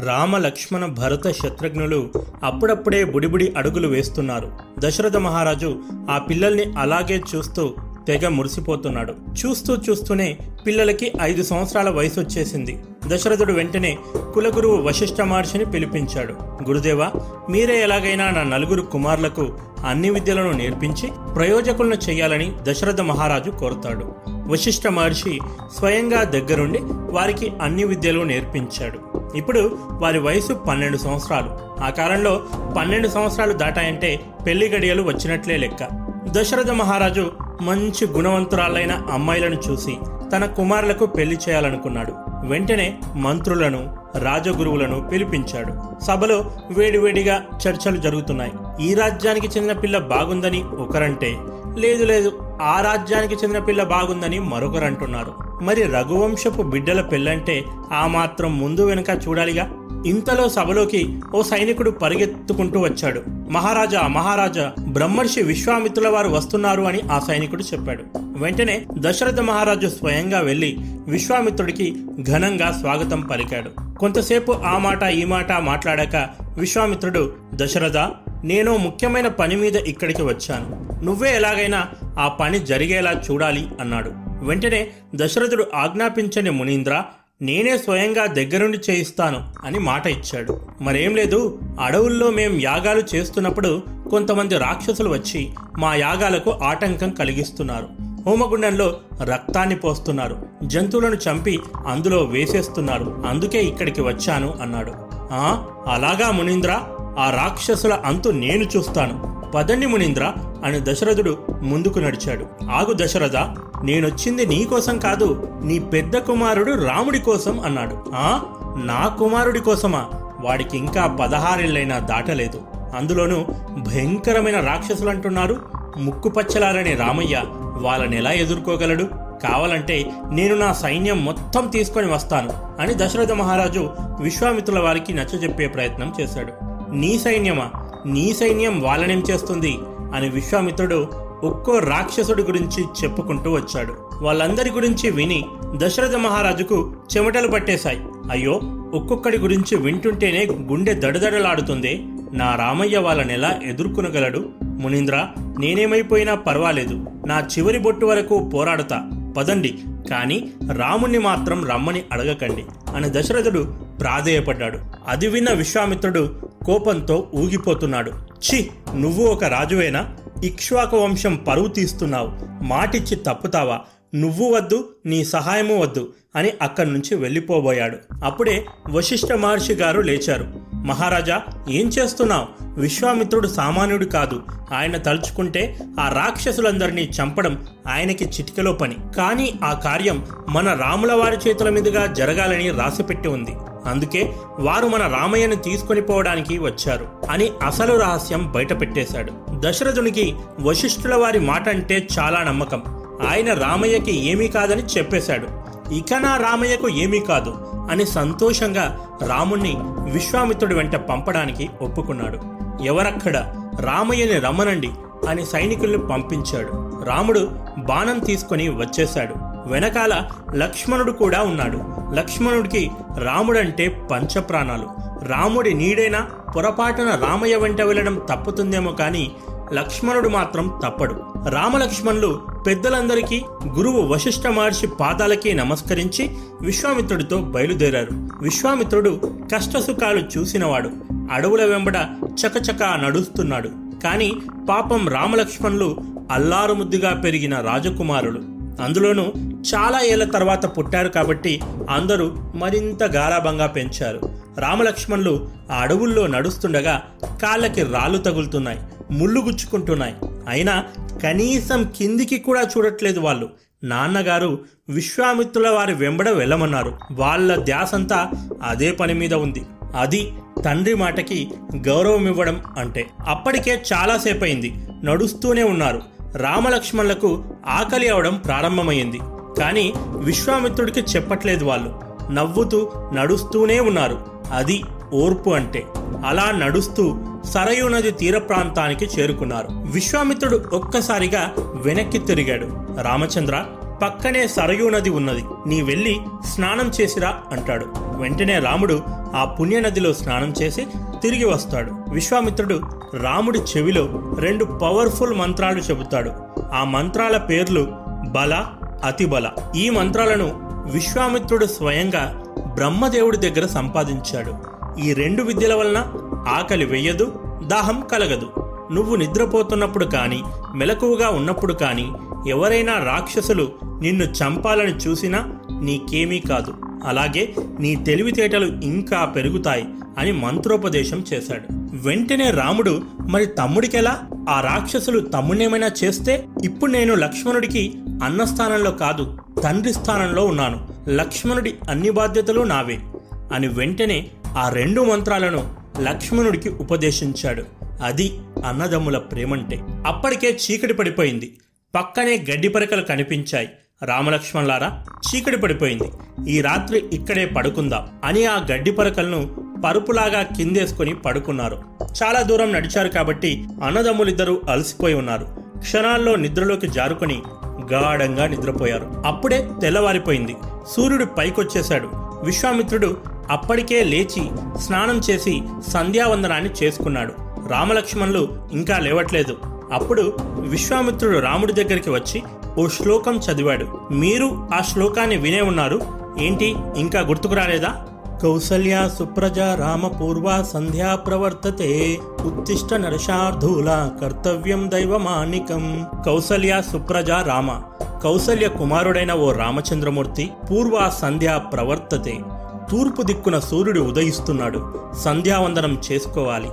రామ లక్ష్మణ భరత శత్రుఘ్నులు అప్పుడప్పుడే బుడిబుడి అడుగులు వేస్తున్నారు. దశరథ మహారాజు ఆ పిల్లల్ని అలాగే చూస్తూ తెగ మురిసిపోతున్నాడు. చూస్తూ చూస్తూనే పిల్లలకి ఐదు సంవత్సరాల వయసు వచ్చేసింది. దశరథుడు వెంటనే కులగురువు వశిష్ఠ మహర్షిని పిలిపించాడు. గురుదేవా మీరే ఎలాగైనా నా నలుగురు కుమారులకు అన్ని విద్యలను నేర్పించి ప్రయోజకులను చేయాలని దశరథ మహారాజు కోరుతాడు. వశిష్ఠ మహర్షి స్వయంగా దగ్గరుండి వారికి అన్ని విద్యలు నేర్పించాడు. ఇప్పుడు వారి వయసు పన్నెండు సంవత్సరాలు. ఆ కాలంలో పన్నెండు సంవత్సరాలు దాటాయంటే పెళ్ళి గడియలు వచ్చినట్లే లెక్క. దశరథ మహారాజు మంచి గుణవంతురాలైన అమ్మాయిలను చూసి తన కుమారులకు పెళ్ళి చేయాలనుకున్నాడు. వెంటనే మంత్రులను రాజగురువులను పిలిపించాడు. సభలో వేడివేడిగా చర్చలు జరుగుతున్నాయి. ఈ రాజ్యానికి చెందిన పిల్ల బాగుందని ఒకరంటే లేదు లేదు. ఆ రాజ్యానికి చెందిన పిల్ల బాగుందని మరొకరు అంటున్నారు మరి రఘువంశపు బిడ్డల పెళ్ళంటే ఆ మాత్రం ముందు వెనుక చూడాలిగా? ఇంతలో సభలోకి ఓ సైనికుడు పరిగెత్తుకుంటూ వచ్చాడు. మహారాజా మహారాజా బ్రహ్మర్షి విశ్వామిత్రుల వారు వస్తున్నారు అని ఆ సైనికుడు చెప్పాడు. వెంటనే దశరథ మహారాజు స్వయంగా వెళ్ళి విశ్వామిత్రుడికి ఘనంగా స్వాగతం పలికాడు. కొంతసేపు ఆ మాట ఈ మాట మాట్లాడాక విశ్వామిత్రుడు దశరథ నేను ముఖ్యమైన పని మీద ఇక్కడికి వచ్చాను. నువ్వే ఎలాగైనా ఆ పని జరిగేలా చూడాలి అన్నాడు. వెంటనే దశరథుడు ఆజ్ఞాపించని మునీంద్ర నేనే స్వయంగా దగ్గరుండి చేయిస్తాను అని మాట ఇచ్చాడు. మరేం లేదు అడవుల్లో మేం యాగాలు చేస్తున్నప్పుడు కొంతమంది రాక్షసులు వచ్చి మా యాగాలకు ఆటంకం కలిగిస్తున్నారు. హోమగుండంలో రక్తాన్ని పోస్తున్నారు. జంతువులను చంపి అందులో వేసేస్తున్నారు. అందుకే ఇక్కడికి వచ్చాను అన్నాడు. ఆ అలాగా మునీంద్ర? ఆ రాక్షసుల అంతు నేను చూస్తాను. పదండి మునీంద్ర అని దశరథుడు ముందుకు నడిచాడు. ఆగు దశరథ నేనొచ్చింది నీకోసం కాదు నీ పెద్ద కుమారుడు రాముడి కోసం అన్నాడు. ఆ? నా కుమారుడి కోసమా? వాడికి ఇంకా పదహారేళ్ళైనా దాటలేదు. అందులోనూ భయంకరమైన రాక్షసులు అంటున్నారు ముక్కుపచ్చలారని రామయ్య వాళ్ళని ఎలా ఎదుర్కోగలడు? కావాలంటే నేను నా సైన్యం మొత్తం తీసుకొని వస్తాను అని దశరథ మహారాజు విశ్వామిత్రుల వారికి నచ్చజెప్పే ప్రయత్నం చేశాడు. నీ సైన్యమా? నీ సైన్యం వాళ్ళనేం చేస్తుంది? అని విశ్వామిత్రుడు ఒక్కో రాక్షసుడి గురించి చెప్పుకుంటూ వచ్చాడు. వాళ్ళందరి గురించి విని దశరథ మహారాజుకు చెమటలు పట్టేశాయి. అయ్యో ఒక్కొక్కడి గురించి వింటుంటేనే గుండె దడదడలాడుతుంది. నా రామయ్య వాళ్ళనెలా ఎదుర్కొనగలడు. మునీంద్ర నేనేమైపోయినా పర్వాలేదు. నా చివరి బొట్టు వరకు పోరాడతా. పదండి కానీ రాముణ్ణి మాత్రం రమ్మని అడగకండి. అని దశరథుడు ప్రాధేయపడ్డాడు. అది విన్న విశ్వామిత్రుడు కోపంతో ఊగిపోతున్నాడు. ఛీ నువ్వు ఒక రాజువేనా? ఇక్ష్వాకు వంశం పరువు తీస్తున్నావు. మాటిచ్చి తప్పుతావా? నువ్వు వద్దు నీ సహాయము వద్దు అని అక్కడి నుంచి వెళ్ళిపోబోయాడు. అప్పుడే వశిష్ఠ మహర్షి గారు లేచారు. మహారాజా ఏం చేస్తున్నావు? విశ్వామిత్రుడు సామాన్యుడు కాదు. ఆయన తలుచుకుంటే ఆ రాక్షసులందరినీ చంపడం ఆయనకి చిటికలో పని. కానీ ఆ కార్యం మన రాముల వారి చేతుల మీదుగా జరగాలని రాసిపెట్టి ఉంది. అందుకే వారు మన రామయ్యను తీసుకొని పోవడానికి వచ్చారు అని అసలు రహస్యం బయట పెట్టేశాడు దశరథునికి వశిష్ఠుల వారి మాట అంటే చాలా నమ్మకం. ఆయన రామయ్యకి ఏమీ కాదని చెప్పేశాడు. ఇక నా రామయ్యకు ఏమీ కాదు అని సంతోషంగా రాముణ్ణి విశ్వామిత్రుడి వెంట పంపడానికి ఒప్పుకున్నాడు. ఎవరక్కడ రామయ్యని రమ్మనండి అని సైనికుల్ని పంపించాడు. రాముడు బాణం తీసుకొని వచ్చేశాడు. వెనకాల లక్ష్మణుడు కూడా ఉన్నాడు. లక్ష్మణుడికి రాముడంటే పంచప్రాణాలు. రాముడి నీడైనా పొరపాటున రామయ్య వెంట వెళ్ళడం తప్పుతుందేమో కానీ లక్ష్మణుడు మాత్రం తప్పడు. రామలక్ష్మణులు పెద్దలందరికీ గురువు వశిష్ఠ మహర్షి పాదాలకి నమస్కరించి విశ్వామిత్రుడితో బయలుదేరారు. విశ్వామిత్రుడు కష్టసుఖాలు చూసినవాడు. అడవుల వెంబడ చకచకా నడుస్తున్నాడు. కాని పాపం రామలక్ష్మణులు అల్లారుముద్దుగా పెరిగిన రాజకుమారులు. అందులోనూ చాలా ఏళ్ళ తర్వాత పుట్టారు కాబట్టి అందరూ మరింత గారాభంగా పెంచారు. రామలక్ష్మణులు ఆ అడవుల్లో నడుస్తుండగా కాళ్ళకి రాళ్ళు తగులుతున్నాయి. ముళ్ళు గుచ్చుకుంటున్నాయి. అయినా కనీసం కిందికి కూడా చూడట్లేదు వాళ్ళు. నాన్నగారు విశ్వామిత్రుల వారి వెంబడ వెళ్ళమన్నారు. వాళ్ళ ధ్యాసంతా అదే పని మీద ఉంది. అది తండ్రి మాటకి గౌరవం ఇవ్వడం అంటే. అప్పటికే చాలాసేపు అయింది నడుస్తూనే ఉన్నారు. రామలక్ష్మణులకు ఆకలి అవడం ప్రారంభమైంది కానీ విశ్వామిత్రుడికి చెప్పట్లేదు వాళ్ళు. నవ్వుతూ నడుస్తూనే ఉన్నారు. అది ఓర్పు అంటే అలా నడుస్తూ సరయు నది తీర ప్రాంతానికి చేరుకున్నారు. విశ్వామిత్రుడు ఒక్కసారిగా వెనక్కి తిరిగాడు. రామచంద్ర పక్కనే సరయూ నది ఉన్నది. నీ వెళ్ళి స్నానం చేసిరా అంటాడు. వెంటనే రాముడు ఆ పుణ్యనదిలో స్నానం చేసి తిరిగి వస్తాడు. విశ్వామిత్రుడు రాముడి చెవిలో రెండు పవర్ఫుల్ మంత్రాలు చెబుతాడు. ఆ మంత్రాల పేర్లు బల అతిబల. ఈ మంత్రాలను విశ్వామిత్రుడు స్వయంగా బ్రహ్మదేవుడి దగ్గర సంపాదించాడు. ఈ రెండు విద్యల వలన ఆకలి వెయ్యదు దాహం కలగదు. నువ్వు నిద్రపోతున్నప్పుడు కానీ మెలకువగా ఉన్నప్పుడు కానీ ఎవరైనా రాక్షసులు నిన్ను చంపాలని చూసినా నీకేమీ కాదు. అలాగే నీ తెలివితేటలు ఇంకా పెరుగుతాయి అని మంత్రోపదేశం చేశాడు. వెంటనే రాముడు మరి తమ్ముడికెలా? ఆ రాక్షసులు తమ్ముడేమైనా చేస్తే ఇప్పుడు నేను లక్ష్మణుడికి అన్న స్థానంలో కాదు తండ్రి స్థానంలో ఉన్నాను. లక్ష్మణుడి అన్ని బాధ్యతలు నావే అని వెంటనే ఆ రెండు మంత్రాలను లక్ష్మణుడికి ఉపదేశించాడు. అది అన్నదమ్ముల ప్రేమంటే. అప్పటికే చీకటి పడిపోయింది. పక్కనే గడ్డి పరకలు కనిపించాయి. రామలక్ష్మణులారా చీకటి పడిపోయింది. ఈ రాత్రి ఇక్కడే పడుకుందాం అని ఆ గడ్డి పరకలను పరుపులాగా కిందేసుకొని పడుకున్నారు. చాలా దూరం నడిచారు కాబట్టి అన్నదమ్ములిద్దరూ అలసిపోయి ఉన్నారు. క్షణాల్లో నిద్రలోకి జారుకొని గాఢంగా నిద్రపోయారు. అప్పుడే తెల్లవారిపోయింది. సూర్యుడు పైకొచ్చేశాడు. విశ్వామిత్రుడు అప్పటికే లేచి స్నానం చేసి సంధ్యావందనాన్ని చేసుకున్నాడు. రామలక్ష్మణులు ఇంకా లేవట్లేదు. అప్పుడు విశ్వామిత్రుడు రాముడి దగ్గరికి వచ్చి ఓ శ్లోకం చదివాడు. మీరు ఆ శ్లోకాన్ని వినే ఉన్నారు. ఏంటి? ఇంకా గుర్తుకు రాలేదా? కౌసల్య సుప్రజ రామపూర్వ సంధ్యా ప్రవర్తతే. ఉత్తిష్ట నరశార్ధూల కర్తవ్యం దైవమానికం కౌసల్య సుప్రజ రామ. కౌసల్య కుమారుడైన ఓ రామచంద్రమూర్తి పూర్వ సంధ్యా ప్రవర్తతే. తూర్పు దిక్కున సూర్యుడు ఉదయిస్తున్నాడు. సంధ్యావందనం చేసుకోవాలి.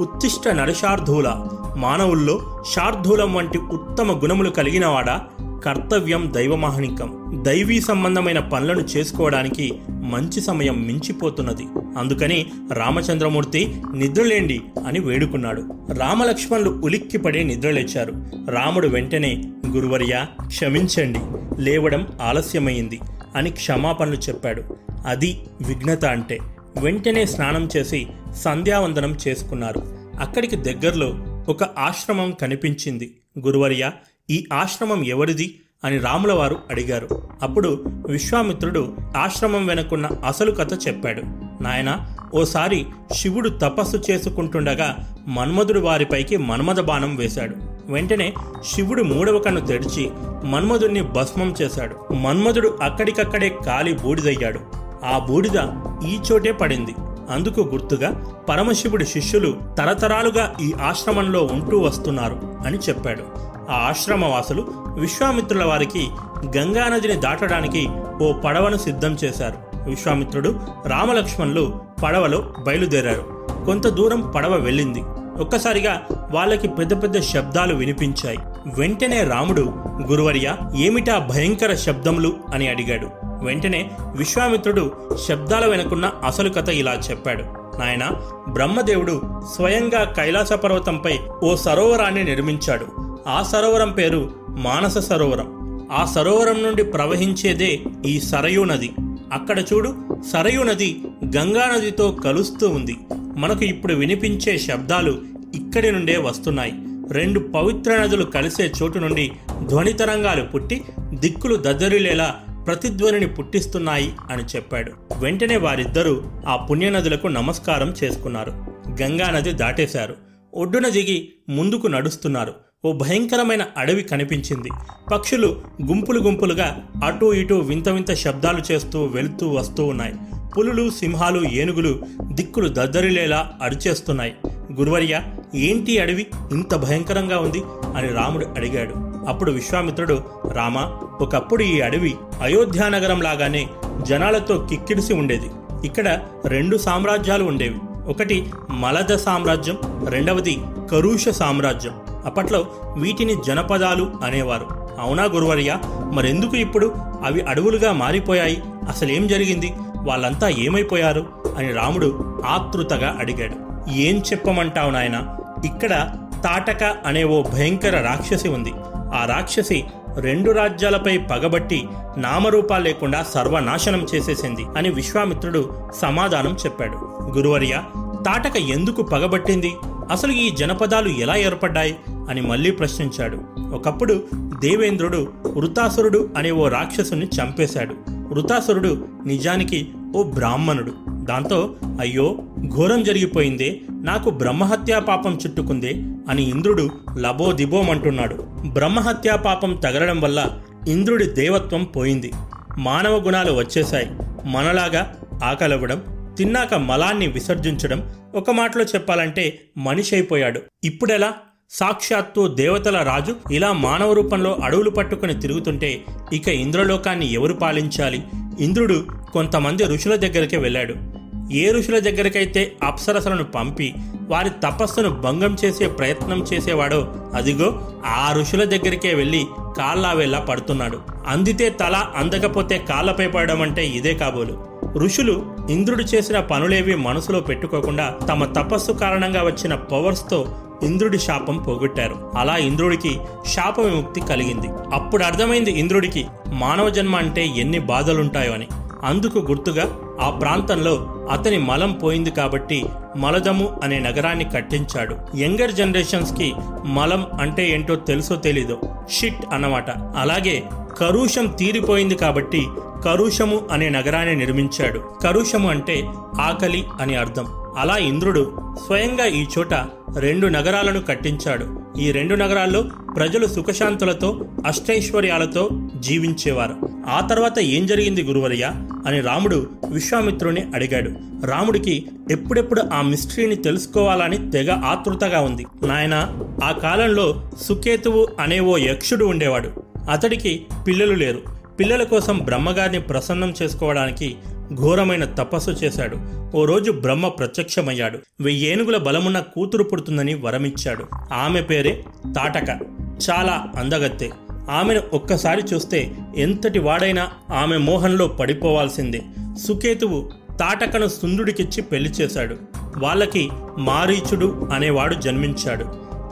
ఉత్తిష్ట నరశార్ధూల మానవుల్లో శార్ధూలం వంటి ఉత్తమ గుణములు కలిగినవాడా కర్తవ్యం దైవమాహనికం దైవీ సంబంధమైన పనులను చేసుకోవడానికి మంచి సమయం మించిపోతున్నది. అందుకని రామచంద్రమూర్తి నిద్రలేండి అని వేడుకున్నాడు. రామలక్ష్మణులు ఉలిక్కిపడి నిద్రలేచారు. రాముడు వెంటనే గురువర్య క్షమించండి. లేవడం ఆలస్యమైంది అని క్షమాపణలు చెప్పాడు. అది విఘ్నత అంటే. వెంటనే స్నానం చేసి సంధ్యావందనం చేసుకున్నారు. అక్కడికి దగ్గరలో ఒక ఆశ్రమం కనిపించింది. గురువర్య ఈ ఆశ్రమం ఎవరిది? అని రాములవారు అడిగారు. అప్పుడు విశ్వామిత్రుడు ఆశ్రమం వెనుకున్న అసలు కథ చెప్పాడు. నాయన ఓసారి శివుడు తపస్సు చేసుకుంటుండగా మన్మధుడు వారిపైకి మన్మథ బాణం వేశాడు. వెంటనే శివుడు మూడవ కన్ను తెరిచి మన్మధుడిని భస్మం చేశాడు. మన్మధుడు అక్కడికక్కడే కాలి బూడిదయ్యాడు. ఆ బూడిద ఈ చోటే పడింది. అందుకు గుర్తుగా పరమశివుడి శిష్యులు తరతరాలుగా ఈ ఆశ్రమంలో ఉంటూ వస్తున్నారు అని చెప్పాడు. ఆ ఆశ్రమవాసులు విశ్వామిత్రుల వారికి గంగానదిని దాటడానికి ఓ పడవను సిద్ధం చేశారు. విశ్వామిత్రుడు రామలక్ష్మణులు పడవలో బయలుదేరారు. కొంత దూరం పడవ వెళ్ళింది. ఒక్కసారిగా వాళ్ళకి పెద్ద పెద్ద శబ్దాలు వినిపించాయి. వెంటనే రాముడు గురువర్య ఏమిటా భయంకర శబ్దములు? అని అడిగాడు. వెంటనే విశ్వామిత్రుడు శబ్దాల వెనుకున్న అసలు కథ ఇలా చెప్పాడు. నాయన బ్రహ్మదేవుడు స్వయంగా కైలాస పర్వతంపై ఓ సరోవరాన్ని నిర్మించాడు. ఆ సరోవరం పేరు మానస సరోవరం. ఆ సరోవరం నుండి ప్రవహించేదే ఈ సరయూ నది. అక్కడ చూడు సరయూ నది గంగా నదితో కలుస్తూ ఉంది. మనకు ఇప్పుడు వినిపించే శబ్దాలు ఇక్కడి నుండే వస్తున్నాయి. రెండు పవిత్ర నదులు కలిసే చోటు నుండి ధ్వని తరంగాలు పుట్టి దిక్కులు దద్దరిలేలా ప్రతిధ్వనిని పుట్టిస్తున్నాయి అని చెప్పాడు. వెంటనే వారిద్దరూ ఆ పుణ్యనదులకు నమస్కారం చేసుకున్నారు. గంగా నది దాటేశారు. ఒడ్డున దిగి ముందుకు నడుస్తున్నారు. ఓ భయంకరమైన అడవి కనిపించింది. పక్షులు గుంపులు గుంపులుగా అటూ ఇటూ వింత వింత శబ్దాలు చేస్తూ వెళుతూ వస్తూ ఉన్నాయి. పులులు సింహాలు ఏనుగులు దిక్కులు దద్దరిలేలా అరిచేస్తున్నాయి. గురువర్య ఏంటి అడవి? ఇంత భయంకరంగా ఉంది అని రాముడు అడిగాడు. అప్పుడు విశ్వామిత్రుడు రామ ఒకప్పుడు ఈ అడవి అయోధ్యానగరం లాగానే జనాలతో కిక్కిడిసి ఉండేది. ఇక్కడ రెండు సామ్రాజ్యాలు ఉండేవి. ఒకటి మలద సామ్రాజ్యం రెండవది కరుష సామ్రాజ్యం. అప్పట్లో వీటిని జనపదాలు అనేవారు. అవునా గురువర్య? మరెందుకు ఇప్పుడు? అవి అడవులుగా మారిపోయాయి. అసలేం జరిగింది? వాళ్ళంతా ఏమైపోయారు? అని రాముడు ఆతృతగా అడిగాడు. ఏం చెప్పమంటావు నాయనా? ఇక్కడ తాటక అనే ఓ భయంకర రాక్షసి ఉంది. ఆ రాక్షసి రెండు రాజ్యాలపై పగబట్టి నామరూపాలు లేకుండా సర్వనాశనం చేసేసింది అని విశ్వామిత్రుడు సమాధానం చెప్పాడు. గురువర్య తాటక ఎందుకు పగబట్టింది? అసలు ఈ జనపదాలు ఎలా ఏర్పడ్డాయి? అని మళ్ళీ ప్రశ్నించాడు. ఒకప్పుడు దేవేంద్రుడు వృతాసురుడు అనే ఓ రాక్షసుని చంపేశాడు. వృతాసురుడు నిజానికి ఓ బ్రాహ్మణుడు. దాంతో అయ్యో ఘోరం జరిగిపోయిందే నాకు బ్రహ్మహత్యా పాపం చుట్టుకుందే అని ఇంద్రుడు లబోదిబోమంటున్నాడు బ్రహ్మహత్యా పాపం తగలడం వల్ల ఇంద్రుడి దేవత్వం పోయింది. మానవ గుణాలు వచ్చేశాయి. మనలాగా ఆకలవ్వడం తిన్నాక మలాన్ని విసర్జించడం ఒక మాటలో చెప్పాలంటే మనిషి అయిపోయాడు ఇప్పుడెలా? సాక్షాత్తు దేవతల రాజు ఇలా మానవ రూపంలో అడవులు పట్టుకుని తిరుగుతుంటే ఇక ఇంద్రలోకాన్ని ఎవరు పాలించాలి? ఇంద్రుడు కొంతమంది ఋషుల దగ్గరికి వెళ్ళాడు. ఏ ఋషుల దగ్గరికైతే అప్సరసలను పంపి వారి తపస్సును భంగం చేసే ప్రయత్నం చేసేవాడో అదిగో ఆ ఋషుల దగ్గరికే వెళ్ళి కాళ్ళావేలా పడుతున్నాడు. అందితే తల అందకపోతే కాళ్ళపై పడడం అంటే ఇదే కాబోలు. ఋషులు ఇంద్రుడు చేసిన పనులేవి మనసులో పెట్టుకోకుండా తమ తపస్సు కారణంగా వచ్చిన పవర్స్తో ఇంద్రుడి శాపం పోగొట్టారు. అలా ఇంద్రుడికి శాప విముక్తి కలిగింది. అప్పుడు అర్థమైంది ఇంద్రుడికి మానవ జన్మ అంటే ఎన్ని బాధలుంటాయో అని అందుకు గుర్తుగా ఆ ప్రాంతంలో అతని మలం పోయింది కాబట్టి మలదము అనే నగరాన్ని కట్టించాడు. యంగర్ జనరేషన్స్కి మలం అంటే ఏంటో తెలుసో తెలీదో. షిట్ అన్నమాట. అలాగే కరుషం తీరిపోయింది కాబట్టి కరుషము అనే నగరాన్ని నిర్మించాడు. కరుషము అంటే ఆకలి అని అర్థం. అలా ఇంద్రుడు స్వయంగా ఈ చోట రెండు నగరాలను కట్టించాడు. ఈ రెండు నగరాల్లో ప్రజలు సుఖశాంతులతో అష్టైశ్వర్యాలతో జీవించేవారు. ఆ తర్వాత ఏం జరిగింది గురువరయ్య అని రాముడు విశ్వామిత్రుని అడిగాడు. రాముడికి ఎప్పుడెప్పుడు ఆ మిస్టరీని తెలుసుకోవాలని తెగ ఆతృతగా ఉంది. నాయన ఆ కాలంలో సుకేతువు అనే ఓ యక్షుడు ఉండేవాడు. అతడికి పిల్లలు లేరు. పిల్లల కోసం బ్రహ్మగారిని ప్రసన్నం చేసుకోవడానికి ఘోరమైన తపస్సు చేశాడు. ఓ రోజు బ్రహ్మ ప్రత్యక్షమయ్యాడు. వెయ్యేనుగుల బలమున్న కూతురు పుడుతుందని వరమిచ్చాడు. ఆమె పేరే తాటక. చాలా అందగత్తె. ఆమెను ఒక్కసారి చూస్తే ఎంతటి వాడైనా ఆమె మోహంలో పడిపోవాల్సిందే. సుకేతువు తాటకను సుందుడికిచ్చి పెళ్ళి చేశాడు. వాళ్ళకి మారీచుడు అనేవాడు జన్మించాడు.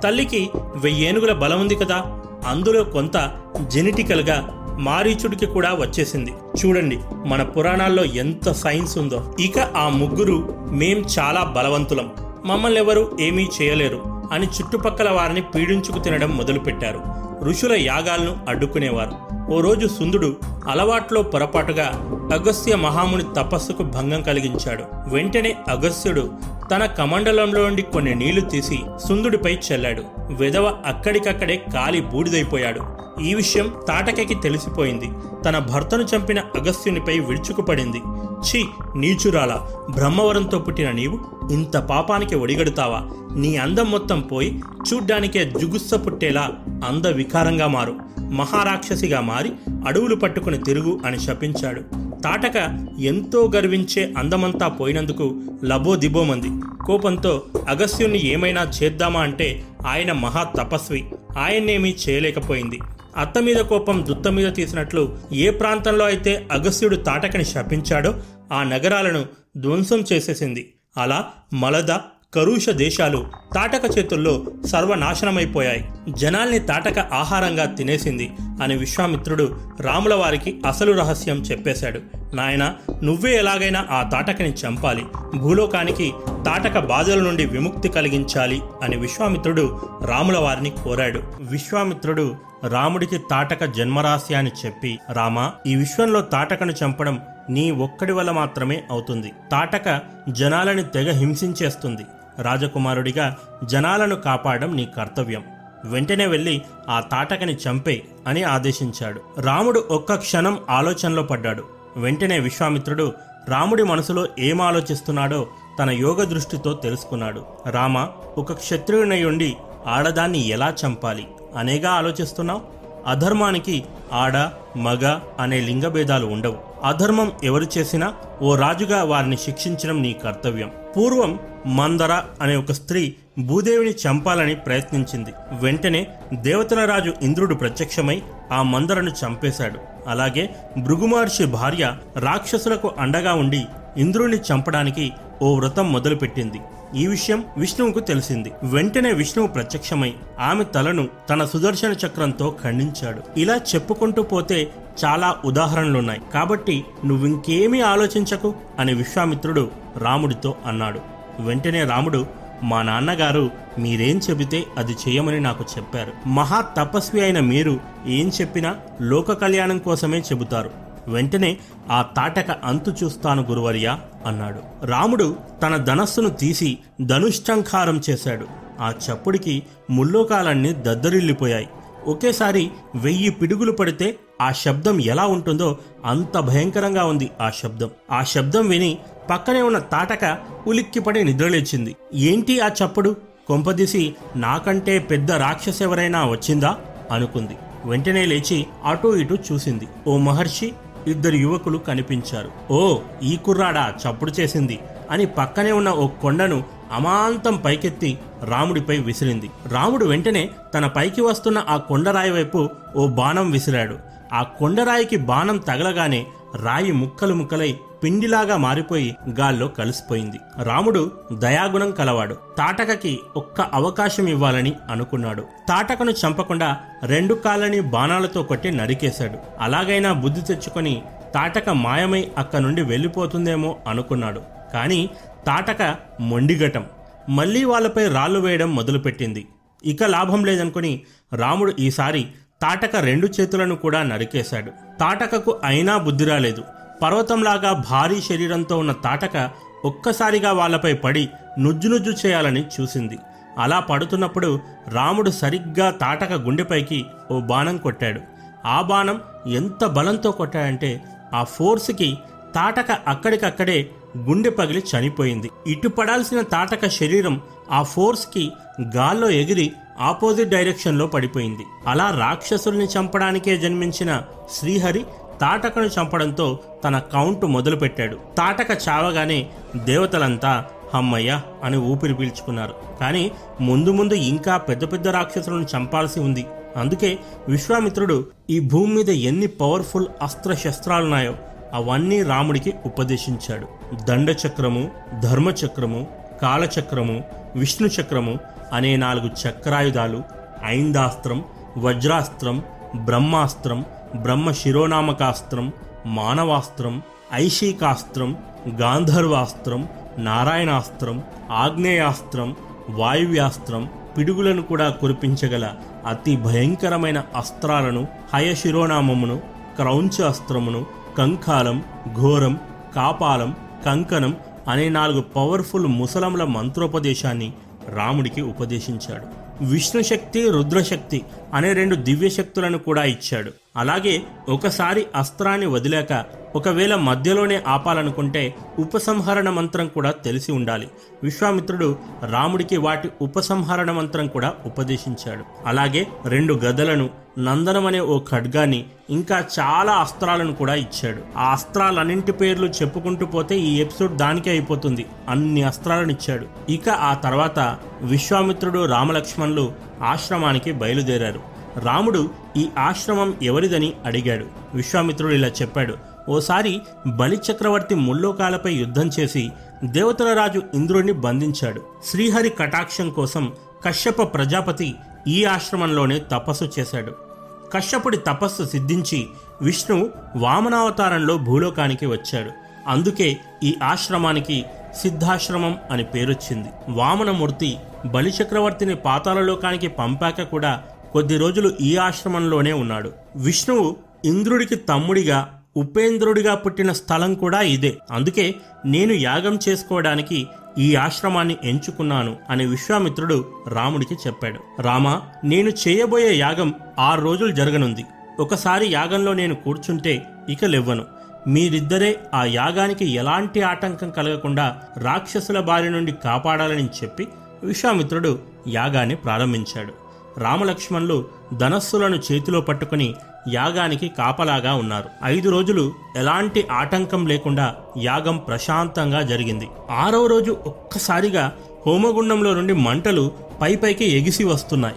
తల్లికి వెయ్యేనుగుల బలం ఉంది కదా. అందులో కొంత జెనెటికల్గా మారీచుడికి కూడా వచ్చేసింది. చూడండి మన పురాణాల్లో ఎంత సైన్స్ ఉందో. ఇక ఆ ముగ్గురు మేం చాలా బలవంతులం. మమ్మల్ని ఎవరు ఏమీ చేయలేరు అని చుట్టుపక్కల వారిని పీడించుకు తినడం మొదలుపెట్టారు. ఋషుల యాగాలను అడ్డుకునేవారు. ఓ రోజు సుందుడు అలవాట్లో పొరపాటుగా అగస్త్య మహాముని తపస్సుకు భంగం కలిగించాడు. వెంటనే అగస్త్యుడు తన కమండలంలోండి కొన్ని నీళ్ళు తీసి సుందుడిపై చెల్లాడు. విధవ అక్కడికక్కడే కాలి బూడిదైపోయాడు. ఈ విషయం తాటకకి తెలిసిపోయింది. తన భర్తను చంపిన అగస్త్యునిపై విరుచుకుపడింది. ఛీ నీచురాల బ్రహ్మవరంతో పుట్టిన నీవు ఇంత పాపానికి ఒడిగడుతావా? నీ అందం మొత్తం పోయి చూడ్డానికే జుగుస్స పుట్టేలా అంద వికారంగా మారు. మహారాక్షసిగా మారి అడవులు పట్టుకుని తిరుగు అని శపించాడు. తాటక ఎంతో గర్వించే అందమంతా పోయినందుకు లబో దిబోమంది కోపంతో అగస్త్యుణ్ణి ఏమైనా చేద్దామా అంటే ఆయన మహా తపస్వి. ఆయన్నేమీ చేయలేకపోయింది. అత్త మీద కోపం దుత్త మీద తీసినట్లు ఏ ప్రాంతంలో అయితే అగస్త్యుడు తాటకని శపించాడో ఆ నగరాలను ధ్వంసం చేసేసింది. అలా మలద కరుష దేశాలు తాటక చేతుల్లో సర్వనాశనమైపోయాయి. జనాల్ని తాటక ఆహారంగా తినేసింది అని విశ్వామిత్రుడు రాముల వారికి అసలు రహస్యం చెప్పేశాడు. నాయన నువ్వే ఎలాగైనా ఆ తాటకని చంపాలి. భూలోకానికి తాటక బాధల నుండి విముక్తి కలిగించాలి అని విశ్వామిత్రుడు రాముల వారిని కోరాడు. విశ్వామిత్రుడు రాముడికి తాటక జన్మరాశి చెప్పి రామా ఈ విశ్వంలో తాటకను చంపడం నీ ఒక్కడి వల్ల మాత్రమే అవుతుంది. తాటక జనాలని తెగ హింసించేస్తుంది. రాజకుమారుడిగా జనాలను కాపాడడం నీ కర్తవ్యం. వెంటనే వెళ్ళి ఆ తాటకని చంపే అని ఆదేశించాడు. రాముడు ఒక్క క్షణం ఆలోచనలో పడ్డాడు. వెంటనే విశ్వామిత్రుడు రాముడి మనసులో ఏం ఆలోచిస్తున్నాడో తన యోగ దృష్టితో తెలుసుకున్నాడు. రామ ఒక క్షత్రియునయుండి ఆడదాన్ని ఎలా చంపాలి? అనేగా ఆలోచిస్తున్నావు? అధర్మానికి ఆడ మగ అనే లింగభేదాలు ఉండవు. అధర్మం ఎవరు చేసినా ఓ రాజుగా వారిని శిక్షించడం నీ కర్తవ్యం. పూర్వం మందర అనే ఒక స్త్రీ భూదేవిని చంపాలని ప్రయత్నించింది. వెంటనే దేవతల రాజు ఇంద్రుడు ప్రత్యక్షమై ఆ మందరను చంపేశాడు. అలాగే భృగుమహర్షి భార్య రాక్షసులకు అండగా ఉండి ఇంద్రుణ్ణి చంపడానికి ఓ వ్రతం మొదలుపెట్టింది. ఈ విషయం విష్ణువుకు తెలిసింది. వెంటనే విష్ణువు ప్రత్యక్షమై ఆమె తలను తన సుదర్శన చక్రంతో ఖండించాడు. ఇలా చెప్పుకుంటూ పోతే చాలా ఉదాహరణలున్నాయి. కాబట్టి నువ్వింకేమీ ఆలోచించకు అని విశ్వామిత్రుడు రాముడితో అన్నాడు. వెంటనే రాముడు మా నాన్నగారు మీరేం చెబితే అది చేయమని నాకు చెప్పారు. మహా తపస్వి అయిన మీరు ఏం చెప్పినా లోక కళ్యాణం కోసమే చెబుతారు. వెంటనే ఆ తాటక అంతు చూస్తాను గురువర్యా అన్నాడు. రాముడు తన ధనస్సును తీసి ధనుష్టంకారం చేశాడు. ఆ చప్పుడికి ముల్లోకాలన్నీ దద్దరిల్లిపోయాయి. ఒకేసారి వెయ్యి పిడుగులు పడితే ఆ శబ్దం ఎలా ఉంటుందో అంత భయంకరంగా ఉంది ఆ శబ్దం. ఆ శబ్దం విని పక్కనే ఉన్న తాటక ఉలిక్కిపడి నిద్రలేచింది. ఏంటి ఆ చప్పుడు? కొంపదీసి నాకంటే పెద్ద రాక్షసెవరైనా వచ్చిందా? అనుకుంది. వెంటనే లేచి అటూ ఇటూ చూసింది. ఓ మహర్షి ఇద్దరు యువకులు కనిపించారు. ఓ ఈ కుర్రాడా చప్పుడు చేసింది అని పక్కనే ఉన్న ఓ కొండను అమాంతం పైకెత్తి రాముడిపై విసిరింది. రాముడు వెంటనే తన పైకి వస్తున్న ఆ కొండరాయి వైపు ఓ బాణం విసిరాడు. ఆ కొండరాయికి బాణం తగలగానే రాయి ముక్కలు ముక్కలై పిండిలాగా మారిపోయి గాల్లో కలిసిపోయింది. రాముడు దయాగుణం కలవాడు. తాటకకి ఒక్క అవకాశం ఇవ్వాలని అనుకున్నాడు. తాటకను చంపకుండా రెండు కాళ్ళని బాణాలతో కొట్టి నరికేశాడు. అలాగైనా బుద్ధి తెచ్చుకొని తాటక మాయమై అక్క నుండి వెళ్ళిపోతుందేమో అనుకున్నాడు. కానీ తాటక మొండిగటం మళ్ళీ వాళ్ళపై రాళ్ళు వేయడం మొదలుపెట్టింది. ఇక లాభం లేదనుకుని రాముడు ఈసారి తాటక రెండు చేతులను కూడా నరికేశాడు. తాటకకు అయినా బుద్ధి రాలేదు. పర్వతంలాగా భారీ శరీరంతో ఉన్న తాటక ఒక్కసారిగా వాళ్ళపై పడి నుజ్జు నుజ్జు చేయాలని చూసింది. అలా పడుతున్నప్పుడు రాముడు సరిగ్గా తాటక గుండెపైకి ఓ బాణం కొట్టాడు. ఆ బాణం ఎంత బలంతో కొట్టాడంటే ఆ ఫోర్స్కి తాటక అక్కడికక్కడే గుండె పగిలి చనిపోయింది. ఇటు పడాల్సిన తాటక శరీరం ఆ ఫోర్స్కి గాల్లో ఎగిరి ఆపోజిట్ డైరెక్షన్లో పడిపోయింది. అలా రాక్షసుల్ని చంపడానికే జన్మించిన శ్రీహరి తాటకను చంపడంతో తన కౌంట్ మొదలుపెట్టాడు. తాటక చావగానే దేవతలంతా హమ్మయ్య అని ఊపిరి పీల్చుకున్నారు. కానీ ముందు ముందు ఇంకా పెద్ద పెద్ద రాక్షసులను చంపాల్సి ఉంది. అందుకే విశ్వామిత్రుడు ఈ భూమి మీద ఎన్ని పవర్ఫుల్ అస్త్ర శస్త్రాలున్నాయో అవన్నీ రాముడికి ఉపదేశించాడు. దండచక్రము ధర్మచక్రము కాలచక్రము విష్ణు చక్రము అనే నాలుగు చక్రాయుధాలు ఐందాస్త్రం వజ్రాస్త్రం బ్రహ్మాస్త్రం బ్రహ్మ శిరోనామకాస్త్రం మానవాస్త్రం ఐషికాస్త్రం గాంధర్వాస్త్రం నారాయణాస్త్రం ఆగ్నేయాస్త్రం వాయువ్యాస్త్రం పిడుగులను కూడా కురిపించగల అతి భయంకరమైన అస్త్రాలను హయశిరోనామమును క్రౌంచ అస్త్రమును కంకాలం ఘోరం కాపాలం కంకణం అనే నాలుగు పవర్ఫుల్ ముసలముల మంత్రోపదేశాన్ని రాముడికి ఉపదేశించాడు. విష్ణుశక్తి రుద్రశక్తి అనే రెండు దివ్యశక్తులను కూడా ఇచ్చాడు. అలాగే ఒకసారి అస్త్రాన్ని వదిలాక ఒకవేళ మధ్యలోనే ఆపాలనుకుంటే ఉపసంహరణ మంత్రం కూడా తెలిసి ఉండాలి. విశ్వామిత్రుడు రాముడికి వాటి ఉపసంహరణ మంత్రం కూడా ఉపదేశించాడు. అలాగే రెండు గదలను నందనం అనే ఓ ఖడ్గాన్ని ఇంకా చాలా అస్త్రాలను కూడా ఇచ్చాడు. ఆ అస్త్రాలన్నింటి పేర్లు చెప్పుకుంటూ పోతే ఈ ఎపిసోడ్ దానికే అయిపోతుంది. అన్ని అస్త్రాలను ఇచ్చాడు. ఇక ఆ తర్వాత విశ్వామిత్రుడు రామలక్ష్మణులు ఆశ్రమానికి బయలుదేరారు. రాముడు ఈ ఆశ్రమం ఎవరిదని అడిగాడు. విశ్వామిత్రుడు ఇలా చెప్పాడు. ఓసారి బలిచక్రవర్తి ముల్లోకాలపై యుద్ధం చేసి దేవతల రాజు ఇంద్రుడిని బంధించాడు. శ్రీహరి కటాక్షం కోసం కశ్యప ప్రజాపతి ఈ ఆశ్రమంలోనే తపస్సు చేశాడు. కశ్యపుడి తపస్సు సిద్ధించి విష్ణు వామనావతారంలో భూలోకానికి వచ్చాడు. అందుకే ఈ ఆశ్రమానికి సిద్ధాశ్రమం అని పేరొచ్చింది. వామనమూర్తి బలిచక్రవర్తిని పాతాళలోకానికి పంపాక కూడా కొద్ది రోజులు ఈ ఆశ్రమంలోనే ఉన్నాడు. విష్ణువు ఇంద్రుడికి తమ్ముడిగా ఉపేంద్రుడిగా పుట్టిన స్థలం కూడా ఇదే. అందుకే నేను యాగం చేసుకోవడానికి ఈ ఆశ్రమాన్ని ఎంచుకున్నాను అని విశ్వామిత్రుడు రాముడికి చెప్పాడు. రామా నేను చేయబోయే యాగం ఆరు రోజులు జరగనుంది. ఒకసారి యాగంలో నేను కూర్చుంటే ఇక లెవ్వను. మీరిద్దరే ఆ యాగానికి ఎలాంటి ఆటంకం కలగకుండా రాక్షసుల బారి నుండి కాపాడాలని చెప్పి విశ్వామిత్రుడు యాగాన్ని ప్రారంభించాడు. రామలక్ష్మణులు ధనస్సులను చేతిలో పట్టుకుని యాగానికి కాపలాగా ఉన్నారు. ఐదు రోజులు ఎలాంటి ఆటంకం లేకుండా యాగం ప్రశాంతంగా జరిగింది. ఆరవ రోజు ఒక్కసారిగా హోమగుండంలో నుండి మంటలు పైపైకి ఎగిసి వస్తున్నాయి.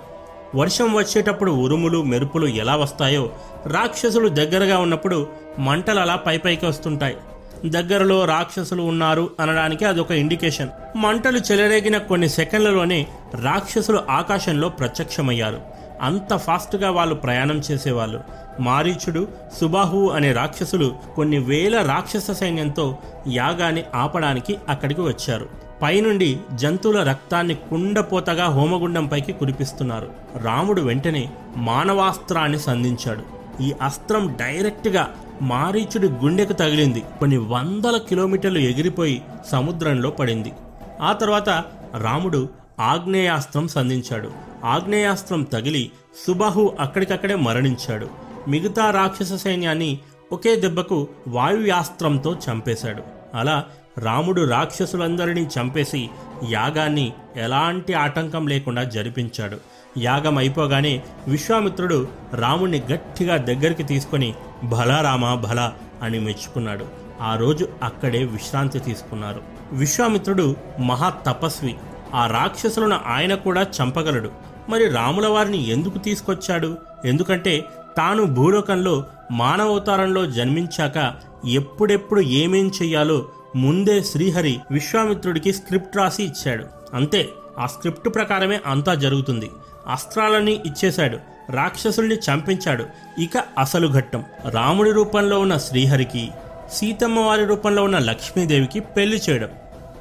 వర్షం వచ్చేటప్పుడు ఉరుములు మెరుపులు ఎలా వస్తాయో రాక్షసులు దగ్గరగా ఉన్నప్పుడు మంటలు అలా పైపైకి వస్తుంటాయి. దగ్గరలో రాక్షసులు ఉన్నారు అనడానికి అదొక ఇండికేషన్. మంటలు చెలరేగిన కొన్ని సెకండ్లలోనే రాక్షసులు ఆకాశంలో ప్రత్యక్షమయ్యారు. అంత ఫాస్ట్గా వాళ్ళు ప్రయాణం చేసేవాళ్ళు. మారీచుడు సుబాహు అనే రాక్షసులు కొన్ని వేల రాక్షస సైన్యంతో యాగాన్ని ఆపడానికి అక్కడికి వచ్చారు. పైనుండి జంతువుల రక్తాన్ని కుండపోతగా హోమగుండంపైకి కురిపిస్తున్నారు. రాముడు వెంటనే మానవాస్త్రాన్ని సంధించాడు. ఈ అస్త్రం డైరెక్ట్గా మారీచుడి గుండెకు తగిలింది. కొన్ని వందల కిలోమీటర్లు ఎగిరిపోయి సముద్రంలో పడింది. ఆ తర్వాత రాముడు ఆగ్నేయాస్త్రం సంధించాడు. ఆగ్నేయాస్త్రం తగిలి సుబాహు అక్కడికక్కడే మరణించాడు. మిగతా రాక్షస సైన్యాన్ని ఒకే దెబ్బకు వాయుయాస్త్రంతో చంపేశాడు. అలా రాముడు రాక్షసులందరినీ చంపేసి యాగాన్ని ఎలాంటి ఆటంకం లేకుండా జరిపించాడు. యాగం అయిపోగానే విశ్వామిత్రుడు రాముణ్ణి గట్టిగా దగ్గరికి తీసుకొని భలా భల భలా అని మెచ్చుకున్నాడు. ఆ రోజు అక్కడే విశ్రాంతి తీసుకున్నారు. విశ్వామిత్రుడు మహా తపస్వి. ఆ రాక్షసులను ఆయన కూడా చంపగలడు. మరి రాముల వారిని ఎందుకు తీసుకొచ్చాడు? ఎందుకంటే తాను భూలోకంలో మానవతారంలో జన్మించాక ఎప్పుడెప్పుడు ఏమేం చెయ్యాలో ముందే శ్రీహరి విశ్వామిత్రుడికి స్క్రిప్ట్ రాసి ఇచ్చాడు. అంతే ఆ స్క్రిప్ట్ ప్రకారమే అంతా జరుగుతుంది. అస్త్రాలని ఇచ్చేశాడు రాక్షసుల్ని చంపించాడు. ఇక అసలు ఘట్టం. రాముడి రూపంలో ఉన్న శ్రీహరికి సీతమ్మ వారి రూపంలో ఉన్న లక్ష్మీదేవికి పెళ్ళి చేయడం.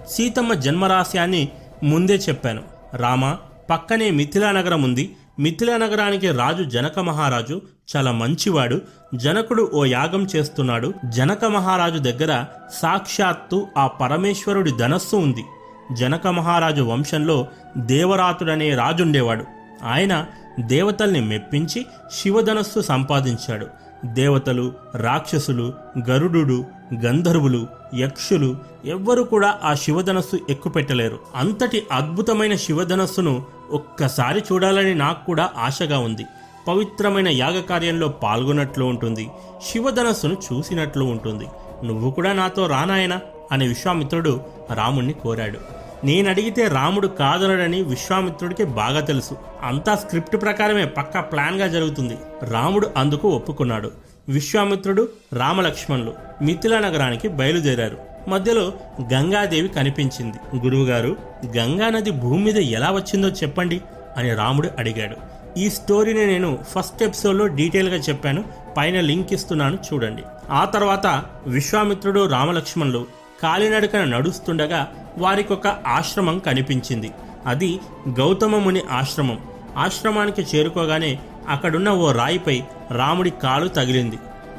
సీతమ్మ జన్మరహస్యాన్ని ముందే చెప్పాను. రామ పక్కనే మిథిలా నగరం ఉంది. మిథిలా నగరానికి రాజు జనక మహారాజు చాలా మంచివాడు. జనకుడు ఓ యాగం చేస్తున్నాడు. జనక మహారాజు దగ్గర సాక్షాత్తు ఆ పరమేశ్వరుడి ధనస్సు ఉంది. జనక మహారాజు వంశంలో దేవరాతుడనే రాజుండేవాడు. ఆయన దేవతల్ని మెప్పించి శివధనస్సు సంపాదించాడు. దేవతలు రాక్షసులు గరుడు గంధర్వులు యక్షులు ఎవ్వరు కూడా ఆ శివధనస్సు ఎక్కుపెట్టలేరు. అంతటి అద్భుతమైన శివధనస్సును ఒక్కసారి చూడాలని నాకు కూడా ఆశగా ఉంది. పవిత్రమైన యాగకార్యంలో పాల్గొన్నట్లు ఉంటుంది. శివధనస్సును చూసినట్లు ఉంటుంది. నువ్వు కూడా నాతో రానాయనా? అని విశ్వామిత్రుడు రాముణ్ణి కోరాడు. నేనడిగితే రాముడు కాదనడని విశ్వామిత్రుడికి బాగా తెలుసు. అంతా స్క్రిప్ట్ ప్రకారమే పక్కా ప్లాన్గా జరుగుతుంది. రాముడు అందుకు ఒప్పుకున్నాడు. విశ్వామిత్రుడు రామలక్ష్మణులు మిథిలా నగరానికి బయలుదేరారు. మధ్యలో గంగాదేవి కనిపించింది. గురువుగారు గంగానది భూమి మీద ఎలా వచ్చిందో చెప్పండి అని రాముడు అడిగాడు. ఈ స్టోరీని నేను ఫస్ట్ ఎపిసోడ్లో డీటెయిల్గా చెప్పాను. పైన లింక్ ఇస్తున్నాను చూడండి. ఆ తర్వాత విశ్వామిత్రుడు రామలక్ష్మణులు కాలినడకన నడుస్తుండగా వారికొక ఆశ్రమం కనిపించింది. అది గౌతమ ముని ఆశ్రమం. ఆశ్రమానికి చేరుకోగానే అక్కడున్న ఓ రాయిపై రాముడి కాలు తగిలింది.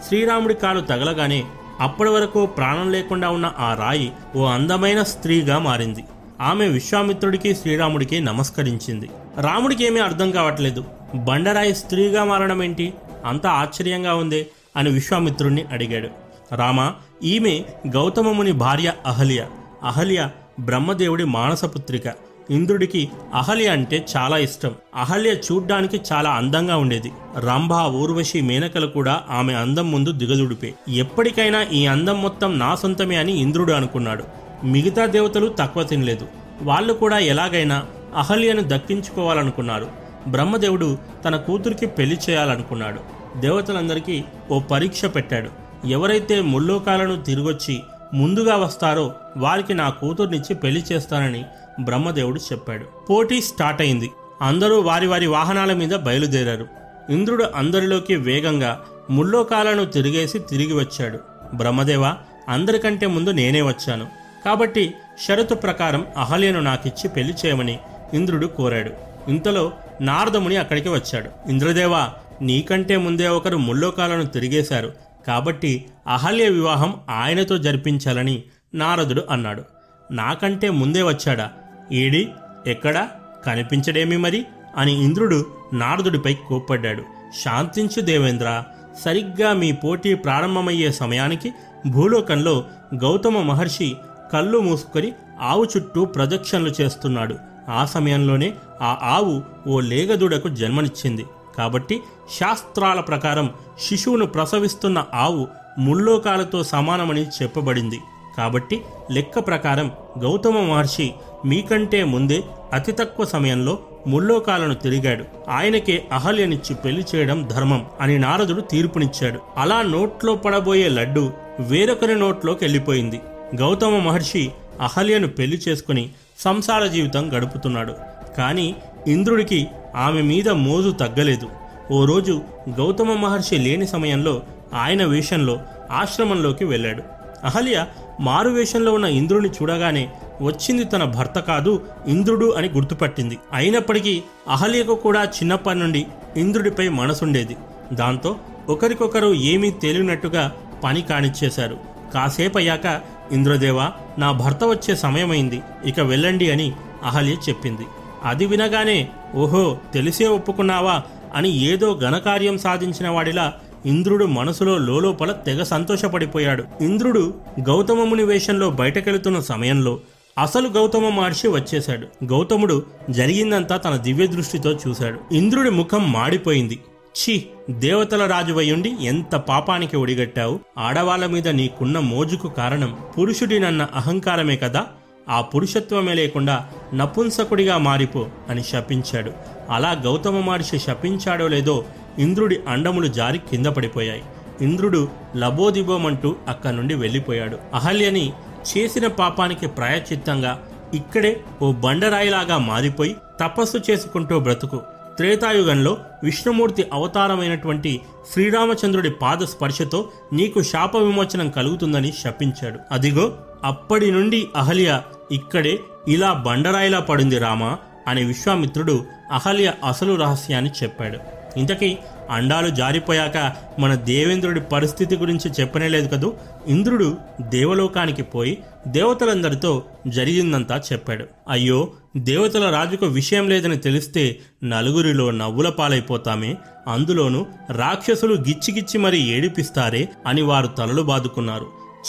శ్రీరాముడి కాలు తగలగానే అప్పటి వరకు ప్రాణం లేకుండా ఉన్న ఆ రాయి ఓ అందమైన స్త్రీగా మారింది. ఆమె విశ్వామిత్రుడికి శ్రీరాముడికి నమస్కరించింది. రాముడికి ఏమీ అర్థం కావట్లేదు. బండరాయి స్త్రీగా మారడం ఏంటి? అంత ఆశ్చర్యంగా ఉందే అని విశ్వామిత్రుణ్ణి అడిగాడు. రామ ఈమె గౌతమముని భార్య అహల్య. అహల్య బ్రహ్మదేవుడి మానసపుత్రిక. ఇంద్రుడికి అహల్య అంటే చాలా ఇష్టం. అహల్య చూడ్డానికి చాలా అందంగా ఉండేది. రంభ ఊర్వశి మేనకలు కూడా ఆమె అందం ముందు దిగదుడిపే ఎప్పటికైనా ఈ అందం మొత్తం నా సొంతమే అని ఇంద్రుడు అనుకున్నాడు. మిగతా దేవతలు తక్కువ తినలేదు. వాళ్ళు కూడా ఎలాగైనా అహల్యను దక్కించుకోవాలనుకున్నారు. బ్రహ్మదేవుడు తన కూతురికి పెళ్ళి చేయాలనుకున్నాడు. దేవతలందరికీ ఓ పరీక్ష పెట్టాడు. ఎవరైతే ముల్లోకాలను తిరిగొచ్చి ముందుగా వస్తారో వారికి నా కూతుర్నిచ్చి పెళ్ళి చేస్తానని బ్రహ్మదేవుడు చెప్పాడు. పోటీ స్టార్ట్ అయింది. అందరూ వారి వారి వాహనాల మీద బయలుదేరారు. ఇంద్రుడు అందరిలోకి వేగంగా ముల్లోకాలను తిరిగేసి తిరిగి వచ్చాడు. బ్రహ్మదేవ అందరికంటే ముందు నేనే వచ్చాను. కాబట్టి షరతు ప్రకారం అహల్యను నాకిచ్చి పెళ్ళి చేయమని ఇంద్రుడు కోరాడు. ఇంతలో నారదముని అక్కడికి వచ్చాడు. ఇంద్రదేవా నీకంటే ముందే ఒకరు ముల్లోకాలను తిరిగేశారు. కాబట్టి అహల్య వివాహం ఆయనతో జరిపించాలని నారదుడు అన్నాడు. నాకంటే ముందే వచ్చాడా? ఏడి? ఎక్కడా? కనిపించడేమి మరి? అని ఇంద్రుడు నారదుడిపై కోప్పడ్డాడు. శాంతించు దేవేంద్ర సరిగ్గా మీ పోటీ ప్రారంభమయ్యే సమయానికి భూలోకంలో గౌతమ మహర్షి కళ్ళు మూసుకొని ఆవు చుట్టూ ప్రదక్షిణలు చేస్తున్నాడు. ఆ సమయంలోనే ఆ ఆవు ఓ లేగదూడకు జన్మనిచ్చింది. కాబట్టి శాస్త్రాల ప్రకారం శిశువును ప్రసవిస్తున్న ఆవు ముల్లోకాలతో సమానమని చెప్పబడింది. కాబట్టి లెక్క ప్రకారం గౌతమ మహర్షి మీకంటే ముందే అతి తక్కువ సమయంలో ముల్లోకాలను తిరిగాడు. ఆయనకే అహల్యనిచ్చి పెళ్ళి చేయడం ధర్మం అని నారదుడు తీర్పునిచ్చాడు. అలా నోట్లో పడబోయే లడ్డు వేరొకరి నోట్లోకి వెళ్ళిపోయింది. గౌతమ మహర్షి అహల్యను పెళ్ళి చేసుకుని సంసార జీవితం గడుపుతున్నాడు. కానీ ఇంద్రుడికి ఆమె మీద మోజు తగ్గలేదు. ఓ రోజు గౌతమ మహర్షి లేని సమయంలో ఆయన వేషంలో ఆశ్రమంలోకి వెళ్ళాడు. అహల్య మారు వేషంలో ఉన్న ఇంద్రుని చూడగానే వచ్చింది తన భర్త కాదు ఇంద్రుడు అని గుర్తుపట్టింది. అయినప్పటికీ అహల్యకు కూడా చిన్నప్పటి నుండి ఇంద్రుడిపై మనసుండేది. దాంతో ఒకరికొకరు ఏమీ తేలినట్టుగా పని కానిచ్చేశారు. కాసేపయ్యాక ఇంద్రదేవ నా భర్త వచ్చే సమయమైంది ఇక వెళ్ళండి అని అహల్య చెప్పింది. అది వినగానే ఓహో తెలిసే ఒప్పుకున్నావా? అని ఏదో ఘనకార్యం సాధించిన వాడిలా ఇంద్రుడు మనసులో లోలోపల తెగ సంతోషపడిపోయాడు. ఇంద్రుడు గౌతమముని వేషంలో బయటకెళుతున్న సమయంలో అసలు గౌతమ మహర్షి వచ్చేశాడు. గౌతముడు జరిగిందంతా తన దివ్య దృష్టితో చూశాడు. ఇంద్రుడి ముఖం మాడిపోయింది. ఛీ దేవతల రాజువయ్యుండి ఎంత పాపానికి ఒడిగట్టావు? ఆడవాళ్ళ మీద నీకున్న మోజుకు కారణం పురుషుడినన్న అహంకారమే కదా. ఆ పురుషత్వమే లేకుండా నపుంసకుడిగా మారిపో అని శపించాడు. అలా గౌతమ మహర్షి శపించాడో లేదో ఇంద్రుడి అండములు జారి కింద పడిపోయాయి. ఇంద్రుడు లబోదిబోమంటూ అక్కడి నుండి వెళ్ళిపోయాడు. అహల్యని చేసిన పాపానికి ప్రాయచిత్తంగా ఇక్కడే ఓ బండరాయిలాగా మారిపోయి తపస్సు చేసుకుంటూ బ్రతుకు. త్రేతాయుగంలో విష్ణుమూర్తి అవతారమైనటువంటి శ్రీరామచంద్రుడి పాద స్పర్శతో నీకు శాప విమోచనం కలుగుతుందని శపించాడు. అదిగో అప్పటి నుండి అహల్య ఇక్కడే ఇలా బండరాయిలా పడింది రామా? అని విశ్వామిత్రుడు అహల్య అసలు రహస్యాన్ని చెప్పాడు. ఇంతకీ అండాలు జారిపోయాక మన దేవేంద్రుడి పరిస్థితి గురించి చెప్పనేలేదు కదూ? ఇంద్రుడు దేవలోకానికి పోయి దేవతలందరితో జరిగిందంతా చెప్పాడు. అయ్యో దేవతల రాజుకు విషయం లేదని తెలిస్తే నలుగురిలో నవ్వుల పాలైపోతామే అందులోనూ రాక్షసులు గిచ్చిగిచ్చి మరీ ఏడిపిస్తారే అని వారు తలలు బాదుకున్నారు.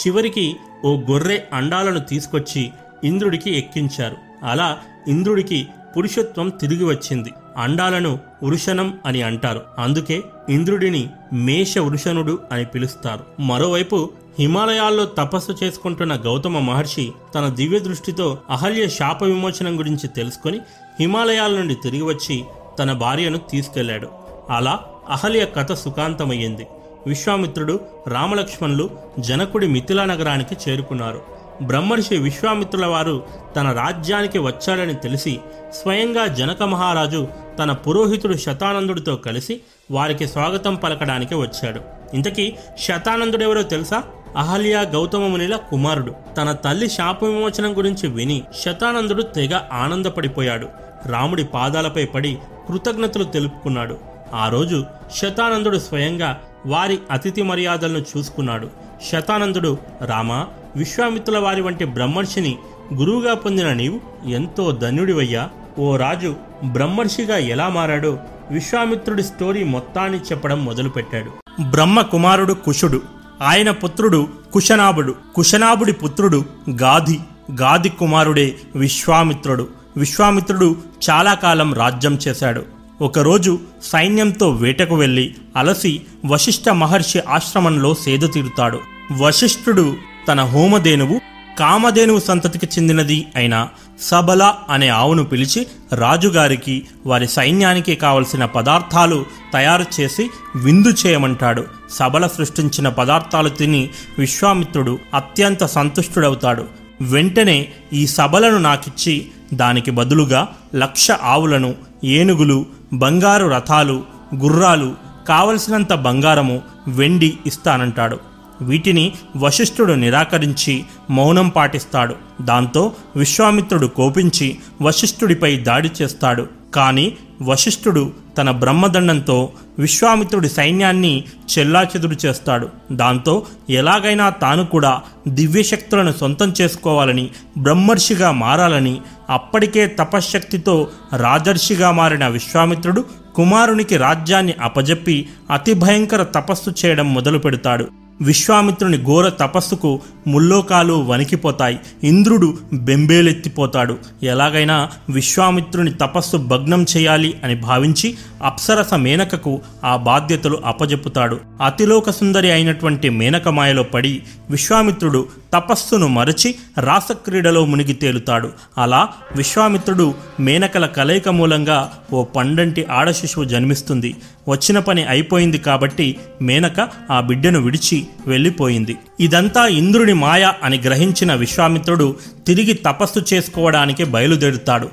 చివరికి ఓ గొర్రె అండాలను తీసుకొచ్చి ఇంద్రుడికి ఎక్కించారు. అలా ఇంద్రుడికి పురుషత్వం తిరిగి వచ్చింది. అండాలను వృషణం అని అంటారు. అందుకే ఇంద్రుడిని మేష వృషణుడు అని పిలుస్తారు. మరోవైపు హిమాలయాల్లో తపస్సు చేసుకుంటున్న గౌతమ మహర్షి తన దివ్య దృష్టితో అహల్య శాప విమోచనం గురించి తెలుసుకొని హిమాలయాల నుండి తిరిగి వచ్చి తన భార్యను తీసుకెళ్ళాడు. అలా అహల్య కథ సుఖాంతమయ్యింది. విశ్వామిత్రుడు రామలక్ష్మణులు జనకుడి మిథిలా నగరానికి చేరుకున్నారు. బ్రహ్మర్షి విశ్వామిత్రుల వారు తన రాజ్యానికి వచ్చాడని తెలిసి స్వయంగా జనక మహారాజు తన పురోహితుడు శతానందుడితో కలిసి వారికి స్వాగతం పలకడానికి వచ్చాడు. ఇంతకీ శతానందుడెవరో తెలుసా? అహల్య గౌతమమునిల కుమారుడు. తన తల్లి శాప విమోచనం గురించి విని శతానందుడు తెగ ఆనందపడిపోయాడు. రాముడి పాదాలపై పడి కృతజ్ఞతలు తెలుపుకున్నాడు. ఆ రోజు శతానందుడు స్వయంగా వారి అతిథి మర్యాదలను చూసుకున్నాడు. శతానందుడు రామా విశ్వామిత్రుల వారి వంటి బ్రహ్మర్షిని గురువుగా పొందిన నీవు ఎంతో ధన్యుడివయ్యా. ఓ రాజు బ్రహ్మర్షిగా ఎలా మారాడో విశ్వామిత్రుడి స్టోరీ మొత్తాన్ని చెప్పడం మొదలుపెట్టాడు. బ్రహ్మ కుమారుడు కుషుడు ఆయన పుత్రుడు కుశనాభుడు కుశనాభుడి పుత్రుడు గాధి గాది కుమారుడే విశ్వామిత్రుడు. విశ్వామిత్రుడు చాలా కాలం రాజ్యం చేశాడు. ఒకరోజు సైన్యంతో వేటకు వెళ్ళి అలసి వశిష్ఠ మహర్షి ఆశ్రమంలో సేద తీరుతాడు. వశిష్ఠుడు తన హోమధేనువు కామధేనువు సంతతికి చెందినది అయిన సబల అనే ఆవును పిలిచి రాజుగారికి వారి సైన్యానికి కావలసిన పదార్థాలు తయారు చేసి విందు చేయమంటాడు. సబల సృష్టించిన పదార్థాలు తిని విశ్వామిత్రుడు అత్యంత సంతుష్టుడవుతాడు. వెంటనే ఈ సబలను నాకిచ్చి దానికి బదులుగా లక్ష ఆవులను ఏనుగులు బంగారు రథాలు గుర్రాలు కావలసినంత బంగారము వెండి ఇస్తానంటాడు. వీటిని వశిష్ఠుడు నిరాకరించి మౌనం పాటిస్తాడు. దాంతో విశ్వామిత్రుడు కోపించి వశిష్ఠుడిపై దాడి చేస్తాడు. కానీ వశిష్ఠుడు తన బ్రహ్మదండంతో విశ్వామిత్రుడి సైన్యాన్ని చెల్లాచెదురు చేస్తాడు. దాంతో ఎలాగైనా తాను కూడా దివ్యశక్తులను సొంతం చేసుకోవాలని బ్రహ్మర్షిగా మారాలని అప్పటికే తపశ్శక్తితో రాజర్షిగా మారిన విశ్వామిత్రుడు కుమారునికి రాజ్యాన్ని అపజెప్పి అతి భయంకర తపస్సు చేయడం మొదలు పెడతాడు విశ్వామిత్రుని ఘోర తపస్సుకు ముల్లోకాలు వణికిపోతాయి. ఇంద్రుడు బెంబేలెత్తిపోతాడు. ఎలాగైనా విశ్వామిత్రుని తపస్సు భగ్నం చేయాలి అని భావించి అప్సరస మేనకకు ఆ బాధ్యతలు అప్పజెప్పుతాడు. అతిలోక సుందరి అయినటువంటి మేనకమాయలో పడి విశ్వామిత్రుడు తపస్సును మరచి రాసక్రీడలో మునిగి తేలుతాడు. అలా విశ్వామిత్రుడు మేనకల కలయిక మూలంగా ఓ పండంటి ఆడశిశువు జన్మిస్తుంది. వచ్చిన పని అయిపోయింది కాబట్టి మేనక ఆ బిడ్డను విడిచి వెళ్ళిపోయింది. ఇదంతా ఇంద్రుని మాయ అని గ్రహించిన విశ్వామిత్రుడు తిరిగి తపస్సు చేసుకోవడానికి బయలుదేరుతాడు.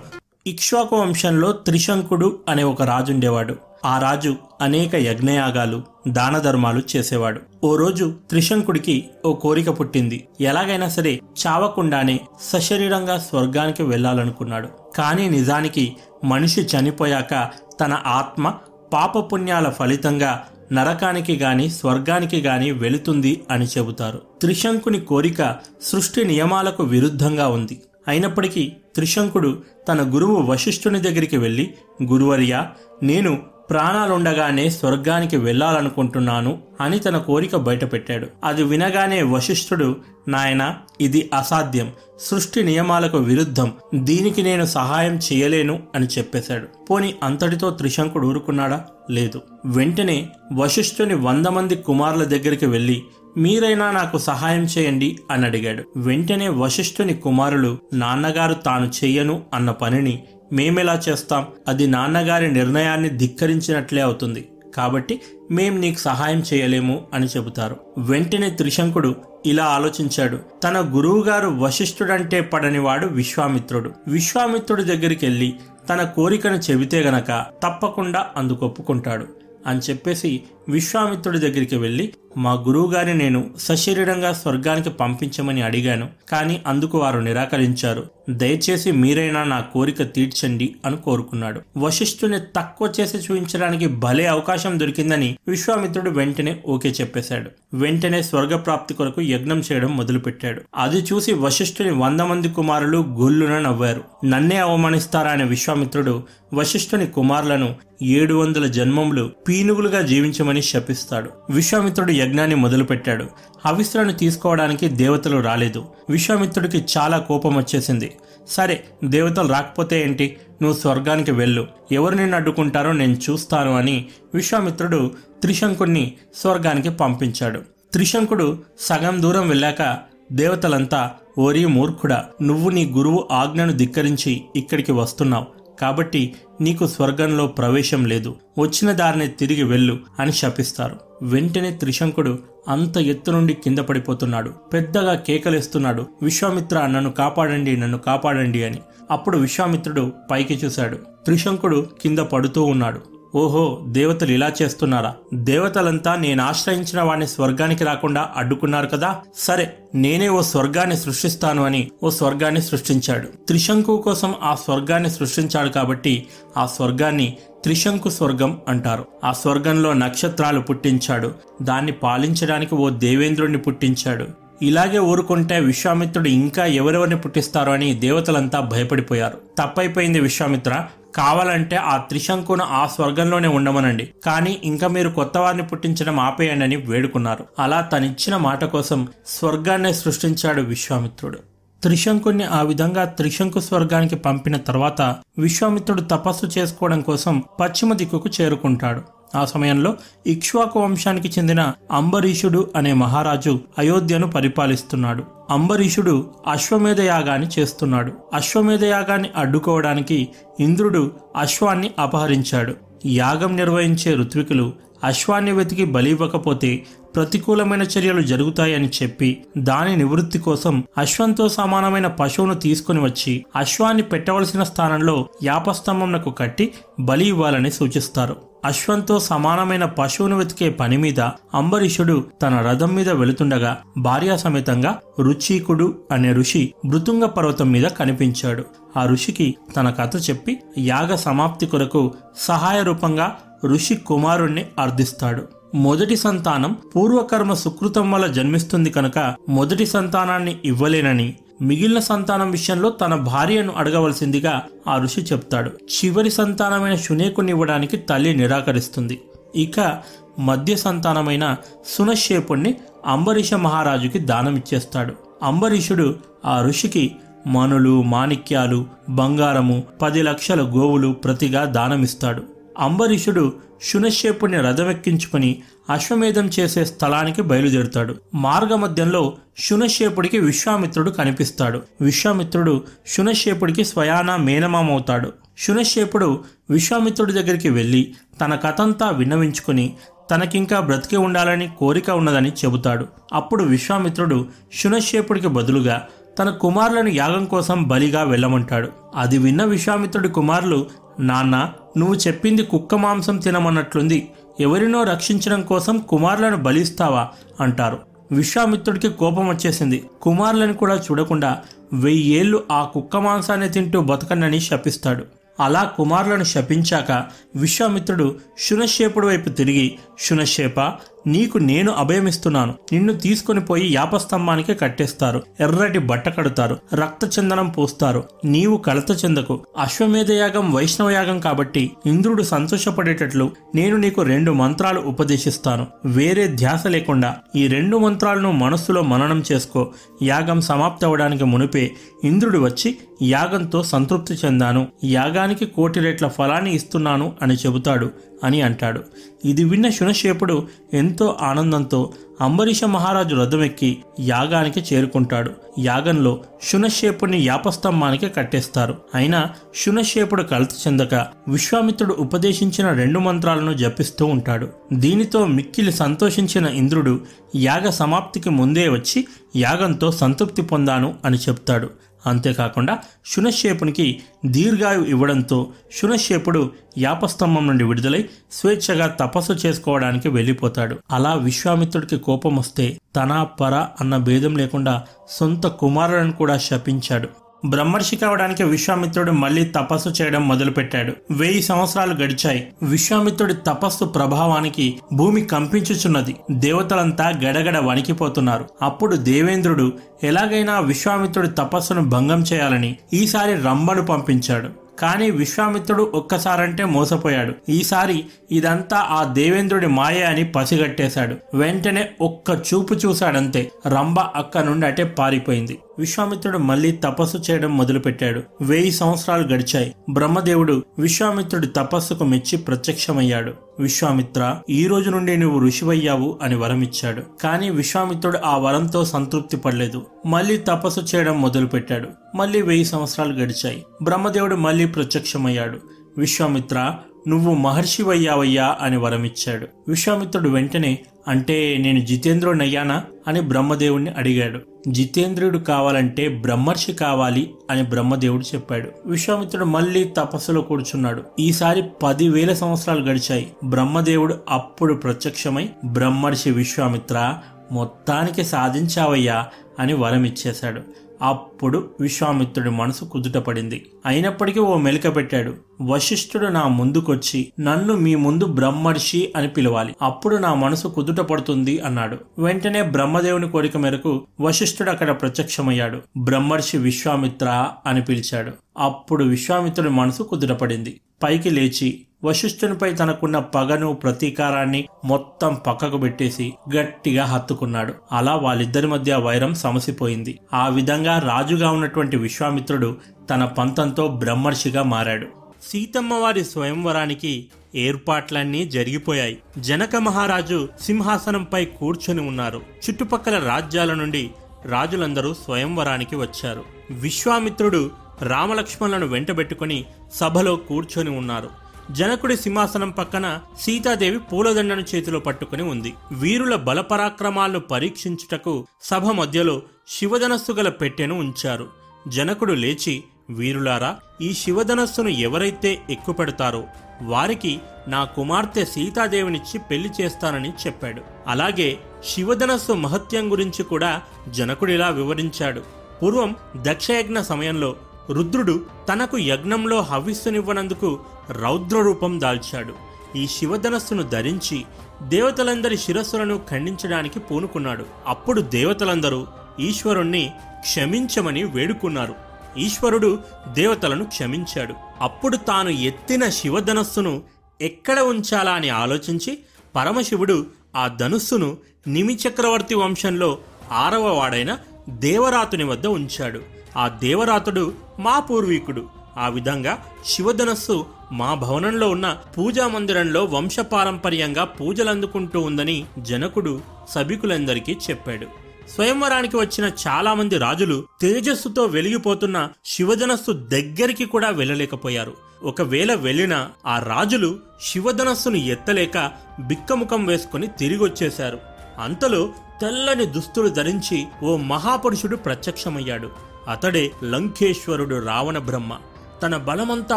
ఇక్ష్వాకు వంశంలో త్రిశంకుడు అనే ఒక రాజుండేవాడు. ఆ రాజు అనేక యజ్ఞయాగాలు దాన ధర్మాలు చేసేవాడు. ఓ రోజు త్రిశంకుడికి ఓ కోరిక పుట్టింది. ఎలాగైనా సరే చావకుండానే సశరీరంగా స్వర్గానికి వెళ్ళాలనుకున్నాడు. కానీ నిజానికి మనిషి చనిపోయాక తన ఆత్మ పాపపుణ్యాల ఫలితంగా నరకానికి గాని స్వర్గానికి గాని వెళుతుంది అని చెబుతారు. త్రిశంకుని కోరిక సృష్టి నియమాలకు విరుద్ధంగా ఉంది. అయినప్పటికీ త్రిశంకుడు తన గురువు వశిష్ఠుని దగ్గరికి వెళ్ళి గురువర్య నేను ప్రాణాలుండగానే స్వర్గానికి వెళ్ళాలనుకుంటున్నాను అని తన కోరిక బయటపెట్టాడు. అది వినగానే వశిష్ఠుడు నాయన ఇది అసాధ్యం. సృష్టి నియమాలకు విరుద్ధం. దీనికి నేను సహాయం చేయలేను అని చెప్పేశాడు. పోని అంతటితో త్రిశంకుడు ఊరుకున్నాడా? లేదు. వెంటనే వశిష్ఠుని వంద మంది కుమారుల దగ్గరికి వెళ్ళి మీరైనా నాకు సహాయం చేయండి అని అడిగాడు. వెంటనే వశిష్ఠుని కుమారులు నాన్నగారు తాను చెయ్యను అన్న పనిని మేమెలా చేస్తాం? అది నాన్నగారి నిర్ణయాన్ని ధిక్కరించినట్లే అవుతుంది. కాబట్టి మేం నీకు సహాయం చేయలేము అని చెబుతారు. వెంటనే త్రిశంకుడు ఇలా ఆలోచించాడు. తన గురువుగారు వశిష్ఠుడంటే పడనివాడు విశ్వామిత్రుడు. విశ్వామిత్రుడి దగ్గరికి వెళ్ళి తన కోరికను చెబితే గనక తప్పకుండా అందుకొప్పుకుంటాడు అని చెప్పేసి విశ్వామిత్రుడి దగ్గరికి వెళ్ళి మా గురువుగారిని నేను సశరీరంగా స్వర్గానికి పంపించమని అడిగాను కానీ అందుకు వారు నిరాకరించారు. దయచేసి మీరైనా నా కోరిక తీర్చండి అని కోరుకున్నాడు. వశిష్ఠుని తక్కువ చేసి చూపించడానికి భలే అవకాశం దొరికిందని విశ్వామిత్రుడు వెంటనే ఓకే చెప్పేశాడు. వెంటనే స్వర్గప్రాప్తి కొరకు యజ్ఞం చేయడం మొదలుపెట్టాడు. అది చూసి వశిష్ఠుని వంద మంది కుమారులు గొల్లున నవ్వారు. నన్నే అవమానిస్తారా? అనే విశ్వామిత్రుడు వశిష్ఠుని కుమారులను ఏడు వందల జన్మములు పీనుగులుగా జీవించమని శపిస్తాడు. విశ్వామిత్రుడు యజ్ఞాన్ని మొదలుపెట్టాడు. హవిస్సులను తీసుకోవడానికి దేవతలు రాలేదు. విశ్వామిత్రుడికి చాలా కోపం వచ్చేసింది. సరే దేవతలు రాకపోతే ఏంటి? నువ్వు స్వర్గానికి వెళ్ళు. ఎవరు నిన్ను అడ్డుకుంటారో నేను చూస్తాను అని విశ్వామిత్రుడు త్రిశంకుణ్ణి స్వర్గానికి పంపించాడు. త్రిశంకుడు సగం దూరం వెళ్ళాక దేవతలంతా ఓరి మూర్ఖుడా నువ్వు నీ గురువు ఆజ్ఞను ధిక్కరించి ఇక్కడికి వస్తున్నావు. కాబట్టి నీకు స్వర్గంలో ప్రవేశం లేదు. వచ్చిన దారిని తిరిగి వెళ్ళు అని శపిస్తారు. వెంటనే త్రిశంకుడు అంత ఎత్తు నుండి కింద పడిపోతున్నాడు. పెద్దగా కేకలేస్తున్నాడు. విశ్వామిత్ర నన్ను కాపాడండి నన్ను కాపాడండి అని. అప్పుడు విశ్వామిత్రుడు పైకి చూశాడు. త్రిశంకుడు కింద పడుతూ ఉన్నాడు. ఓహో దేవతలు ఇలా చేస్తున్నారా? దేవతలంతా నేను ఆశ్రయించిన వాడిని స్వర్గానికి రాకుండా అడ్డుకున్నారు కదా? సరే నేనే ఓ స్వర్గాన్ని సృష్టిస్తాను అని ఓ స్వర్గాన్ని సృష్టించాడు. త్రిశంకు కోసం ఆ స్వర్గాన్ని సృష్టించాడు కాబట్టి ఆ స్వర్గాన్ని త్రిశంకు స్వర్గం అంటారు. ఆ స్వర్గంలో నక్షత్రాలు పుట్టించాడు. దాన్ని పాలించడానికి ఓ దేవేంద్రుడిని పుట్టించాడు. ఇలాగే ఊరుకుంటే విశ్వామిత్రుడు ఇంకా ఎవరెవరిని పుట్టిస్తారో అని దేవతలంతా భయపడిపోయారు. తప్పైపోయింది విశ్వామిత్ర కావాలంటే ఆ త్రిశంకును ఆ స్వర్గంలోనే ఉండమనండి. కానీ ఇంకా మీరు కొత్త వారిని పుట్టించడం ఆపేయండి అని వేడుకున్నారు. అలా తనిచ్చిన మాట కోసం స్వర్గాన్నే సృష్టించాడు విశ్వామిత్రుడు. త్రిశంకుని ఆ విధంగా త్రిశంకు స్వర్గానికి పంపిన తర్వాత విశ్వామిత్రుడు తపస్సు చేసుకోవడం కోసం పశ్చిమ దిక్కుకు చేరుకుంటాడు. ఆ సమయంలో ఇక్ష్వాకు వంశానికి చెందిన అంబరీషుడు అనే మహారాజు అయోధ్యను పరిపాలిస్తున్నాడు. అంబరీషుడు అశ్వమేధ యాగాన్ని చేస్తున్నాడు. అశ్వమేధ యాగాన్ని అడ్డుకోవడానికి ఇంద్రుడు అశ్వాన్ని అపహరించాడు. యాగం నిర్వహించే ఋత్వికులు అశ్వాన్ని వెతికి బలి ఇవ్వకపోతే ప్రతికూలమైన చర్యలు జరుగుతాయని చెప్పి దాని నివృత్తి కోసం అశ్వంతో సమానమైన పశువును తీసుకుని వచ్చి అశ్వాన్ని పెట్టవలసిన స్థానంలో యాపస్తంభంనకు కట్టి బలి ఇవ్వాలని సూచిస్తారు. అశ్వంతో సమానమైన పశువును వెతికే పని మీద అంబరీషుడు తన రథం మీద వెళుతుండగా భార్యా సమేతంగా రుచీకుడు అనే ఋషి మృతుంగ పర్వతం మీద కనిపించాడు. ఆ ఋషికి తన కథ చెప్పి యాగ సమాప్తి కొరకు సహాయ రూపంగా ఋషి కుమారుణ్ణి అర్థిస్తాడు మొదటి సంతానం పూర్వకర్మ సుకృతం వల్ల జన్మిస్తుంది కనుక మొదటి సంతానాన్ని ఇవ్వలేనని మిగిలిన సంతానం విషయంలో తన భార్యను అడగవలసిందిగా ఆ ఋషి చెప్తాడు. చివరి సంతానమైన శునేకుని ఇవ్వడానికి తల్లి నిరాకరిస్తుంది. ఇక మధ్య సంతానమైన సునశ్శేపుణ్ణి అంబరీష మహారాజుకి దానమిచ్చేస్తాడు అంబరీషుడు ఆ ఋషికి మనులు మాణిక్యాలు బంగారము పది లక్షల గోవులు ప్రతిగా దానమిస్తాడు. అంబరీషుడు శునశ్శేపుని రథమెక్కించుకుని అశ్వమేధం చేసే స్థలానికి బయలుదేరుతాడు. మార్గమధ్యంలో శునశేపుడికి విశ్వామిత్రుడు కనిపిస్తాడు. విశ్వామిత్రుడు శునశేపుడికి స్వయాన మేనమామవుతాడు. శునశేపుడు విశ్వామిత్రుడి దగ్గరికి వెళ్ళి తన కథంతా విన్నవించుకుని తనకింకా బ్రతికి ఉండాలని కోరిక ఉన్నదని చెబుతాడు. అప్పుడు విశ్వామిత్రుడు శునశేపుడికి బదులుగా తన కుమారులను యాగం కోసం బలిగా వెళ్ళమంటాడు. అది విన్న విశ్వామిత్రుడి కుమారులు నాన్న నువ్వు చెప్పింది కుక్క మాంసం తినమన్నట్లుంది. ఎవరినో రక్షించడం కోసం కుమారులను బలిస్తావా అంటారు. విశ్వామిత్రుడికి కోపం వచ్చేసింది. కుమారులను కూడా చూడకుండా వెయ్యేళ్ళు ఆ కుక్క మాంసాన్ని తింటూ బతకనని శపిస్తాడు. అలా కుమారులను శపించాక విశ్వామిత్రుడు శునశేపుడు వైపు తిరిగి శునశేప నీకు నేను అభయమిస్తున్నాను. నిన్ను తీసుకుని పోయి యాపస్తంభానికి కట్టేస్తారు. ఎర్రటి బట్ట కడతారు. రక్త చందనం పూస్తారు. నీవు కలత చెందకు. అశ్వమేధ యాగం వైష్ణవ యాగం కాబట్టి ఇంద్రుడు సంతోషపడేటట్లు నేను నీకు రెండు మంత్రాలు ఉపదేశిస్తాను. వేరే ధ్యాస లేకుండా ఈ రెండు మంత్రాలను మనస్సులో మననం చేసుకో. యాగం సమాప్తవడానికి మునిపే ఇంద్రుడు వచ్చి యాగంతో సంతృప్తి చెందాను. యాగానికి కోటి రెట్ల ఫలాన్ని ఇస్తున్నాను అని చెబుతాడు. అని అంటాడు. ఇది విన్న శునశేపుడు ఎంతో ఆనందంతో అంబరీష మహారాజు రథమెక్కి యాగానికి చేరుకుంటాడు. యాగంలో శునశేపుని యాపస్తంభానికి కట్టేస్తారు. అయినా శునశేపుడు కలత చెందక విశ్వామిత్రుడు ఉపదేశించిన రెండు మంత్రాలను జపిస్తూ ఉంటాడు. దీనితో మిక్కిలి సంతోషించిన ఇంద్రుడు యాగ సమాప్తికి ముందే వచ్చి యాగంతో సంతృప్తి పొందాను అని చెప్తాడు. అంతేకాకుండా శునశేపునికి దీర్ఘాయు ఇవ్వడంతో శునశేపుడు యాపస్తంభం నుండి విడుదలై స్వేచ్ఛగా తపస్సు చేసుకోవడానికి వెళ్ళిపోతాడు. అలా విశ్వామిత్రుడికి కోపం వస్తే తన పర అన్న భేదం లేకుండా సొంత కుమారులను కూడా శపించాడు. బ్రహ్మర్షి కావడానికి విశ్వామిత్రుడు మళ్ళీ తపస్సు చేయడం మొదలుపెట్టాడు. వెయ్యి సంవత్సరాలు గడిచాయి. విశ్వామిత్రుడి తపస్సు ప్రభావానికి భూమి కంపించుచున్నది. దేవతలంతా గడగడ వణికిపోతున్నారు. అప్పుడు దేవేంద్రుడు ఎలాగైనా విశ్వామిత్రుడి తపస్సును భంగం చేయాలని ఈసారి రంభను పంపించాడు. కానీ విశ్వామిత్రుడు ఒక్కసారంటే మోసపోయాడు. ఈసారి ఇదంతా ఆ దేవేంద్రుడి మాయ అని పసిగట్టేశాడు. వెంటనే ఒక్క చూపు చూశాడంతే. రంభ అక్క నుండి అటే పారిపోయింది. విశ్వామిత్రుడు మళ్ళీ తపస్సు చేయడం మొదలుపెట్టాడు. వెయ్యి సంవత్సరాలు గడిచాయి. బ్రహ్మదేవుడు విశ్వామిత్రుడి తపస్సుకు మెచ్చి ప్రత్యక్షమయ్యాడు. విశ్వామిత్ర ఈ రోజు నుండి నువ్వు ఋషివయ్యావు అని వరమిచ్చాడు. కానీ విశ్వామిత్రుడు ఆ వరంతో సంతృప్తి పడలేదు. మళ్ళీ తపస్సు చేయడం మొదలుపెట్టాడు. మళ్ళీ వెయ్యి సంవత్సరాలు గడిచాయి. బ్రహ్మదేవుడు మళ్ళీ ప్రత్యక్షమయ్యాడు. విశ్వామిత్ర నువ్వు మహర్షివయ్యావయ్యా అని వరమిచ్చాడు. విశ్వామిత్రుడు వెంటనే అంటే నేను జితేంద్రుడినయ్యానా అని బ్రహ్మదేవుణ్ణి అడిగాడు. జితేంద్రుడు కావాలంటే బ్రహ్మర్షి కావాలి అని బ్రహ్మదేవుడు చెప్పాడు. విశ్వామిత్రుడు మళ్ళీ తపస్సులో కూర్చున్నాడు. ఈసారి పదివేల సంవత్సరాలు గడిచాయి. బ్రహ్మదేవుడు అప్పుడు ప్రత్యక్షమై బ్రహ్మర్షి విశ్వామిత్ర మొత్తానికి సాధించావయ్యా అని వరం ఇచ్చేశాడు అప్పుడు విశ్వామిత్రుడి మనసు కుదుటపడింది. అయినప్పటికీ ఓ మెలిక పెట్టాడు. వశిష్ఠుడు నా ముందుకొచ్చి నన్ను మీ ముందు బ్రహ్మర్షి అని పిలవాలి. అప్పుడు నా మనసు కుదుట పడుతుంది అన్నాడు. వెంటనే బ్రహ్మదేవుని కోరిక మేరకు వశిష్ఠుడు అక్కడ ప్రత్యక్షమయ్యాడు. బ్రహ్మర్షి విశ్వామిత్ర అని పిలిచాడు. అప్పుడు విశ్వామిత్రుడి మనసు కుదుటపడింది. పైకి లేచి వశిష్ఠునిపై తనకున్న పగను ప్రతీకారాన్ని మొత్తం పక్కకు పెట్టేసి గట్టిగా హత్తుకున్నాడు. అలా వాళ్ళిద్దరి మధ్య వైరం సమసిపోయింది. ఆ విధంగా రాజుగా ఉన్నటువంటి విశ్వామిత్రుడు తన పంతంతో బ్రహ్మర్షిగా మారాడు. సీతమ్మ వారి స్వయంవరానికి ఏర్పాట్లన్నీ జరిగిపోయాయి. జనక మహారాజు సింహాసనంపై కూర్చొని ఉన్నారు. చుట్టుపక్కల రాజ్యాల నుండి రాజులందరూ స్వయంవరానికి వచ్చారు. విశ్వామిత్రుడు రామలక్ష్మణులను వెంటబెట్టుకుని సభలో కూర్చొని ఉన్నారు. జనకుడి సింహాసనం పక్కన సీతాదేవి పూలదండను చేతిలో పట్టుకుని ఉంది. వీరుల బలపరాక్రమాలను పరీక్షించుటకు సభ మధ్యలో శివధనస్సు గల పెట్టెను ఉంచారు. జనకుడు లేచి వీరులారా ఈ శివధనస్సును ఎవరైతే ఎక్కుపెడతారో వారికి నా కుమార్తె సీతాదేవినిచ్చి పెళ్ళి చేస్తానని చెప్పాడు. అలాగే శివధనస్సు మహత్యం గురించి కూడా జనకుడిలా వివరించాడు. పూర్వం దక్షయజ్ఞ సమయంలో రుద్రుడు తనకు యజ్ఞంలో హవిస్సునివ్వనందుకు రౌద్ర రూపం దాల్చాడు. ఈ శివధనస్సును ధరించి దేవతలందరి శిరస్సులను ఖండించడానికి పూనుకున్నాడు. అప్పుడు దేవతలందరూ ఈశ్వరుణ్ణి క్షమించమని వేడుకున్నారు. ఈశ్వరుడు దేవతలను క్షమించాడు. అప్పుడు తాను ఎత్తిన శివధనస్సును ఎక్కడ ఉంచాలా అని ఆలోచించి పరమశివుడు ఆ ధనుస్సును నిమిచక్రవర్తి వంశంలో ఆరవ వాడైన దేవరాతుని వద్ద ఉంచాడు. ఆ దేవరాతుడు మా పూర్వీకుడు. ఆ విధంగా శివధనస్సు మా భవనంలో ఉన్న పూజా మందిరంలో వంశపారంపర్యంగా పూజలందుకుంటూ ఉందని జనకుడు సభికులందరికీ చెప్పాడు. స్వయంవరానికి వచ్చిన చాలా మంది రాజులు తేజస్సుతో వెలిగిపోతున్న శివధనస్సు దగ్గరికి కూడా వెళ్ళలేకపోయారు. ఒకవేళ వెళ్ళినా ఆ రాజులు శివధనస్సును ఎత్తలేక బిక్కముఖం వేసుకుని తిరిగొచ్చేశారు. అంతలో తెల్లని దుస్తులు ధరించి ఓ మహాపురుషుడు ప్రత్యక్షమయ్యాడు. అతడే లంకేశ్వరుడు రావణ బ్రహ్మ. తన బలమంతా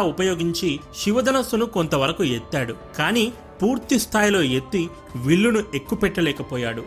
ఉపయోగించి శివధనస్సును కొంతవరకు ఎత్తాడు. కానీ పూర్తి స్థాయిలో ఎత్తి విల్లును ఎక్కుపెట్టలేకపోయాడు.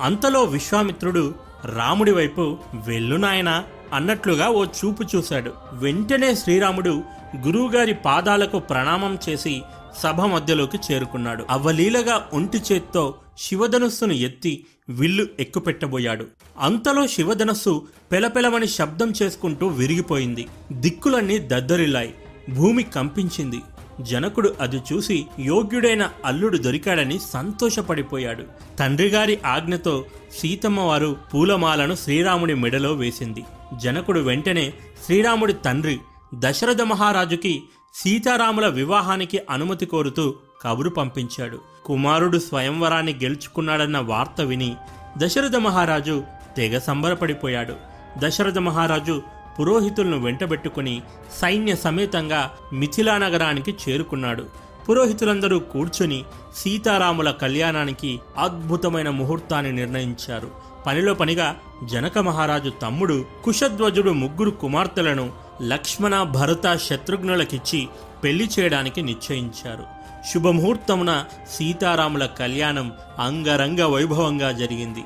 అంతలో విశ్వామిత్రుడు రాముడి వైపు వెళ్ళు నాయనా అన్నట్లుగా ఓ చూపు చూశాడు. వెంటనే శ్రీరాముడు గురువుగారి పాదాలకు ప్రణామం చేసి సభ మధ్యలోకి చేరుకున్నాడు. అవలీలగా ఒంటి చేత్తో శివధనుస్సును ఎత్తి విల్లు ఎక్కుపెట్టబోయాడు. అంతలో శివధనస్సు పెలపెలమని శబ్దం చేసుకుంటూ విరిగిపోయింది. దిక్కులన్నీ దద్దరిల్లాయి. భూమి కంపించింది. జనకుడు అది చూసి యోగ్యుడైన అల్లుడు దొరికాడని సంతోషపడిపోయాడు. తండ్రిగారి ఆజ్ఞతో సీతమ్మవారు పూలమాలను శ్రీరాముడి మెడలో వేసింది. జనకుడు వెంటనే శ్రీరాముడి తండ్రి దశరథ మహారాజుకి సీతారాముల వివాహానికి అనుమతి కోరుతూ కబురు పంపించాడు. కుమారుడు స్వయంవరాన్ని గెలుచుకున్నాడన్న వార్త విని దశరథ మహారాజు తెగ సంబరపడిపోయాడు. దశరథ మహారాజు పురోహితులను వెంటబెట్టుకుని సైన్య సమేతంగా మిథిలా నగరానికి చేరుకున్నాడు. పురోహితులందరూ కూర్చుని సీతారాముల కళ్యాణానికి అద్భుతమైన ముహూర్తాన్ని నిర్ణయించారు. పనిలో పనిగా జనక మహారాజు తమ్ముడు కుశధ్వజుడు ముగ్గురు కుమార్తెలను లక్ష్మణ భరత శత్రుఘ్నులకిచ్చి పెళ్ళి చేయడానికి నిశ్చయించారు. శుభముహూర్తమున సీతారాముల కళ్యాణం అంగరంగ వైభవంగా జరిగింది.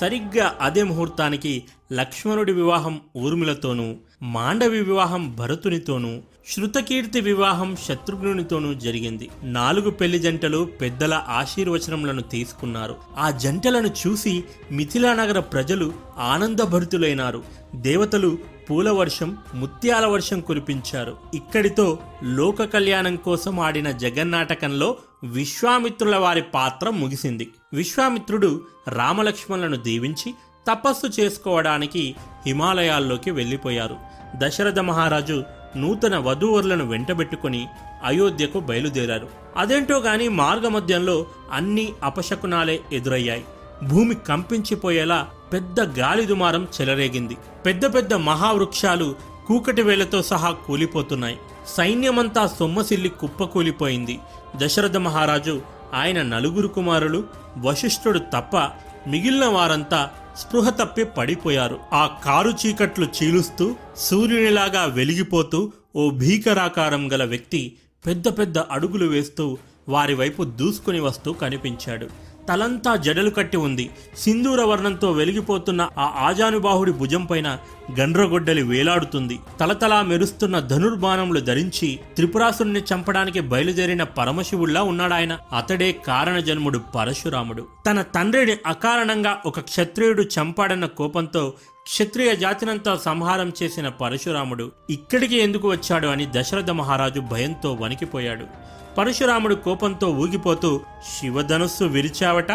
సరిగ్గా అదే ముహూర్తానికి లక్ష్మణుడి వివాహం ఊర్మిలతోనూ మాండవి వివాహం భరతునితోనూ శృతకీర్తి వివాహం శత్రుఘ్నునితోనూ జరిగింది. నాలుగు పెళ్ళి జంటలు పెద్దల ఆశీర్వచనములను తీసుకున్నారు. ఆ జంటలను చూసి మిథిలా నగర ప్రజలు ఆనందభరితులైనారు. దేవతలు పూల వర్షం ముత్యాల వర్షం కురిపించారు. ఇక్కడితో లోక కళ్యాణం కోసం ఆడిన జగన్నాటకంలో విశ్వామిత్రుల వారి పాత్ర ముగిసింది. విశ్వామిత్రుడు రామలక్ష్మణులను దీవించి తపస్సు చేసుకోవడానికి హిమాలయాల్లోకి వెళ్ళిపోయారు. దశరథ మహారాజు నూతన వధూవరులను వెంటబెట్టుకుని అయోధ్యకు బయలుదేరారు. అదేంటో గాని మార్గమధ్యంలో అన్ని అపశకునాలే ఎదురయ్యాయి. భూమి కంపించిపోయేలా పెద్ద గాలి దుమారం చెలరేగింది. పెద్ద పెద్ద మహావృక్షాలు కూకటి వేలతో సహా కూలిపోతున్నాయి. సైన్యమంతా సొమ్మసిల్లి కుప్పకూలిపోయింది. దశరథ మహారాజు ఆయన నలుగురు కుమారులు వశిష్ఠుడు తప్ప మిగిలిన వారంతా స్పృహ తప్పి పడిపోయారు. ఆ కారు చీకట్లు చీలుస్తూ సూర్యునిలాగా వెలిగిపోతూ ఓ భీకరాకారం గల వ్యక్తి పెద్ద పెద్ద అడుగులు వేస్తూ వారి వైపు దూసుకుని వస్తూ కనిపించాడు. తలంతా జడలు కట్టి ఉంది. సింధూర వర్ణంతో వెలిగిపోతున్న ఆ ఆజానుబాహుడి భుజంపైన గండ్రగొడ్డలి వేలాడుతుంది. తలతలా మెరుస్తున్న ధనుర్బాణములు ధరించి త్రిపురాసురుణ్ణి చంపడానికి బయలుదేరిన పరమశివుల్లా ఉన్నాడాయన. అతడే కారణ జన్ముడు పరశురాముడు. తన తండ్రిని అకారణంగా ఒక క్షత్రియుడు చంపాడన్న కోపంతో క్షత్రియ జాతినంతా సంహారం చేసిన పరశురాముడు ఇక్కడికి ఎందుకు వచ్చాడు అని దశరథ మహారాజు భయంతో వణికిపోయాడు. పరశురాముడు కోపంతో ఊగిపోతూ శివధనుస్సు విరిచావట?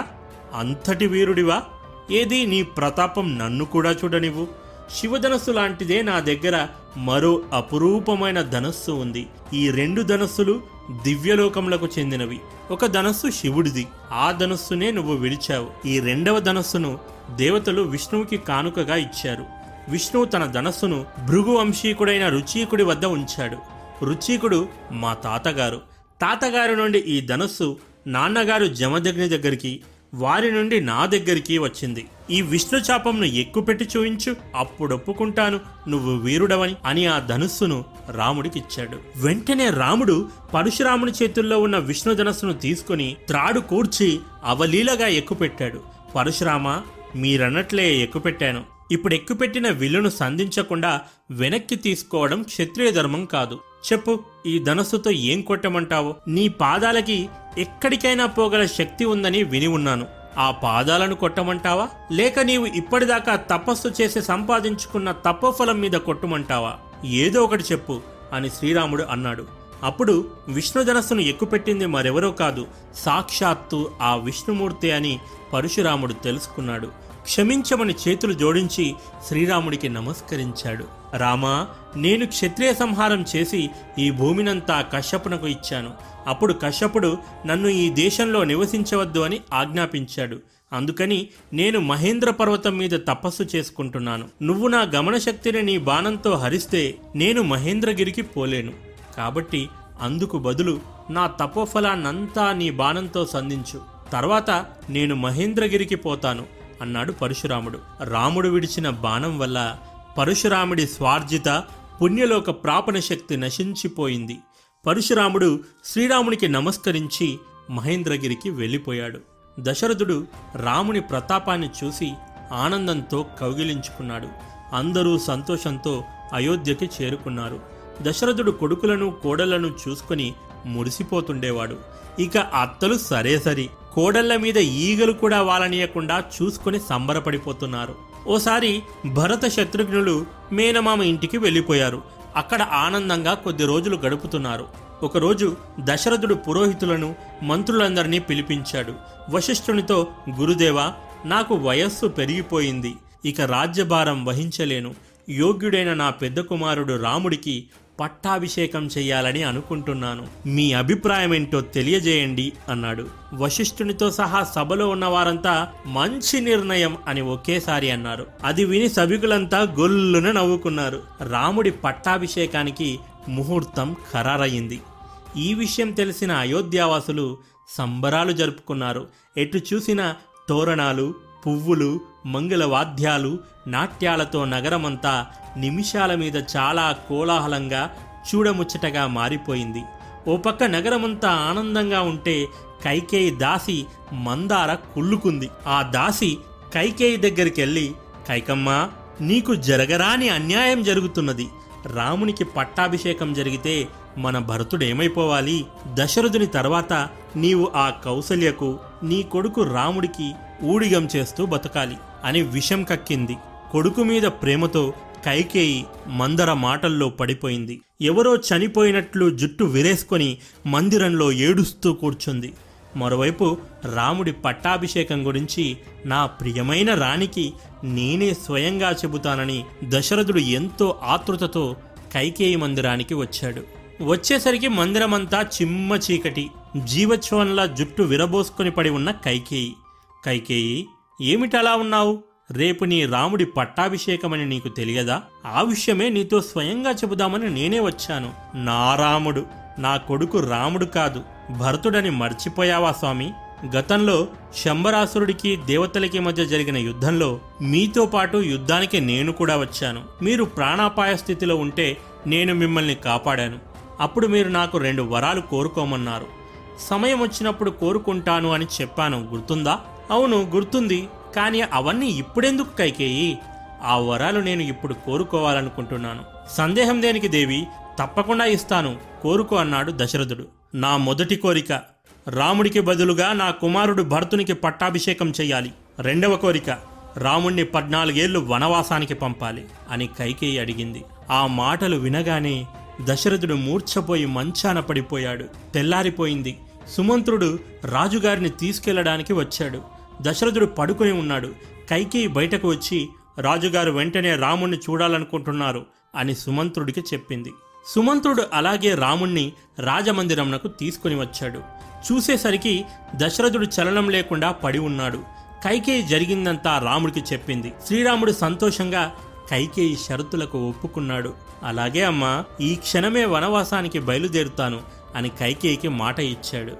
అంతటి వీరుడివా? ఏది నీ ప్రతాపం నన్ను కూడా చూడనివ్వు. శివధనస్సు లాంటిదే నా దగ్గర మరో అపురూపమైన ధనస్సు ఉంది. ఈ రెండు ధనస్సులు దివ్యలోకములకు చెందినవి. ఒక ధనస్సు శివుడిది. ఆ ధనస్సునే నువ్వు విడిచావు. ఈ రెండవ ధనస్సును దేవతలు విష్ణువుకి కానుకగా ఇచ్చారు. విష్ణువు తన ధనస్సును భృగు వంశీకుడైన రుచీకుడి వద్ద ఉంచాడు. రుచీకుడు మా తాతగారు. తాతగారి నుండి ఈ ధనస్సు నాన్నగారు జమదగ్ని దగ్గరికి వారి నుండి నా దగ్గరికి వచ్చింది. ఈ విష్ణు చాపంను ఎక్కుపెట్టి చూయించు అప్పుడు ఒప్పుకుంటాను నువ్వు వీరుడవని అని ఆ ధనుస్సును రాముడికిచ్చాడు. వెంటనే రాముడు పరశురాముని చేతుల్లో ఉన్న విష్ణు ధనస్సును తీసుకుని త్రాడు కూర్చి అవలీలగా ఎక్కుపెట్టాడు. పరశురామ మీరన్నట్లే ఎక్కుపెట్టాను. ఇప్పుడు ఎక్కుపెట్టిన విల్లును సంధించకుండా వెనక్కి తీసుకోవడం క్షత్రియ ధర్మం కాదు. చెప్పు ఈ ధనస్సుతో ఏం కొట్టమంటావు? నీ పాదాలకి ఎక్కడికైనా పోగల శక్తి ఉందని విని ఉన్నాను. ఆ పాదాలను కొట్టమంటావా? లేక నీవు ఇప్పటిదాకా తపస్సు చేసి సంపాదించుకున్న తపోఫలం మీద కొట్టమంటావా? ఏదో ఒకటి చెప్పు అని శ్రీరాముడు అన్నాడు. అప్పుడు విష్ణుధనస్సును ఎక్కుపెట్టింది మరెవరో కాదు సాక్షాత్తు ఆ విష్ణుమూర్తి అని పరశురాముడు తెలుసుకున్నాడు. క్షమించమని చేతులు జోడించి శ్రీరాముడికి నమస్కరించాడు. రామా నేను క్షత్రియ సంహారం చేసి ఈ భూమినంతా కశ్యపునకు ఇచ్చాను. అప్పుడు కశ్యపుడు నన్ను ఈ దేశంలో నివసించవద్దు అని ఆజ్ఞాపించాడు. అందుకని నేను మహేంద్ర పర్వతం మీద తపస్సు చేసుకుంటున్నాను. నువ్వు నా గమనశక్తిని నీ బాణంతో హరిస్తే నేను మహేంద్రగిరికి పోలేను. కాబట్టి అందుకు బదులు నా తపోఫలాన్నంతా నీ బాణంతో సంధించు. తర్వాత నేను మహేంద్రగిరికి పోతాను. అన్నాడు పరశురాముడు. రాముడు విడిచిన బాణం వల్ల పరశురాముడి స్వార్జిత పుణ్యలోక ప్రాపణ శక్తి నశించిపోయింది. పరశురాముడు శ్రీరామునికి నమస్కరించి మహేంద్రగిరికి వెళ్ళిపోయాడు. దశరథుడు రాముని ప్రతాపాన్ని చూసి ఆనందంతో కౌగిలించుకున్నాడు. అందరూ సంతోషంతో అయోధ్యకి చేరుకున్నారు. దశరథుడు కొడుకులను కోడలను చూసుకొని మురిసిపోతుండేవాడు. ఇక అత్తలు సరే సరి కోడళ్ళ మీద ఈగలు కూడా వాలనీయకుండా చూసుకొని సంబరపడిపోతున్నారు. ఓసారి భరత శత్రుఘ్నులు మేనమామ ఇంటికి వెళ్ళిపోయారు. అక్కడ ఆనందంగా కొద్ది రోజులు గడుపుతున్నారు. ఒకరోజు దశరథుడు పురోహితులను మంత్రులందరినీ పిలిపించాడు. వశిష్ఠునితో గురుదేవా నాకు వయస్సు పెరిగిపోయింది. ఇక రాజ్యభారం వహించలేను. యోగ్యుడైన నా పెద్ద కుమారుడు రాముడికి పట్టాభిషేకం చేయాలని అనుకుంటున్నాను. మీ అభిప్రాయం ఏంటో తెలియజేయండి అన్నాడు. వశిష్ఠునితో సహా సభలో ఉన్న వారంతా మంచి నిర్ణయం అని ఒకేసారి అన్నారు. అది విని సభికులంతా గొల్లున నవ్వుకున్నారు. రాముడి పట్టాభిషేకానికి ముహూర్తం ఖరారయ్యింది. ఈ విషయం తెలిసిన అయోధ్యావాసులు సంబరాలు జరుపుకున్నారు. ఎటు చూసిన తోరణాలు పువ్వులు మంగళ వాద్యాలు నాట్యాలతో నగరమంతా నిమిషాల మీద చాలా కోలాహలంగా చూడముచ్చటగా మారిపోయింది. ఓ పక్క నగరమంతా ఆనందంగా ఉంటే కైకేయి దాసి మందార కుళ్ళుకుంది. ఆ దాసి కైకేయి దగ్గరికి వెళ్ళి కైకమ్మ నీకు జరగరాని అన్యాయం జరుగుతున్నది. రామునికి పట్టాభిషేకం జరిగితే మన భరతుడేమైపోవాలి? దశరథుని తర్వాత నీవు ఆ కౌసల్యకు నీ కొడుకు రాముడికి ఊడిగం చేస్తూ బతకాలి. అని విషం కక్కింది. కొడుకు మీద ప్రేమతో కైకేయి మందర మాటల్లో పడిపోయింది. ఎవరో చనిపోయినట్లు జుట్టు విరేసుకొని మందిరంలో ఏడుస్తూ కూర్చుంది. మరోవైపు రాముడి పట్టాభిషేకం గురించి నా ప్రియమైన రాణికి నేనే స్వయంగా చెబుతానని దశరథుడు ఎంతో ఆతృతతో కైకేయి మందిరానికి వచ్చాడు. వచ్చేసరికి మందిరమంతా చిమ్మ చీకటి జీవచ్వంలా జుట్టు విరబోసుకొని పడి ఉన్న కైకేయి. కైకేయి ఏమిటలా ఉన్నావు? రేపు నీ రాముడి పట్టాభిషేకమని నీకు తెలియదా? ఆ విషయమే నీతో స్వయంగా చెబుదామని నేనే వచ్చాను. నా రాముడు నా కొడుకు రాముడు కాదు. భరతుడని మర్చిపోయావా స్వామి? గతంలో శంబరాసురుడికి దేవతలకి మధ్య జరిగిన యుద్ధంలో మీతో పాటు యుద్ధానికి నేను కూడా వచ్చాను. మీరు ప్రాణాపాయ స్థితిలో ఉంటే నేను మిమ్మల్ని కాపాడాను. అప్పుడు మీరు నాకు రెండు వరాలు కోరుకోమన్నారు. సమయం వచ్చినప్పుడు కోరుకుంటాను అని చెప్పాను. గుర్తుందా? అవును గుర్తుంది. కానీ అవన్నీ ఇప్పుడెందుకు కైకేయి? ఆ వరాలు నేను ఇప్పుడు కోరుకోవాలనుకుంటున్నాను. సందేహం దేనికి దేవి? తప్పకుండా ఇస్తాను కోరుకో అన్నాడు దశరథుడు. నా మొదటి కోరిక రాముడికి బదులుగా నా కుమారుడు భరతునికి పట్టాభిషేకం చేయాలి రెండవ కోరిక రాముణ్ణి పద్నాలుగేళ్ళు వనవాసానికి పంపాలి అని కైకేయి అడిగింది. ఆ మాటలు వినగానే దశరథుడు మూర్ఛపోయి మంచాన పడిపోయాడు. తెల్లారిపోయింది. సుమంత్రుడు రాజుగారిని తీసుకెళ్ళడానికి వచ్చాడు. దశరథుడు పడుకుని ఉన్నాడు. కైకేయి బయటకు వచ్చి రాజుగారు వెంటనే రాముణ్ణి చూడాలనుకుంటున్నారు అని సుమంత్రుడికి చెప్పింది. సుమంత్రుడు అలాగే రాముణ్ణి రాజమందిరంనకు తీసుకుని వచ్చాడు. చూసేసరికి దశరథుడు చలనం లేకుండా పడి ఉన్నాడు. కైకేయి జరిగిందంతా రాముడికి చెప్పింది. శ్రీరాముడు సంతోషంగా కైకేయి షరతులకు ఒప్పుకున్నాడు. అలాగే అమ్మా ఈ క్షణమే వనవాసానికి బయలుదేరుతాను అని కైకేయికి మాట ఇచ్చాడు.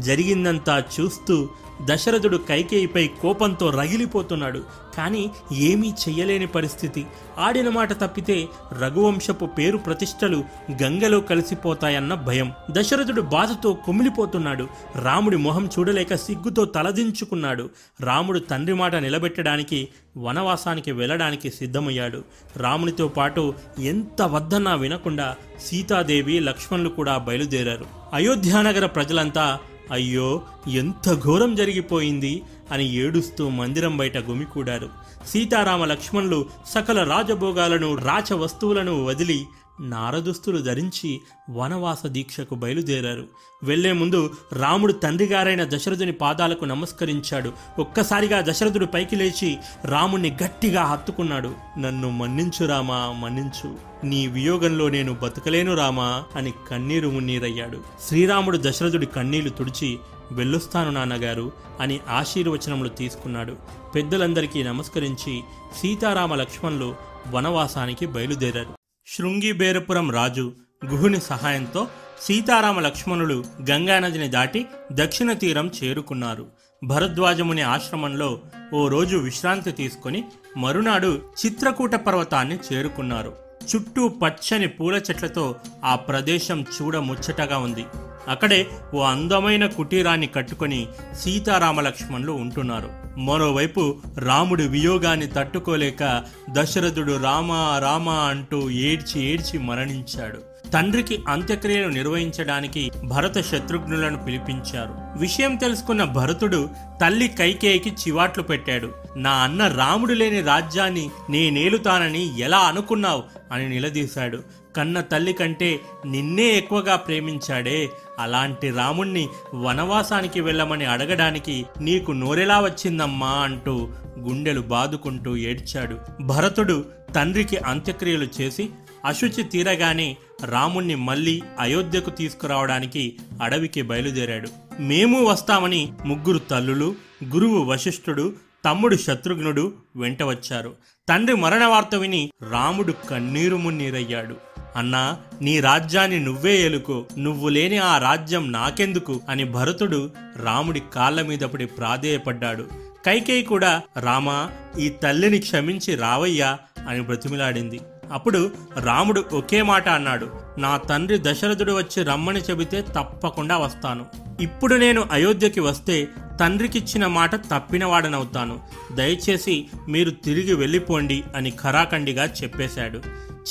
జరిగిందంతా చూస్తూ దశరథుడు కైకేయిపై కోపంతో రగిలిపోతున్నాడు. కానీ ఏమీ చెయ్యలేని పరిస్థితి. ఆడిన మాట తప్పితే రఘువంశపు పేరు ప్రతిష్టలు గంగలో కలిసిపోతాయన్న భయం. దశరథుడు బాధతో కుమిలిపోతున్నాడు. రాముడి మొహం చూడలేక సిగ్గుతో తలదించుకున్నాడు. రాముడు తండ్రి మాట నిలబెట్టడానికి వనవాసానికి వెళ్ళడానికి సిద్ధమయ్యాడు. రామునితో పాటు ఎంత వద్దన్నా వినకుండా సీతాదేవి లక్ష్మణులు కూడా బయలుదేరారు. అయోధ్యానగర ప్రజలంతా అయ్యో ఎంత ఘోరం జరిగిపోయింది అని ఏడుస్తూ మందిరం బయట గుమికూడారు. సీతారామ లక్ష్మణులు సకల రాజభోగాలను రాచ వస్తువులను వదిలి నారదుస్తులు ధరించి వనవాస దీక్షకు బయలుదేరారు. వెళ్ళే ముందు రాముడు తండ్రి గారైన దశరథుని పాదాలకు నమస్కరించాడు. ఒక్కసారిగా దశరథుడు పైకి లేచి రాముణ్ణి గట్టిగా హత్తుకున్నాడు. నన్ను మన్నించు రామా మన్నించు. నీ వియోగంలో నేను బతకలేను రామా అని కన్నీరు మున్నీరయ్యాడు. శ్రీరాముడు దశరథుడి కన్నీళ్ళు తుడిచి వెళ్ళొస్తాను నాన్నగారు అని ఆశీర్వచనములు తీసుకున్నాడు. పెద్దలందరికీ నమస్కరించి సీతారామ లక్ష్మణులు వనవాసానికి బయలుదేరారు. శృంగిబేరపురం రాజు గుహుని సహాయంతో సీతారామ లక్ష్మణులు గంగానదిని దాటి దక్షిణ తీరం చేరుకున్నారు. భరద్వాజముని ఆశ్రమంలో ఓ రోజు విశ్రాంతి తీసుకొని మరునాడు చిత్రకూట పర్వతాన్ని చేరుకున్నారు. చుట్టూ పచ్చని పూల చెట్లతో ఆ ప్రదేశం చూడముచ్చటగా ఉంది. అక్కడే ఓ అందమైన కుటీరాన్ని కట్టుకొని సీతారామ లక్ష్మణులు ఉంటున్నారు. మరోవైపు రాముడి వియోగాన్ని తట్టుకోలేక దశరథుడు రామ రామ అంటూ ఏడ్చి ఏడ్చి మరణించాడు. తండ్రికి అంత్యక్రియలు నిర్వహించడానికి భరత శత్రుఘ్నులను పిలిపించారు. విషయం తెలుసుకున్న భరతుడు తల్లి కైకేయికి చివాట్లు పెట్టాడు. నా అన్న రాముడు లేని రాజ్యాన్ని నేనేలుతానని ఎలా అనుకున్నావు? అని నిలదీశాడు. కన్న తల్లి కంటే నిన్నే ఎక్కువగా ప్రేమించాడే. అలాంటి రాముణ్ణి వనవాసానికి వెళ్ళమని అడగడానికి నీకు నోరెలా వచ్చిందమ్మా అంటూ గుండెలు బాదుకుంటూ ఏడ్చాడు. భరతుడు తండ్రికి అంత్యక్రియలు చేసి అశుచి తీరగానే రాముణ్ణి మళ్ళీ అయోధ్యకు తీసుకురావడానికి అడవికి బయలుదేరాడు. మేము వస్తామని ముగ్గురు తల్లులు గురువు వశిష్ఠుడు తమ్ముడు శత్రుఘ్నుడు వెంట వచ్చారు. తండ్రి మరణ వార్త విని రాముడు కన్నీరు మున్నీరయ్యాడు. అన్నా నీ రాజ్యాన్ని నువ్వే ఏలుకో నువ్వు లేని ఆ రాజ్యం నాకెందుకు? అని భరతుడు రాముడి కాళ్ళ మీద పడి ప్రాధేయపడ్డాడు. కైకేయి కూడా రామా ఈ తల్లిని క్షమించి రావయ్యా అని బ్రతిమిలాడింది. అప్పుడు రాముడు ఒకే మాట అన్నాడు. నా తండ్రి దశరథుడు వచ్చి రమ్మని చెబితే తప్పకుండా వస్తాను. ఇప్పుడు నేను అయోధ్యకి వస్తే తండ్రికిచ్చిన మాట తప్పినవాడనవుతాను. దయచేసి మీరు తిరిగి వెళ్ళిపోండి అని ఖరాఖండిగా చెప్పేశాడు.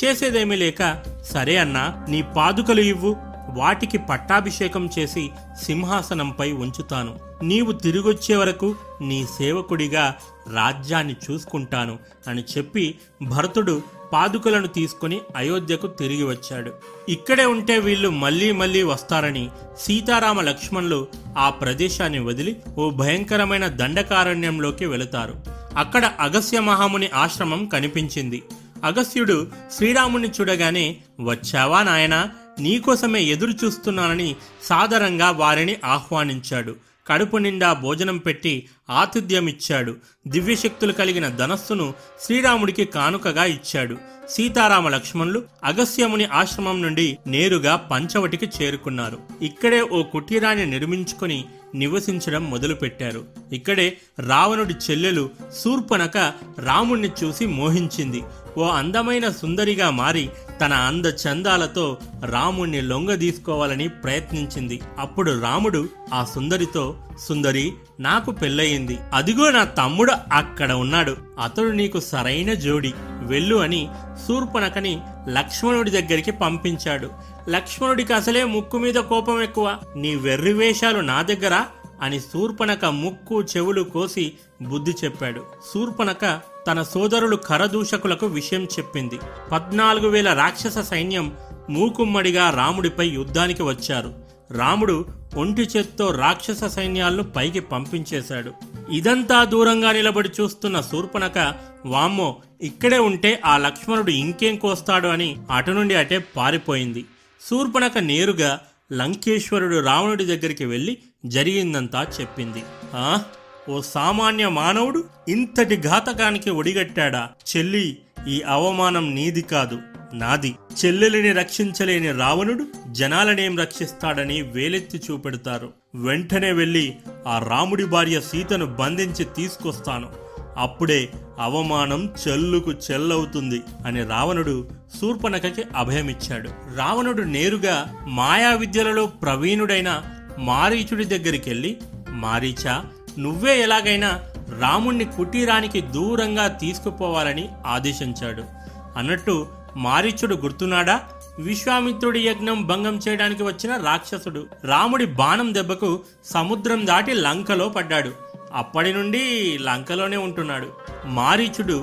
చేసేదేమీ లేక సరే అన్నా నీ పాదుకలు ఇవ్వు. వాటికి పట్టాభిషేకం చేసి సింహాసనంపై ఉంచుతాను. నీవు తిరిగొచ్చే వరకు నీ సేవకుడిగా రాజ్యాన్ని చూసుకుంటాను అని చెప్పి భరతుడు పాదుకలను తీసుకుని అయోధ్యకు తిరిగి వచ్చాడు. ఇక్కడే ఉంటే వీళ్ళు మళ్ళీ మళ్ళీ వస్తారని సీతారామ లక్ష్మణులు ఆ ప్రదేశాన్ని వదిలి ఓ భయంకరమైన దండకారణ్యంలోకి వెళతారు. అక్కడ అగస్య మహాముని ఆశ్రమం కనిపించింది. అగస్యుడు శ్రీరాముణ్ణి చూడగానే వచ్చావా నాయనా? నీకోసమే ఎదురు చూస్తున్నానని సాదరంగా వారిని ఆహ్వానించాడు. కడుపు నిండా భోజనం పెట్టి ఆతిథ్యమిచ్చాడు. దివ్యశక్తులు కలిగిన ధనస్సును శ్రీరాముడికి కానుకగా ఇచ్చాడు. సీతారామ లక్ష్మణులు అగస్యముని ఆశ్రమం నుండి నేరుగా పంచవటికి చేరుకున్నారు. ఇక్కడే ఓ కుటీరాన్ని నిర్మించుకొని నివసించడం మొదలుపెట్టారు. ఇక్కడే రావణుడి చెల్లెలు శూర్పనక రాముణ్ణి చూసి మోహించింది. ఓ అందమైన సుందరిగా మారి తన అంద చందాలతో రాముణ్ణి లొంగదీసుకోవాలని ప్రయత్నించింది. అప్పుడు రాముడు ఆ సుందరితో సుందరి నాకు పెళ్ళయింది. అదిగో నా తమ్ముడు అక్కడ ఉన్నాడు. అతడు నీకు సరైన జోడి. వెళ్ళు అని శూర్పణకని లక్ష్మణుడి దగ్గరికి పంపించాడు. లక్ష్మణుడికి అసలే ముక్కు మీద కోపం ఎక్కువ. నీ వెర్రి వేషాలు నా దగ్గర అని శూర్పణక ముక్కు చెవులు కోసి బుద్ధి చెప్పాడు. శూర్పణక తన సోదరులు కరదూషకులకు విషయం చెప్పింది. పద్నాలుగు వేల రాక్షస సైన్యం మూకుమ్మడిగా రాముడిపై యుద్ధానికి వచ్చారు. రాముడు ఒంటి చేత్తో రాక్షస సైన్యాలను పైకి పంపించేశాడు. ఇదంతా దూరంగా నిలబడి చూస్తున్న శూర్పణక వామ్మో ఇక్కడే ఉంటే ఆ లక్ష్మణుడు ఇంకేం కోస్తాడు అని అటు నుండి అటే పారిపోయింది. శూర్పణక నేరుగా లంకేశ్వరుడు రావణుడి దగ్గరికి వెళ్ళి జరిగిందంతా చెప్పింది. ఆ? ఓ సామాన్య మానవుడు ఇంతటి ఘాతకానికి ఒడిగట్టాడా? చెల్లి ఈ అవమానం నీది కాదు నాది. చెల్లెలిని రక్షించలేని రావణుడు జనాలనేం రక్షిస్తాడని వేలెత్తి చూపెడతారు. వెంటనే వెళ్ళి ఆ రాముడి భార్య సీతను బంధించి తీసుకొస్తాను. అప్పుడే అవమానం చెల్లుకు చెల్లవుతుంది అని రావణుడు శూర్పణఖకి అభయమిచ్చాడు. రావణుడు నేరుగా మాయా విద్యలలో ప్రవీణుడైన మారీచుడి దగ్గరికెళ్ళి మారీచా నువ్వే ఎలాగైనా రాముణ్ణి కుటీరానికి దూరంగా తీసుకుపోవాలని ఆదేశించాడు. అన్నట్టు మారీచుడు గుర్తున్నాడా? విశ్వామిత్రుడి యజ్ఞం భంగం చేయడానికి వచ్చిన రాక్షసుడు రాముడి బాణం దెబ్బకు సముద్రం దాటి లంకలో పడ్డాడు. అప్పటి నుండి లంకలోనే ఉంటున్నాడు. మారీచుడు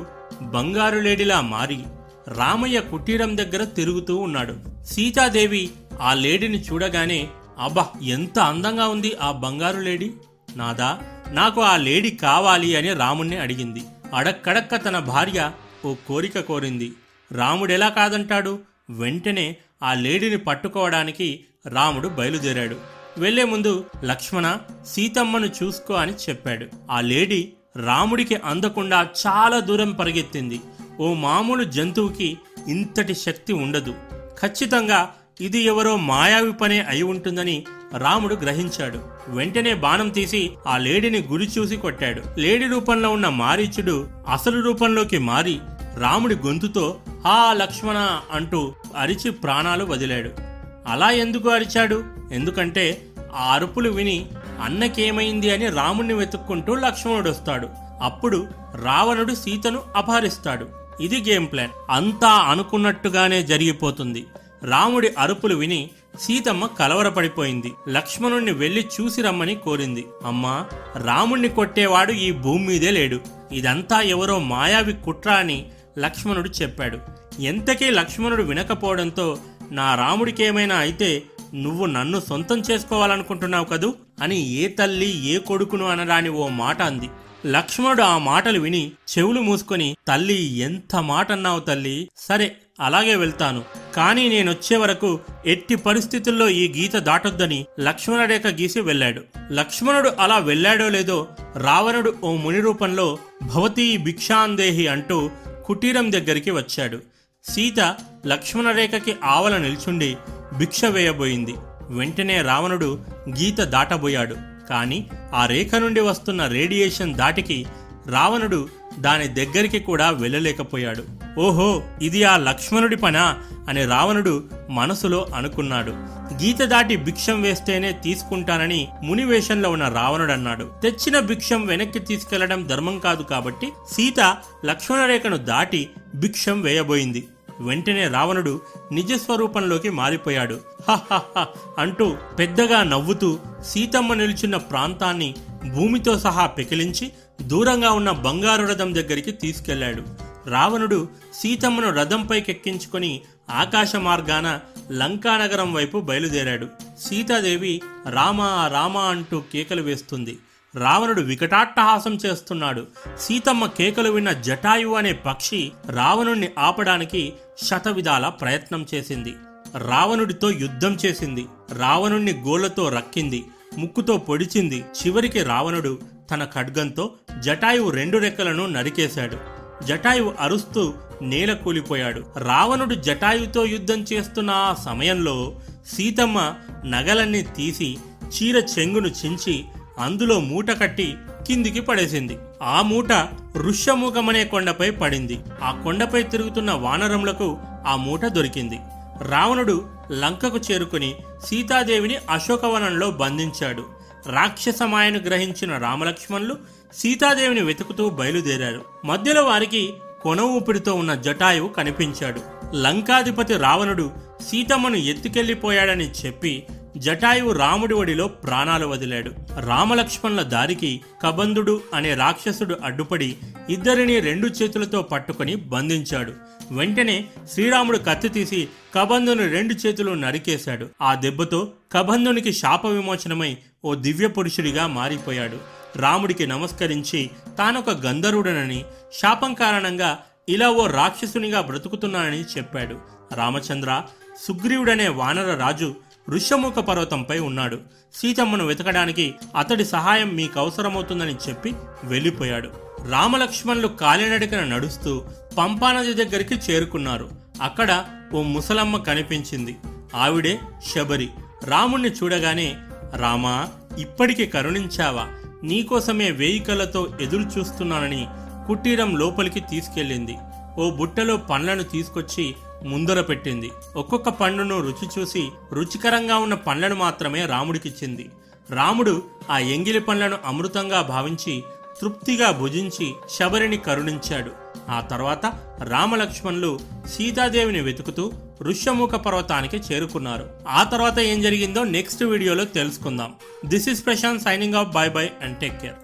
బంగారు లేడిలా మారి రామయ్య కుటీరం దగ్గర తిరుగుతూ ఉన్నాడు. సీతాదేవి ఆ లేడీని చూడగానే అబ్బా ఎంత అందంగా ఉంది ఆ బంగారు లేడీ! నాదా నాకు ఆ లేడీ కావాలి అని రాముణ్ణి అడిగింది. అడక్కడక్క తన భార్య ఓ కోరిక కోరింది. రాముడెలా కాదంటాడు? వెంటనే ఆ లేడీని పట్టుకోవడానికి రాముడు బయలుదేరాడు. వెళ్ళే ముందు లక్ష్మణ సీతమ్మను చూసుకో అని చెప్పాడు. ఆ లేడీ రాముడికి అందకుండా చాలా దూరం పరిగెత్తింది. ఓ మామూలు జంతువుకి ఇంతటి శక్తి ఉండదు. ఖచ్చితంగా ఇది ఎవరో మాయావి పనే అయి ఉంటుందని రాముడు గ్రహించాడు. వెంటనే బాణం తీసి ఆ లేడీని గురి చూసి కొట్టాడు. లేడీ రూపంలో ఉన్న మారీచుడు అసలు రూపంలోకి మారి రాముడి గొంతుతో హా లక్ష్మణ అంటూ అరిచి ప్రాణాలు వదిలాడు. అలా ఎందుకు అరిచాడు? ఎందుకంటే ఆ అరుపులు విని అన్నకేమైంది అని రాముణ్ణి వెతుక్కుంటూ లక్ష్మణుడు వస్తాడు. అప్పుడు రావణుడు సీతను అపహరిస్తాడు. ఇది గేమ్ ప్లాన్. అంతా అనుకున్నట్టుగానే జరిగిపోతుంది. రాముడి అరుపులు విని సీతమ్మ కలవరపడిపోయింది. లక్ష్మణుణ్ణి వెళ్ళి చూసి రమ్మని కోరింది. అమ్మా రాముణ్ణి కొట్టేవాడు ఈ భూమి మీదే లేడు. ఇదంతా ఎవరో మాయావి కుట్ర అని లక్ష్మణుడు చెప్పాడు. ఎంతకీ లక్ష్మణుడు వినకపోవడంతో నా రాముడికేమైనా అయితే నువ్వు నన్ను సొంతం చేసుకోవాలనుకుంటున్నావు కదూ? అని ఏ తల్లి ఏ కొడుకును అనరాని ఓ మాట అంది. లక్ష్మణుడు ఆ మాటలు విని చెవులు మూసుకొని తల్లి ఎంత మాట అన్నావు తల్లి? సరే అలాగే వెళ్తాను. కానీ నేనొచ్చే వరకు ఎట్టి పరిస్థితుల్లో ఈ గీత దాటొద్దని లక్ష్మణరేఖ గీసి వెళ్ళాడు. లక్ష్మణుడు అలా వెళ్ళాడో లేదో రావణుడు ఓ ముని రూపంలో భవతీ భిక్షాందేహి అంటూ కుటీరం దగ్గరికి వచ్చాడు. సీత లక్ష్మణరేఖకి ఆవల నిల్చుండి భిక్ష వేయబోయింది. వెంటనే రావణుడు గీత దాటబోయాడు. కానీ ఆ రేఖ నుండి వస్తున్న రేడియేషన్ దాటికి రావణుడు దాని దగ్గరికి కూడా వెళ్ళలేకపోయాడు. ఓహో ఇది ఆ లక్ష్మణుడి పనా? అని రావణుడు మనసులో అనుకున్నాడు. గీత దాటి భిక్షం వేస్తేనే తీసుకుంటానని మునివేషంలో ఉన్న రావణుడు అన్నాడు తెచ్చిన భిక్షం వెనక్కి తీసుకెళ్ళడం ధర్మం కాదు కాబట్టి సీత లక్ష్మణరేఖను దాటి భిక్షం వేయబోయింది. వెంటనే రావణుడు నిజస్వరూపంలోకి మారిపోయాడు. అంటూ పెద్దగా నవ్వుతూ సీతమ్మ నిలుచున్న ప్రాంతాన్ని భూమితో సహా పెకిలించి దూరంగా ఉన్న బంగారు రథం దగ్గరికి తీసుకెళ్ళాడు. రావణుడు సీతమ్మను రథంపైకెక్కించుకొని ఆకాశ మార్గాన లంకానగరం వైపు బయలుదేరాడు. సీతాదేవి రామా రామా అంటూ కేకలు వేస్తుంది. రావణుడు వికటాట్టహాసం చేస్తున్నాడు. సీతమ్మ కేకలు విన్న జటాయు అనే పక్షి రావణుణ్ణి ఆపడానికి శతవిధాల ప్రయత్నం చేసింది. రావణుడితో యుద్ధం చేసింది. రావణుణ్ణి గోళ్ళతో రక్కింది. ముక్కుతో పొడిచింది. చివరికి రావణుడు తన ఖడ్గంతో జటాయువు రెండు రెక్కలను నరికేశాడు. జటాయువు అరుస్తూ నేల కూలిపోయాడు. రావణుడు జటాయుతో యుద్ధం చేస్తున్న ఆ సమయంలో సీతమ్మ నగలన్నీ తీసి చీర చెంగును చించి అందులో మూట కట్టి కిందికి పడేసింది. ఆ మూట ఋష్యముఖమనే కొండపై పడింది. ఆ కొండపై తిరుగుతున్న వానరములకు ఆ మూట దొరికింది. రావణుడు లంకకు చేరుకుని సీతాదేవిని అశోకవనంలో బంధించాడు. రాక్షసమాయను గ్రహించిన రామలక్ష్మణులు సీతాదేవిని వెతుకుతూ బయలుదేరారు. మధ్యలో వారికి కొన ఊపిరితో ఉన్న జటాయువు కనిపించాడు. లంకాధిపతి రావణుడు సీతమ్మను ఎత్తుకెళ్ళిపోయాడని చెప్పి జటాయువు రాముడి ఒడిలో ప్రాణాలు వదిలాడు. రామలక్ష్మణుల దారికి కబంధుడు అనే రాక్షసుడు అడ్డుపడి ఇద్దరిని రెండు చేతులతో పట్టుకొని బంధించాడు. వెంటనే శ్రీరాముడు కత్తి తీసి కబంధుని రెండు చేతులు నరికేశాడు. ఆ దెబ్బతో కబంధునికి శాప విమోచనమై ఓ దివ్య పురుషుడిగా మారిపోయాడు. రాముడికి నమస్కరించి తానొక గంధర్వుడనని శాపం కారణంగా ఇలా ఓ రాక్షసునిగా బ్రతుకుతున్నానని చెప్పాడు. రామచంద్ర సుగ్రీవుడనే వానర రాజు ఋష్యముఖ పర్వతంపై ఉన్నాడు. సీతమ్మను వెతకడానికి అతడి సహాయం మీకు అవసరమవుతుందని చెప్పి వెళ్ళిపోయాడు. రామలక్ష్మణులు కాలినడకన నడుస్తూ పంపానది దగ్గరికి చేరుకున్నారు. అక్కడ ఓ ముసలమ్మ కనిపించింది. ఆవిడే శబరి. రాముణ్ణి చూడగానే రామా ఇప్పటికి కరుణించావా? నీకోసమే వేయికలతో ఎదురు చూస్తున్నానని కుటీరం లోపలికి తీసుకెళ్ళింది. ఓ బుట్టలో పండ్లను తీసుకొచ్చి ముందర పెట్టింది. ఒక్కొక్క పండును రుచి చూసి రుచికరంగా ఉన్న పండ్లను మాత్రమే రాముడికిచ్చింది. రాముడు ఆ ఎంగిలి పండ్లను అమృతంగా భావించి తృప్తిగా భుజించి శబరిని కరుణించాడు. ఆ తర్వాత రామలక్ష్మణులు సీతాదేవిని వెతుకుతూ ఋష్యముఖ పర్వతానికి చేరుకున్నారు. ఆ తర్వాత ఏం జరిగిందో నెక్స్ట్ వీడియోలో తెలుసుకుందాం. This is Prashant signing off bye bye and take care